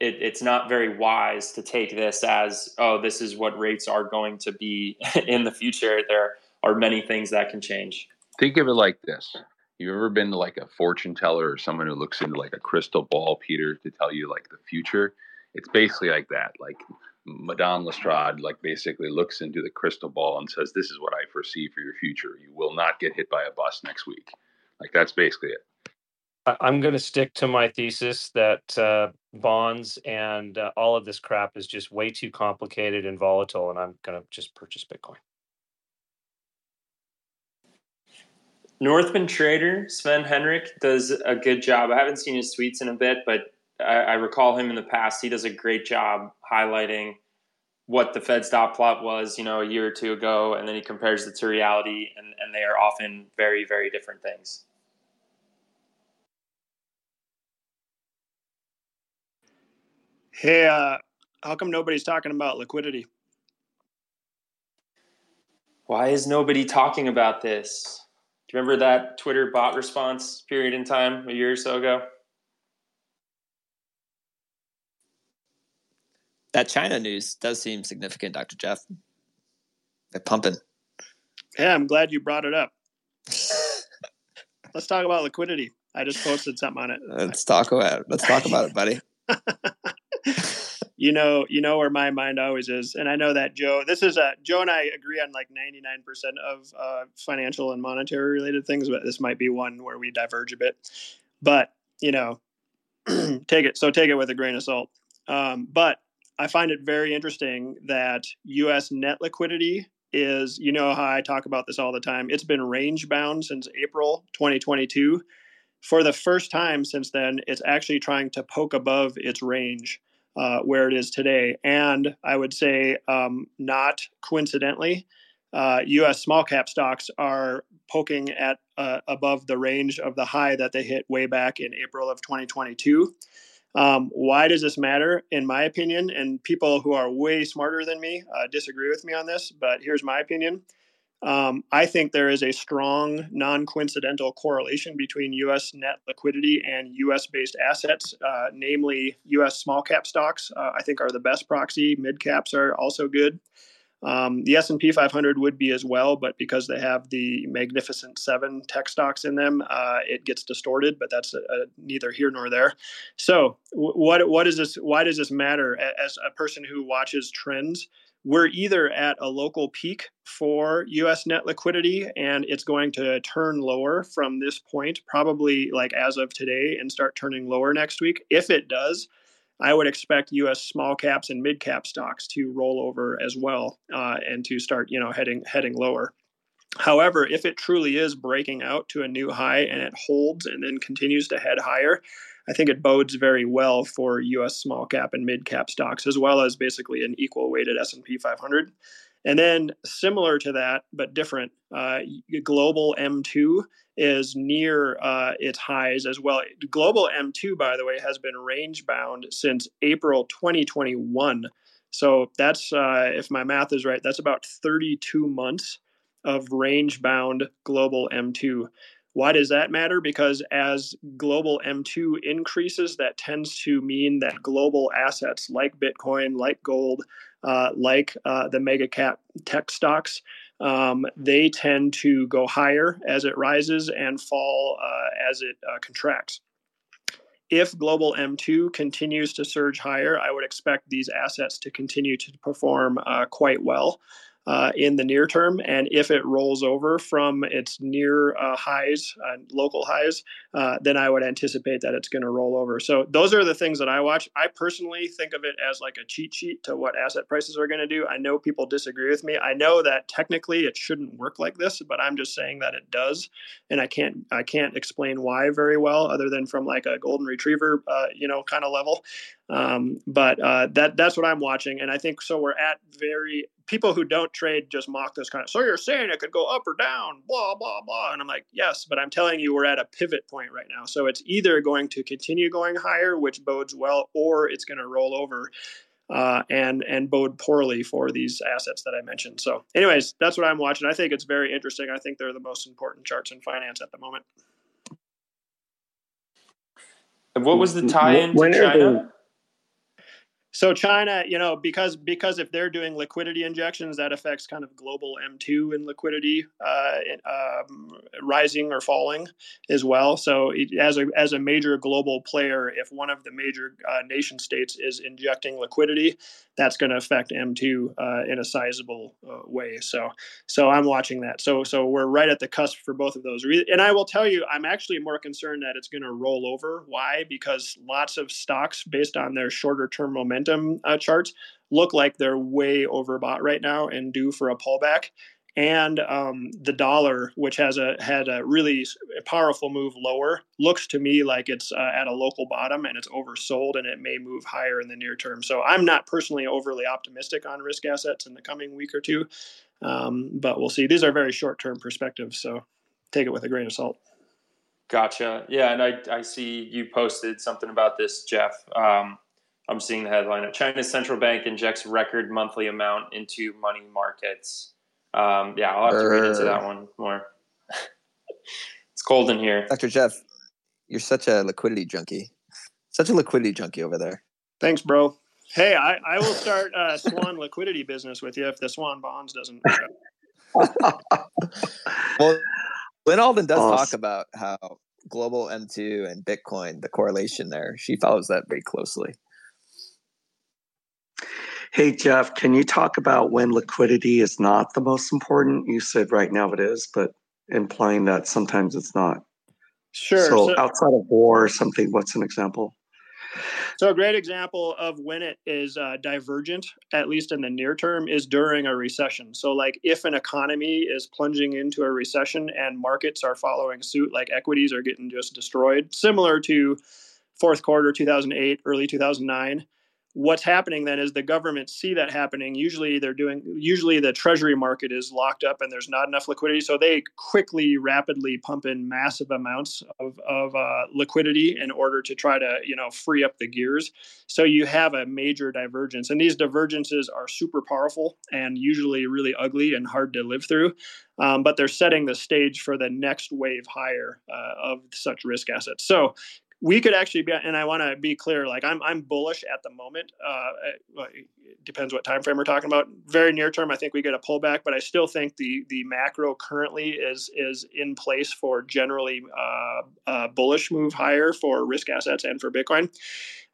it, it's not very wise to take this as oh, this is what rates are going to be in the future. There are many things that can change. Think of it like this: you ever been to like a fortune teller or someone who looks into like a crystal ball, Peter, to tell you like the future? It's basically like that. Like Madame Lestrade, like basically looks into the crystal ball and says, "This is what I foresee for your future. You will not get hit by a bus next week." Like that's basically it. I'm going to stick to my thesis that uh, bonds and uh, all of this crap is just way too complicated and volatile, and I'm going to just purchase Bitcoin. Northman trader Sven Henrich does a good job. I haven't seen his tweets in a bit, but I, I recall him in the past. He does a great job highlighting what the Fed's dot plot was, you know, a year or two ago, and then he compares it to reality, and, and they are often very, very different things. Hey, uh, how come nobody's talking about liquidity? Why is nobody talking about this? Do you remember that Twitter bot response period in time a year or so ago? That China news does seem significant, Dr. Jeff. They're pumping. Yeah, I'm glad you brought it up. Let's talk about liquidity. I just posted something on it. Let's talk about it. Let's talk about it, buddy. you know, you know where my mind always is, and I know that Joe. This is a Joe and I agree on like 99 percent of uh, financial and monetary related things, but this might be one where we diverge a bit. But you know, take it so take it with a grain of salt. Um, but I find it very interesting that U.S. net liquidity is, you know, how I talk about this all the time. It's been range bound since April 2022. For the first time since then, it's actually trying to poke above its range uh, where it is today. And I would say, um, not coincidentally, uh, U.S. small cap stocks are poking at uh, above the range of the high that they hit way back in April of 2022. Um, why does this matter? In my opinion, and people who are way smarter than me uh, disagree with me on this, but here's my opinion. Um, I think there is a strong non coincidental correlation between U.S. net liquidity and U.S. based assets, uh, namely U.S. small cap stocks. Uh, I think are the best proxy. Mid caps are also good. Um, the S&P 500 would be as well, but because they have the Magnificent Seven tech stocks in them, uh, it gets distorted. But that's a, a neither here nor there. So, what what is this? Why does this matter? As a person who watches trends, we're either at a local peak for U.S. net liquidity, and it's going to turn lower from this point, probably like as of today, and start turning lower next week. If it does, I would expect U.S. small caps and mid cap stocks to roll over as well uh, and to start, you know, heading heading lower. However, if it truly is breaking out to a new high and it holds and then continues to head higher, I think it bodes very well for U.S. small cap and mid cap stocks, as well as basically an equal weighted S&P 500. And then similar to that, but different, uh, global M2 is near uh, its highs as well. Global M2, by the way, has been range bound since April 2021. So that's, uh, if my math is right, that's about 32 months of range bound global M2. Why does that matter? Because as global M2 increases, that tends to mean that global assets like Bitcoin, like gold, uh, like uh, the mega cap tech stocks, um, they tend to go higher as it rises and fall uh, as it uh, contracts. If global M2 continues to surge higher, I would expect these assets to continue to perform uh, quite well uh, in the near term. And if it rolls over from its near uh, highs, uh, local highs, uh, then I would anticipate that it's going to roll over. So those are the things that I watch. I personally think of it as like a cheat sheet to what asset prices are going to do. I know people disagree with me. I know that technically it shouldn't work like this, but I'm just saying that it does, and I can't I can't explain why very well, other than from like a golden retriever, uh, you know, kind of level. Um, but uh, that that's what I'm watching, and I think so. We're at very people who don't trade just mock this kind of. So you're saying it could go up or down, blah blah blah, and I'm like, yes, but I'm telling you, we're at a pivot point right now. So it's either going to continue going higher, which bodes well, or it's going to roll over. Uh, and and bode poorly for these assets that I mentioned. So, anyways, that's what I'm watching. I think it's very interesting. I think they're the most important charts in finance at the moment. And what was the tie in to China? So China, you know, because because if they're doing liquidity injections, that affects kind of global M2 and liquidity uh, um, rising or falling as well. So it, as a as a major global player, if one of the major uh, nation states is injecting liquidity, that's going to affect M2 uh, in a sizable uh, way. So so I'm watching that. So so we're right at the cusp for both of those. And I will tell you, I'm actually more concerned that it's going to roll over. Why? Because lots of stocks, based on their shorter term momentum momentum uh, charts look like they're way overbought right now and due for a pullback. And um, the dollar, which has a had a really powerful move lower, looks to me like it's uh, at a local bottom and it's oversold and it may move higher in the near term. So I'm not personally overly optimistic on risk assets in the coming week or two, um, but we'll see. These are very short term perspectives, so take it with a grain of salt. Gotcha. Yeah, and I I see you posted something about this, Jeff. Um, I'm seeing the headline: of China's central bank injects record monthly amount into money markets. Um, yeah, I'll have to read into that one more. it's cold in here. Dr. Jeff, you're such a liquidity junkie. Such a liquidity junkie over there. Thanks, bro. Hey, I, I will start a Swan liquidity business with you if the Swan bonds doesn't. well, Lynn Alden does awesome. talk about how global M2 and Bitcoin, the correlation there, she follows that very closely. Hey, Jeff, can you talk about when liquidity is not the most important? You said right now it is, but implying that sometimes it's not. Sure. So, so outside of war or something, what's an example? So a great example of when it is uh, divergent, at least in the near term, is during a recession. So like if an economy is plunging into a recession and markets are following suit, like equities are getting just destroyed, similar to fourth quarter 2008, early 2009 what's happening then is the government see that happening. Usually they're doing usually the treasury market is locked up and there's not enough liquidity. So they quickly rapidly pump in massive amounts of, of uh, liquidity in order to try to you know free up the gears. So you have a major divergence and these divergences are super powerful and usually really ugly and hard to live through. Um, but they're setting the stage for the next wave higher uh, of such risk assets. So we could actually be and i want to be clear like i'm i'm bullish at the moment uh, it depends what time frame we're talking about very near term i think we get a pullback but i still think the the macro currently is is in place for generally uh, bullish move higher for risk assets and for bitcoin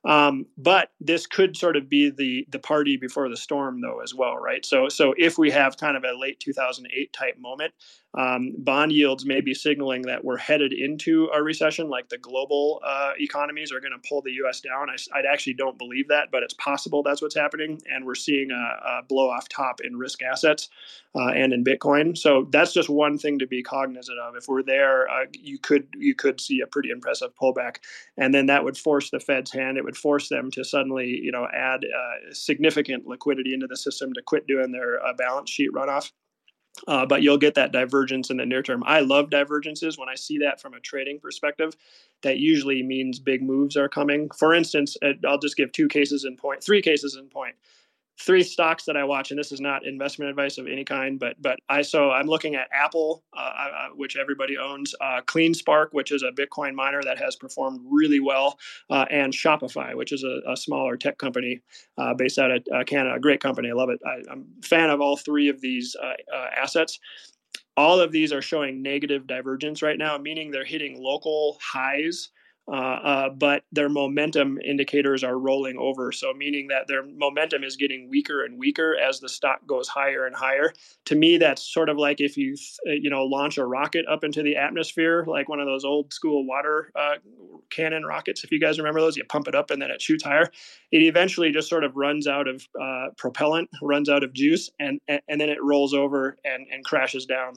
um, but this could sort of be the the party before the storm, though, as well, right? So, so if we have kind of a late 2008 type moment, um, bond yields may be signaling that we're headed into a recession, like the global uh, economies are going to pull the U.S. down. I, I, actually don't believe that, but it's possible that's what's happening, and we're seeing a, a blow off top in risk assets uh, and in Bitcoin. So that's just one thing to be cognizant of. If we're there, uh, you could you could see a pretty impressive pullback, and then that would force the Fed's hand. It would force them to suddenly you know add uh, significant liquidity into the system to quit doing their uh, balance sheet runoff. Uh, but you'll get that divergence in the near term. I love divergences. When I see that from a trading perspective, that usually means big moves are coming. For instance, I'll just give two cases in point, three cases in point three stocks that I watch, and this is not investment advice of any kind, but but I so I'm looking at Apple, uh, uh, which everybody owns, uh, CleanSpark, which is a Bitcoin miner that has performed really well, uh, and Shopify, which is a, a smaller tech company uh, based out of uh, Canada. A great company, I love it. I, am a fan of all three of these assets. All of these are showing negative divergence right now, meaning they're hitting local highs uh, uh, but their momentum indicators are rolling over. So, meaning that their momentum is getting weaker and weaker as the stock goes higher and higher. To me, that's sort of like if you, you know, launch a rocket up into the atmosphere, like one of those old school water uh, cannon rockets. If you guys remember those, you pump it up and then it shoots higher. It eventually just sort of runs out of uh, propellant, runs out of juice, and, and then it rolls over and, and crashes down.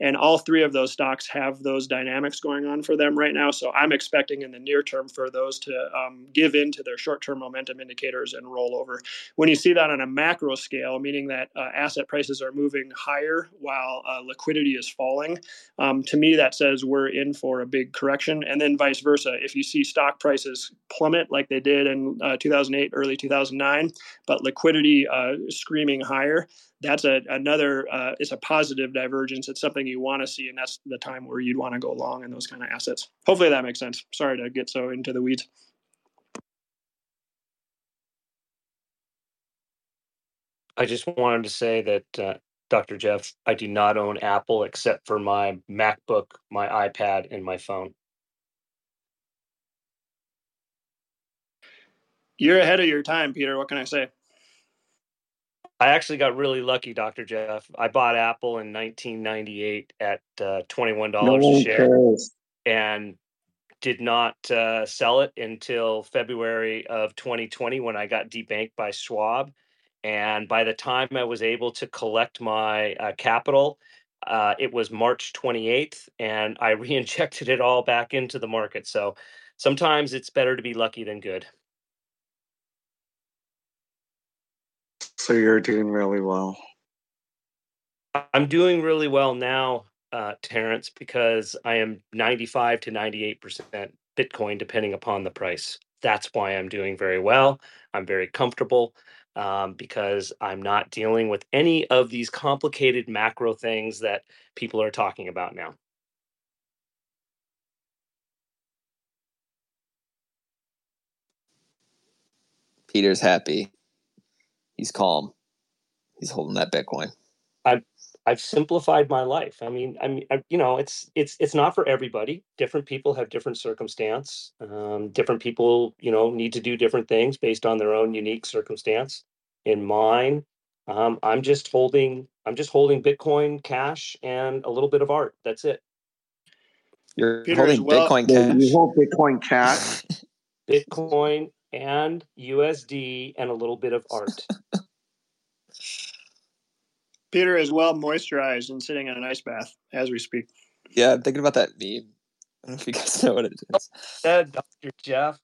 And all three of those stocks have those dynamics going on for them right now. So I'm expecting in the near term for those to um, give in to their short term momentum indicators and roll over. When you see that on a macro scale, meaning that uh, asset prices are moving higher while uh, liquidity is falling, um, to me that says we're in for a big correction. And then vice versa. If you see stock prices plummet like they did in uh, 2008, early 2009, but liquidity uh, screaming higher, that's a another uh, it's a positive divergence it's something you want to see and that's the time where you'd want to go long in those kind of assets hopefully that makes sense sorry to get so into the weeds I just wanted to say that, uh, Dr. Jeff, I do not own Apple except for my MacBook, my iPad, and my phone. You're ahead of your time, Peter. What can I say? I actually got really lucky, Dr. Jeff. I bought Apple in 1998 at uh, $21 No a share cares. and did not uh, sell it until February of 2020 when I got debanked by Schwab. And by the time I was able to collect my uh, capital, uh, it was March 28th, and I reinjected it all back into the market. So sometimes it's better to be lucky than good. So you're doing really well. I'm doing really well now, uh, Terrence, because I am 95 to 98% Bitcoin, depending upon the price. That's why I'm doing very well. I'm very comfortable um, because I'm not dealing with any of these complicated macro things that people are talking about now. Peter's happy. He's calm. He's holding that Bitcoin. I've I've simplified my life. I mean, I mean, I, you know, it's it's it's not for everybody. Different people have different circumstance. Um, different people, you know, need to do different things based on their own unique circumstance. In mine, um, I'm just holding I'm just holding Bitcoin, cash, and a little bit of art. That's it. You're Peter, holding well- Bitcoin Yeah, cash. you hold Bitcoin cash. Bitcoin and USD and a little bit of art. Peter is well moisturized and sitting in an ice bath as we speak. Yeah, I'm thinking about that meme. I don't know if you guys know what it is. Said Dr. Jeff.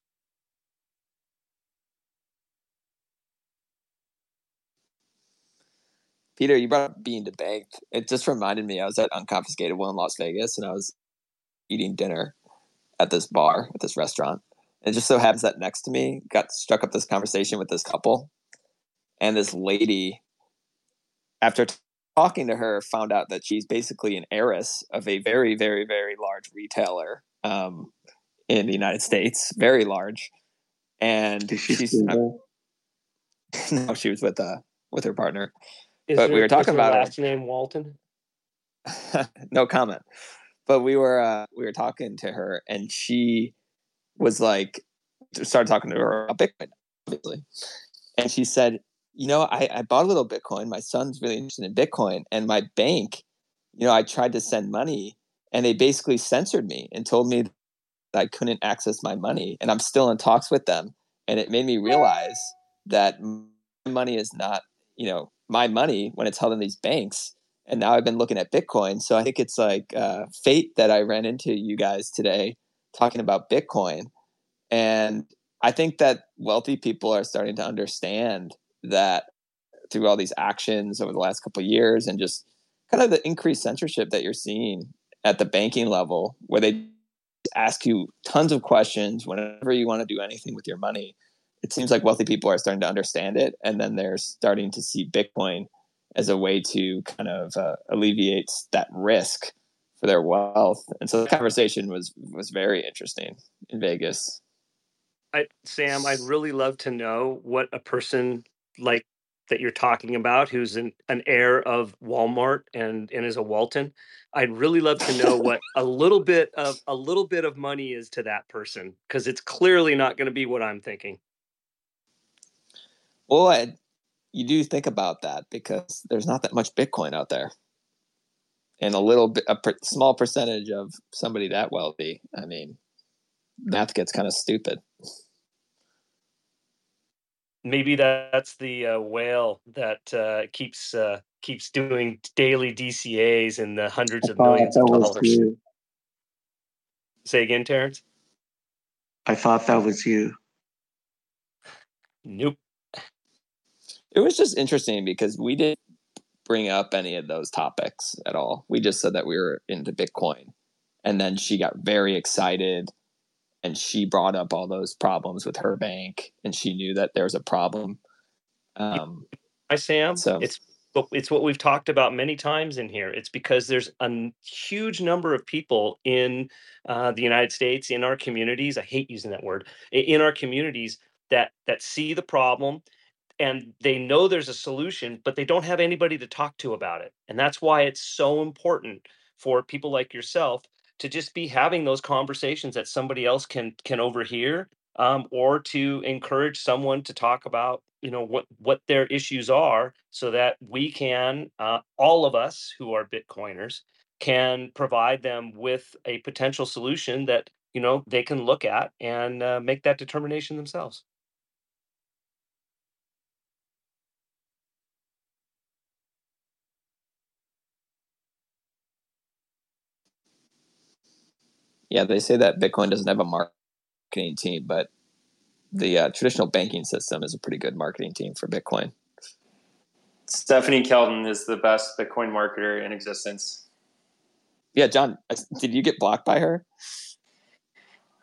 Peter, you brought up being debanked. It just reminded me I was at Unconfiscatable in Las Vegas and I was eating dinner at this bar, at this restaurant. And it just so happens that next to me got struck up this conversation with this couple. And this lady, after t- talking to her, found out that she's basically an heiress of a very, very, very large retailer um, in the United States, very large. And Is she she's single? no, she was with uh with her partner. Is But we were talking is her about her. last name Walton. no comment. But we were uh, we were talking to her, and she was like, started talking to her about Bitcoin, obviously, and she said, "You know, I, I bought a little Bitcoin. My son's really interested in Bitcoin, and my bank, you know, I tried to send money, and they basically censored me and told me that I couldn't access my money, and I'm still in talks with them, and it made me realize that my money is not, you know, my money when it's held in these banks." and now I've been looking at Bitcoin. So I think it's like uh, fate that I ran into you guys today talking about Bitcoin, and I think that wealthy people are starting to understand that through all these actions over the last couple years, and just kind of the increased censorship that you're seeing at the banking level, where they ask you tons of questions whenever you want to do anything with your money. It seems like wealthy people are starting to understand it, and then they're starting to see Bitcoin as a way to kind of uh, alleviate that risk for their wealth. And so the conversation was was very interesting in Vegas. I, Sam, I'd really love to know what a person like that you're talking about, who's an, an heir of Walmart and and is a Walton. I'd really love to know what a little bit of a little bit of money is to that person, because it's clearly not going to be what I'm thinking. Well, I, you do think about that because there's not that much Bitcoin out there, and a little bit, a per, small percentage of somebody that wealthy. I mean, math gets kind of stupid. Maybe that's the uh, whale that uh, keeps uh, keeps doing daily DCA's in the hundreds I of thought millions that of was dollars. you. Say again, Terrence. I thought that was you. Nope. It was just interesting because we didn't bring up any of those topics at all. We just said that we were into Bitcoin. And then she got very excited and she brought up all those problems with her bank and she knew that there was a problem. Um, Hi, Sam. So- it's it's what we've talked about many times in here. It's because there's a huge number of people in uh, the United States, in our communities. I hate using that word. In our communities that that see the problem, and they know there's a solution, but they don't have anybody to talk to about it. And that's why it's so important for people like yourself to just be having those conversations that somebody else can can overhear um, or to encourage someone to talk about you know what what their issues are so that we can uh, all of us who are bitcoiners can provide them with a potential solution that you know they can look at and uh, make that determination themselves Yeah, they say that Bitcoin doesn't have a marketing team, but the uh, traditional banking system is a pretty good marketing team for Bitcoin. Stephanie Kelton is the best Bitcoin marketer in existence. Yeah, John, did you get blocked by her?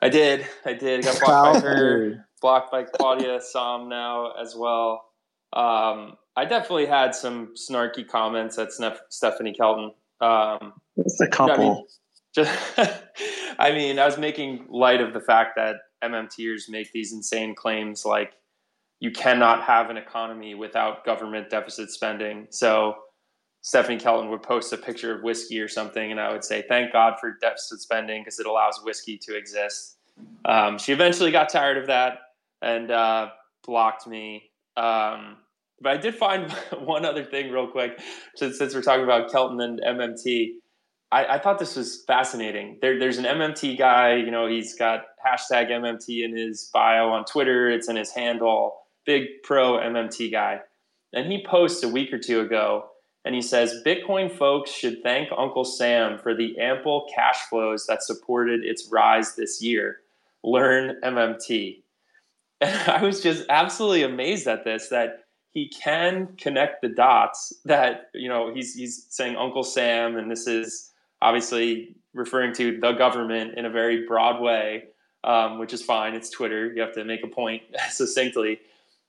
I did. I did. I got blocked by her, blocked by Claudia Sahm now as well. Um, I definitely had some snarky comments at Stephanie Kelton. Um, Just a couple. I mean, just, I mean, I was making light of the fact that MMTers make these insane claims like you cannot have an economy without government deficit spending. So Stephanie Kelton would post a picture of whiskey or something, and I would say, "Thank God for deficit spending because it allows whiskey to exist." Um, she eventually got tired of that and uh, blocked me. Um, but I did find one other thing real quick, since, since we're talking about Kelton and MMT. I, I, thought this was fascinating. There, there's an MMT guy, you know, he's got hashtag MMT in his bio on Twitter. It's in his handle. Big pro MMT guy. And he posts a week or two ago and he says Bitcoin folks should thank Uncle Sam for the ample cash flows that supported its rise this year. Learn MMT. And I was just absolutely amazed at this that he can connect the dots that, you know, he's, he's saying Uncle Sam and this is obviously referring to the government in a very broad way, um, which is fine. It's Twitter. You have to make a point succinctly.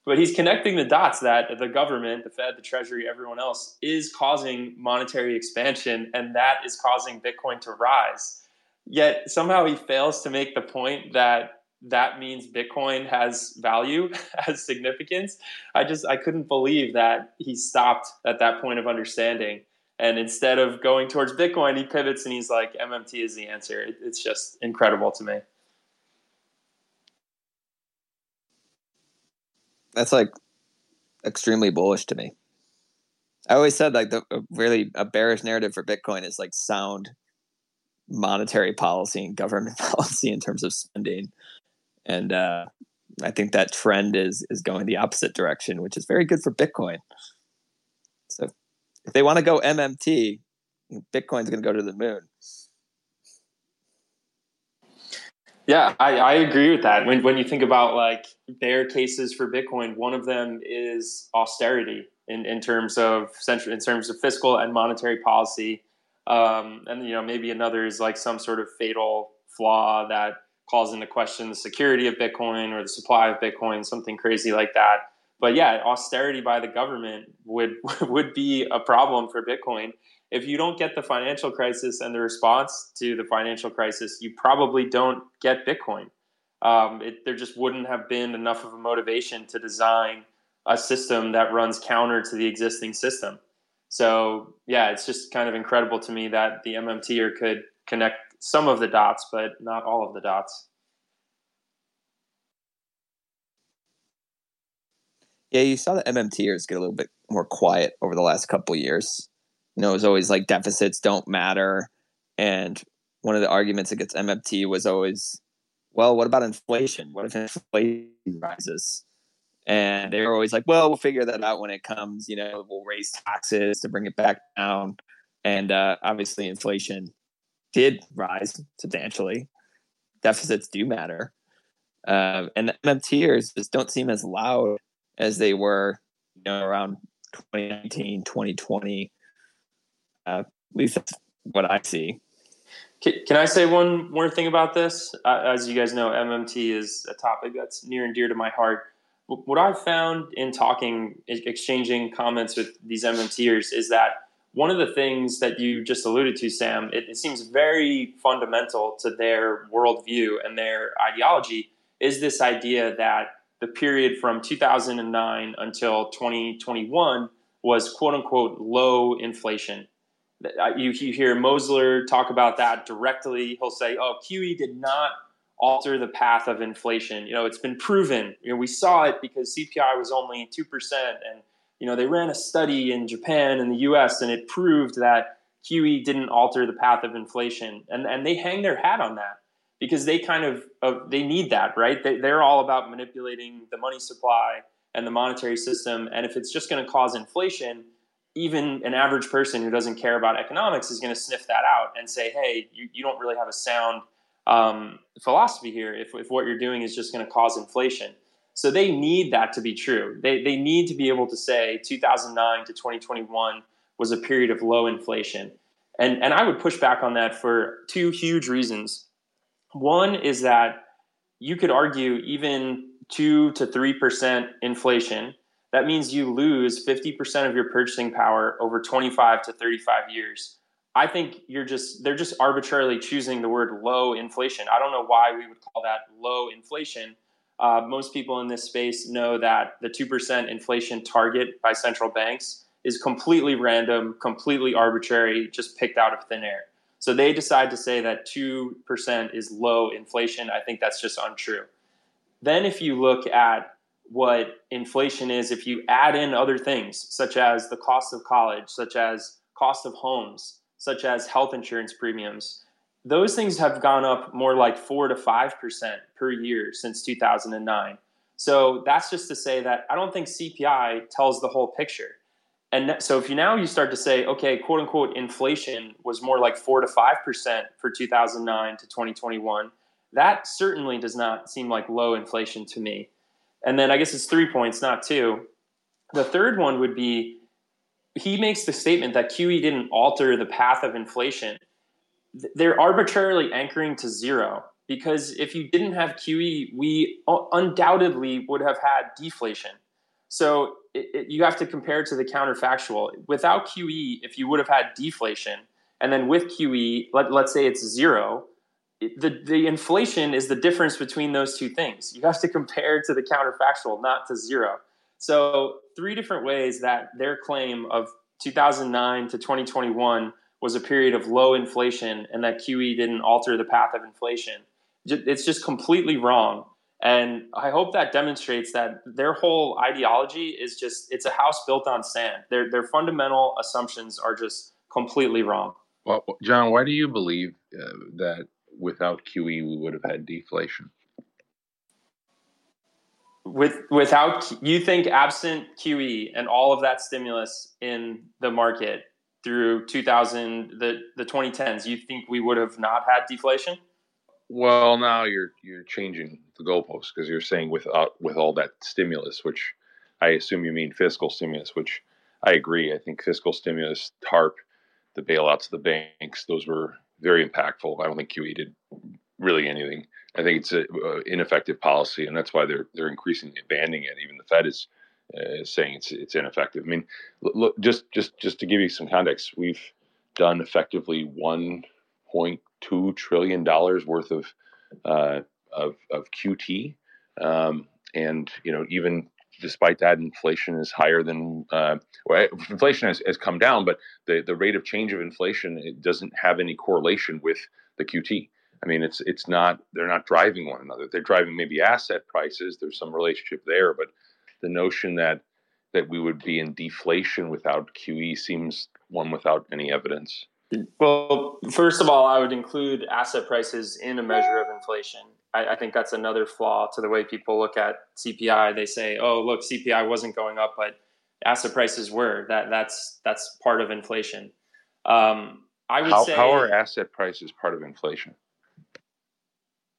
But he's connecting the dots that the government, the Fed, the Treasury, everyone else is causing monetary expansion, and that is causing Bitcoin to rise. Yet somehow he fails to make the point that that means Bitcoin has value, has significance. I just I couldn't believe that he stopped at that point of understanding. And instead of going towards Bitcoin, he pivots and he's like, MMT is the answer. It's just incredible to me. That's like extremely bullish to me. I always said like the really a bearish narrative for Bitcoin is like sound monetary policy and government policy in terms of spending, and uh, I think that trend is is going the opposite direction, which is very good for Bitcoin. If they want to go MMT, Bitcoin's going to go to the moon. Yeah, I, I agree with that. When when you think about like bear cases for Bitcoin, one of them is austerity in, in terms of central in terms of fiscal and monetary policy. Um, and you know, maybe another is like some sort of fatal flaw that calls into question the security of Bitcoin or the supply of Bitcoin, something crazy like that but yeah, austerity by the government would would be a problem for Bitcoin. If you don't get the financial crisis and the response to the financial crisis, you probably don't get Bitcoin. Um, it, there just wouldn't have been enough of a motivation to design a system that runs counter to the existing system. So yeah, it's just kind of incredible to me that the MMTer could connect some of the dots, but not all of the dots. Yeah, you saw the MMTers get a little bit more quiet over the last couple years. You know, it was always like deficits don't matter, and one of the arguments against MMT was always, well, what about inflation? What if inflation rises? And they were always like, well, we'll figure that out when it comes. You know, we'll raise taxes to bring it back down. And uh, obviously, inflation did rise substantially. Deficits do matter. Uh, and the MMTers just don't seem as loud as they were you know, around 2019, 2020. Uh, at least that's what I see. Can, I say one more thing about this? Uh, as you guys know, MMT is a topic that's near and dear to my heart. What I've found in talking, exchanging comments with these MMTers is that one of the things that you just alluded to, Sam, it, it seems very fundamental to their worldview and their ideology is this idea that the period from 2009 until 2021 was quote unquote low inflation. You, you hear Mosler talk about that directly. He'll say, "Oh, QE did not alter the path of inflation. You know, it's been proven. You know, we saw it because CPI was only two percent, and you know they ran a study in Japan and the U.S. and it proved that QE didn't alter the path of inflation. And and they hang their hat on that because they kind of uh, they need that, right? They, they're all about manipulating the money supply and the monetary system. And if it's just going to cause inflation, even an average person who doesn't care about economics is going to sniff that out and say, hey, you, you don't really have a sound um, philosophy here if, if what you're doing is just going to cause inflation. So they need that to be true. They, they need to be able to say 2009 to 2021 was a period of low inflation. And, and I would push back on that for two huge reasons. One is that you could argue even 2 to 3% inflation, that means you lose 50% of your purchasing power over 25 to 35 years. I think you're just they're just arbitrarily choosing the word low inflation. I don't know why we would call that low inflation. Uh, most people in this space know that the 2% inflation target by central banks is completely random, completely arbitrary, just picked out of thin air. So they decide to say that 2% is low inflation. I think that's just untrue. Then, if you look at what inflation is, if you add in other things, such as the cost of college, such as cost of homes, such as health insurance premiums, those things have gone up more like 4 to 5% per year since 2009. So that's just to say that I don't think CPI tells the whole picture. And so if you now you start to say, okay, quote unquote, inflation was more like 4 to 5% for 2009 to 2021, that certainly does not seem like low inflation to me. And then I guess it's three points, not two. The third one would be he makes the statement that QE didn't alter the path of inflation. They're arbitrarily anchoring to zero because if you didn't have QE, we uh, undoubtedly would have had deflation. So it, it, you have to compare to the counterfactual. Without QE, if you would have had deflation, and then with QE, let, let's say it's zero, the, the inflation is the difference between those two things. You have to compare to the counterfactual, not to zero. So, three different ways that their claim of 2009 to 2021 was a period of low inflation and that QE didn't alter the path of inflation. It's just completely wrong. And I hope that demonstrates that their whole ideology is just, it's a house built on sand. Their, their fundamental assumptions are just completely wrong. Well, John, why do you believe uh, that without QE we would have had deflation? with without you think absent QE and all of that stimulus in the market through 2000 the the 2010s you think we would have not had deflation well now you're you're changing the goalposts because you're saying without with all that stimulus which I assume you mean fiscal stimulus which I agree I think fiscal stimulus TARP the bailouts of the banks those were very impactful I don't think QE did really anything. I think it's an ineffective policy, and that's why they're they're increasingly abandoning it. Even the Fed is uh, saying it's it's ineffective. I mean, look, just just just to give you some context, we've done effectively 1.2 trillion dollars worth of uh, of of QT, um, and you know even despite that, inflation is higher than uh, well, inflation has, has come down, but the, the rate of change of inflation it doesn't have any correlation with the QT. I mean, it's it's not they're not driving one another. They're driving maybe asset prices. There's some relationship there, but the notion that that we would be in deflation without QE seems one without any evidence. Well, first of all, I would include asset prices in a measure of inflation. I, I, think that's another flaw to the way people look at CPI. They say, "Oh, look, CPI wasn't going up, but asset prices were." That that's that's part of inflation. Um, I would how, say how are asset prices part of inflation?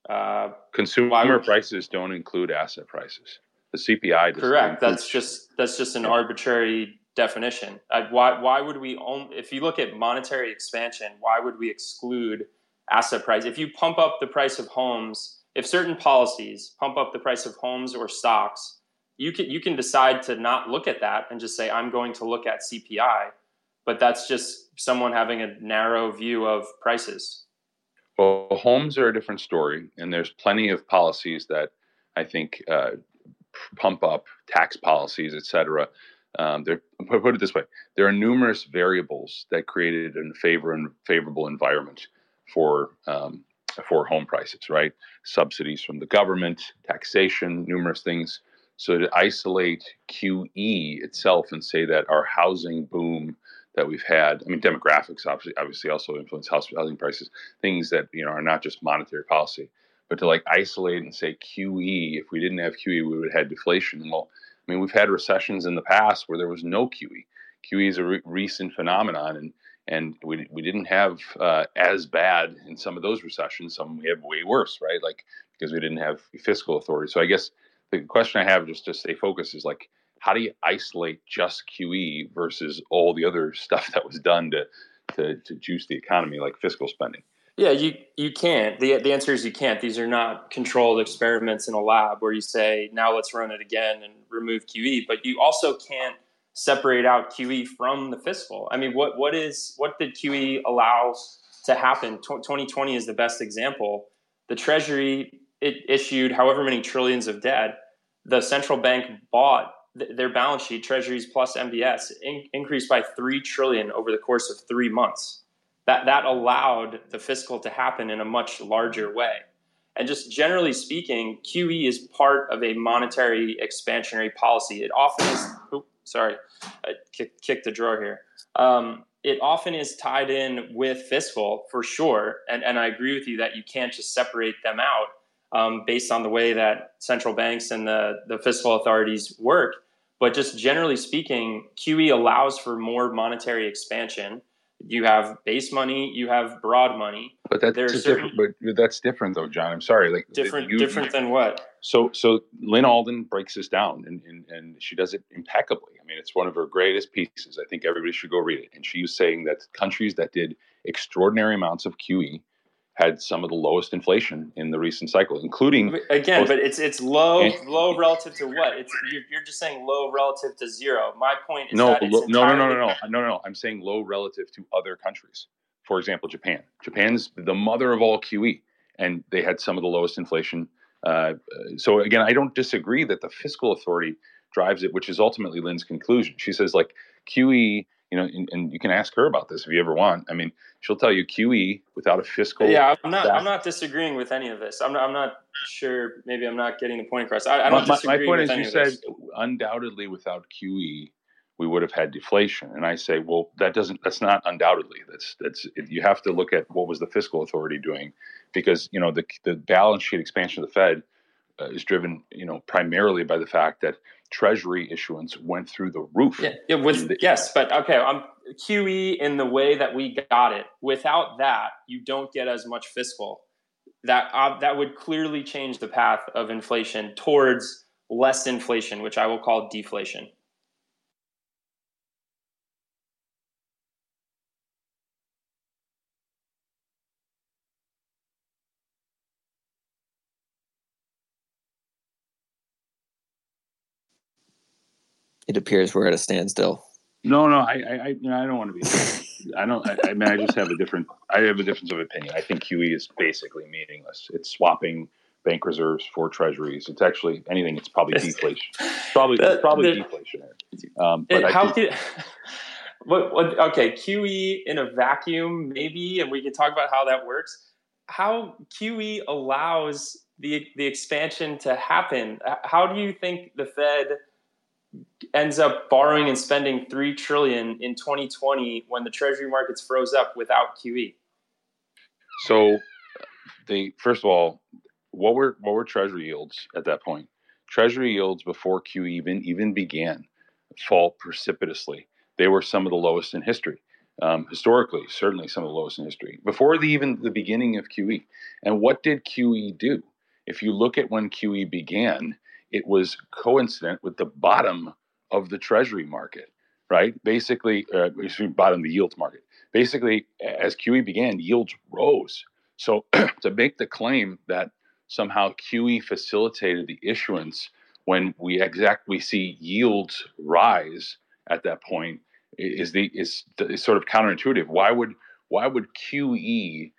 Uh, Consumer prices don't include asset prices. The CPI does correct. That's just that's just an yeah. arbitrary definition. Uh, why why would we own? If you look at monetary expansion, why would we exclude asset price? If you pump up the price of homes, if certain policies pump up the price of homes or stocks, you can you can decide to not look at that and just say I'm going to look at CPI. But that's just someone having a narrow view of prices. Well, homes are a different story, and there's plenty of policies that I think uh, pump up tax policies, et cetera. Um, put it this way: there are numerous variables that created a favor and favorable environment for um, for home prices. Right, subsidies from the government, taxation, numerous things. So to isolate QE itself and say that our housing boom that we've had, I mean, demographics obviously obviously also influence housing prices, things that you know are not just monetary policy, but to like isolate and say QE, if we didn't have QE, we would have had deflation. Well, I mean, we've had recessions in the past where there was no QE. QE is a re- recent phenomenon, and and we, we didn't have uh, as bad in some of those recessions. Some we have way worse, right? Like because we didn't have fiscal authority. So I guess the question I have just to stay focused is like, how do you isolate just QE versus all the other stuff that was done to to, to juice the economy, like fiscal spending? Yeah, you you can't. the The answer is you can't. These are not controlled experiments in a lab where you say now let's run it again and remove QE. But you also can't separate out QE from the fiscal. I mean, what what is what did QE allow to happen? Twenty twenty is the best example. The Treasury it issued however many trillions of debt. The central bank bought th- their balance sheet, Treasuries plus MBS, in- increased by three trillion over the course of three months that that allowed the fiscal to happen in a much larger way. And just generally speaking, QE is part of a monetary expansionary policy. It often is. Sorry, I kicked the drawer here. Um, it often is tied in with fiscal for sure, and and I agree with you that you can't just separate them out um, based on the way that central banks and the the fiscal authorities work. But just generally speaking, QE allows for more monetary expansion you have base money, you have broad money. But that's There's different. But that's different, though, John. I'm sorry. Like different, you, different than what? So, so Lynn Alden breaks this down, and, and and she does it impeccably. I mean, it's one of her greatest pieces. I think everybody should go read it. And she was saying that countries that did extraordinary amounts of QE had some of the lowest inflation in the recent cycle, including again. Both- but it's it's low and- low relative to what? It's you're, you're, just saying low relative to zero. My point is no, that lo- no, entirely- no, no, no, no, no, no. I'm saying low relative to other countries. For example, Japan. Japan's the mother of all QE, and they had some of the lowest inflation. Uh, uh, so again, I don't disagree that the fiscal authority drives it, which is ultimately Lynn's conclusion. She says like QE you know, and, and, you can ask her about this if you ever want. I mean, she'll tell you QE without a fiscal. Yeah, I'm not. I'm not disagreeing with any of this. I'm not. I'm not sure. Maybe I'm not getting the point across. I, I don't my. My point is, you said undoubtedly without QE we would have had deflation, and I say, well, that doesn't. That's not undoubtedly. That's that's. You have to look at what was the fiscal authority doing, because you know the the balance sheet expansion of the Fed uh, is driven, you know, primarily by the fact that Treasury issuance went through the roof. Yeah, yeah with the, yes, but okay, I'm QE in the way that we got it. Without that, you don't get as much fiscal. That uh, that would clearly change the path of inflation towards less inflation, which I will call deflation. It appears we're at a standstill. No, no, I, I, you know, I don't want to be. I don't. I, I, mean, I just have a different. I have a difference of opinion. I think QE is basically meaningless. It's swapping bank reserves for treasuries. It's actually anything. It's probably deflation. Probably, that, probably the, deflationary. Um, but it, how think, could? What, what, okay, QE in a vacuum, maybe, and we can talk about how that works. How QE allows the the expansion to happen? How do you think the Fed? Ends up borrowing and spending three trillion in 2020 when the treasury markets froze up without QE. So, they first of all, what were what were treasury yields at that point? Treasury yields before QE even even began fall precipitously. They were some of the lowest in history. Um, historically, certainly some of the lowest in history before the, even the beginning of QE. And what did QE do? If you look at when QE began, it was coincident with the bottom of the treasury market, right? Basically, uh, bottom of the yields market. Basically, as QE began, yields rose. So to make the claim that somehow QE facilitated the issuance when we exactly see yields rise at that point is the is, is sort of counterintuitive. Why would why would QE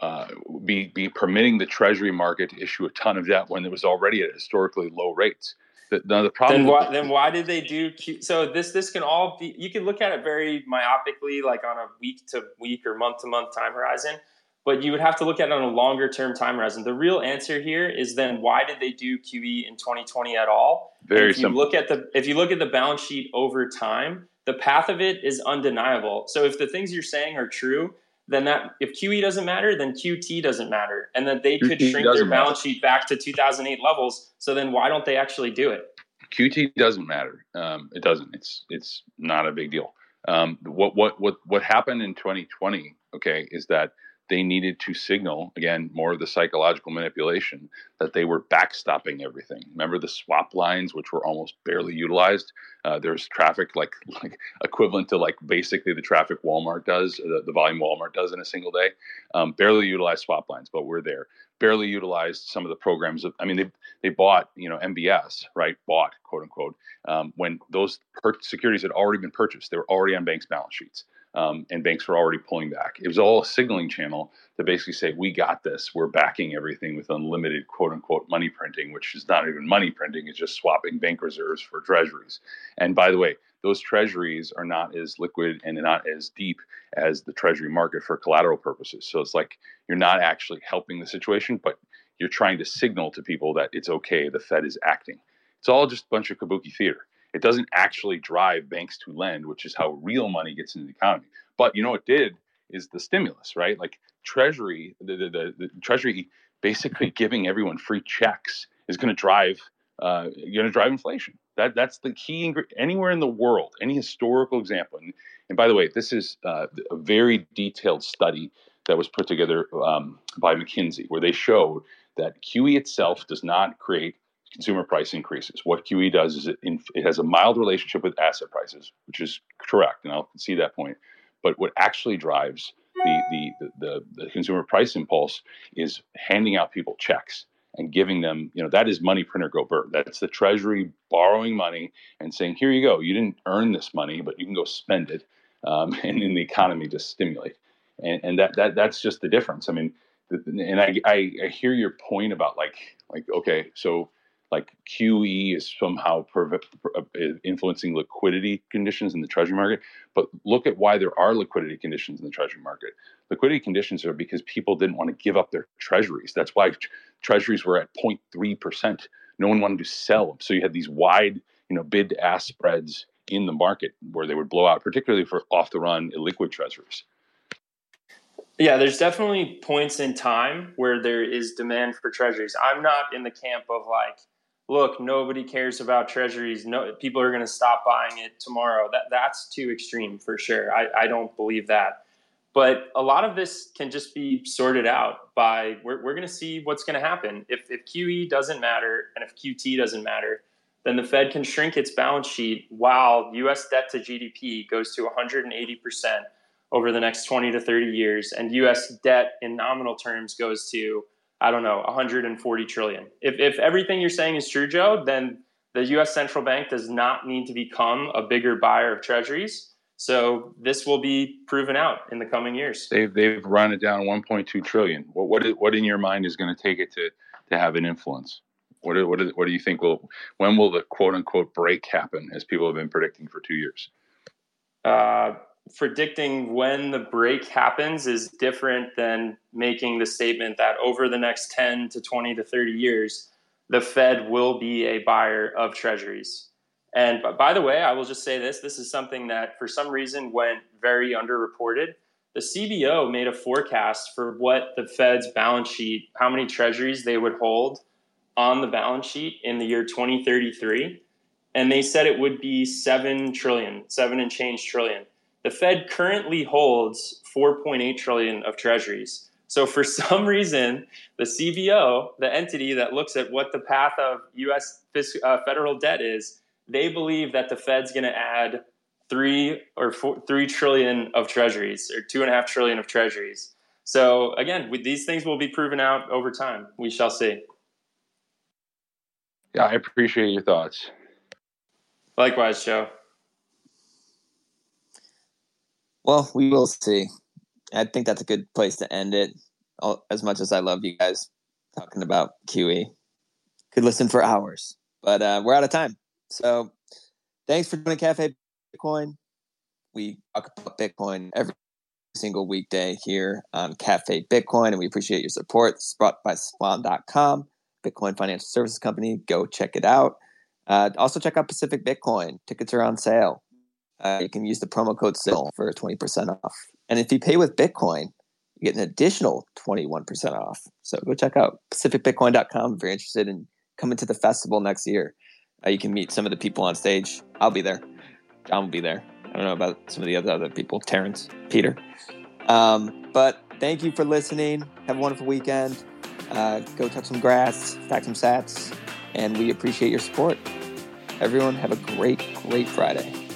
uh, be be permitting the Treasury market to issue a ton of debt when it was already at historically low rates. The, the problem. Then why? Then why did they do? Q, so this this can all be. You can look at it very myopically, like on a week to week or month to month time horizon. But you would have to look at it on a longer term time horizon. The real answer here is then why did they do QE in 2020 at all? Very if you simple. look at the if you look at the balance sheet over time, the path of it is undeniable. So if the things you're saying are true, then that if QE doesn't matter, then QT doesn't matter, and that they could shrink their balance matter. sheet back to 2008 levels. So then why don't they actually do it? QT doesn't matter. Um, it doesn't. It's it's not a big deal. Um, what what what what happened in 2020? Okay, is that they needed to signal again more of the psychological manipulation that they were backstopping everything. Remember the swap lines, which were almost barely utilized. Uh, there's traffic like like equivalent to like basically the traffic Walmart does, the, the volume Walmart does in a single day. Um, barely utilized swap lines, but we're there. Barely utilized some of the programs. Of, I mean, they they bought you know MBS right, bought quote unquote um, when those per- securities had already been purchased. They were already on banks' balance sheets. Um, and banks were already pulling back. It was all a signaling channel to basically say, "We got this. We're backing everything with unlimited quote unquote money printing, which is not even money printing; it's just swapping bank reserves for treasuries." And by the way, those treasuries are not as liquid and not as deep as the treasury market for collateral purposes. So it's like you're not actually helping the situation, but you're trying to signal to people that it's okay. The Fed is acting. It's all just a bunch of kabuki theater. It doesn't actually drive banks to lend, which is how real money gets into the economy. But you know what did is the stimulus, right? Like Treasury, the, the, the, the Treasury basically giving everyone free checks is going to drive uh, going to drive inflation. That that's the key ingredient. Anywhere in the world, any historical example. And, and by the way, this is uh, a very detailed study that was put together um, by McKinsey, where they showed that QE itself does not create consumer price increases. What QE does is it, in, it has a mild relationship with asset prices, which is correct, and I'll concede that point. But what actually drives the, the, the, the consumer price impulse is handing out people checks and giving them, you know, that is money printer go bird. That's the treasury borrowing money and saying, here you go. You didn't earn this money, but you can go spend it. Um, and in the economy just stimulate. And, and that, that, that's just the difference. I mean, and I, I, I hear your point about like, like, okay, so like QE is somehow uh, influencing liquidity conditions in the treasury market. But look at why there are liquidity conditions in the treasury market. Liquidity conditions are because people didn't want to give up their treasuries. That's why treasuries were at 0.3%. No one wanted to sell. So you had these wide, you know, bid to ask spreads in the market where they would blow out, particularly for off the run illiquid treasuries. Yeah, there's definitely points in time where there is demand for treasuries. I'm not in the camp of like, look, nobody cares about treasuries. No, people are going to stop buying it tomorrow. That that's too extreme for sure. I, I don't believe that. But a lot of this can just be sorted out by we're, we're going to see what's going to happen. If, if QE doesn't matter and if QT doesn't matter, then the Fed can shrink its balance sheet while US debt to GDP goes to 180% over the next 20 to 30 years, and US debt in nominal terms goes to I don't know, 140 trillion. If, if everything you're saying is true, Joe, then the U.S. central bank does not need to become a bigger buyer of treasuries. So this will be proven out in the coming years. They've they've run it down 1.2 trillion. What what is, what in your mind is going to take it to to have an influence? What do, what do, what do you think will when will the quote unquote break happen as people have been predicting for two years? Uh, predicting when the break happens is different than making the statement that over the next 10 to 20 to 30 years, the Fed will be a buyer of treasuries. And by the way, I will just say this this is something that for some reason went very underreported. The CBO made a forecast for what the Fed's balance sheet, how many treasuries they would hold on the balance sheet in the year 2033. And they said it would be 7 trillion, 7 and change trillion. The Fed currently holds 4.8 trillion of treasuries. So for some reason, the CBO, the entity that looks at what the path of U.S. Uh, federal debt is, they believe that the Fed's going to add three or four, three trillion of treasuries or two and a half trillion of treasuries. So again, we, these things will be proven out over time. We shall see. Yeah, I appreciate your thoughts. Likewise, Joe. Well, we will see. I think that's a good place to end it. As much as I love you guys talking about QE, could listen for hours. But uh, we're out of time. So thanks for joining Cafe Bitcoin. We talk about Bitcoin every single weekday here on Cafe Bitcoin, and we appreciate your support. It's brought by Swan.com, Bitcoin financial services company. Go check it out. Uh, also, check out Pacific Bitcoin. Tickets are on sale. Uh, you can use the promo code SIL for 20% off. And if you pay with Bitcoin, you get an additional 21% off. So go check out pacificbitcoin.com if you're interested in coming to the festival next year. Uh, you can meet some of the people on stage. I'll be there. John will be there. I don't know about some of the other, other people, Terrence, Peter. Um, but thank you for listening. Have a wonderful weekend. Uh, go touch some grass, stack some sats, and we appreciate your support. Everyone, have a great, great Friday.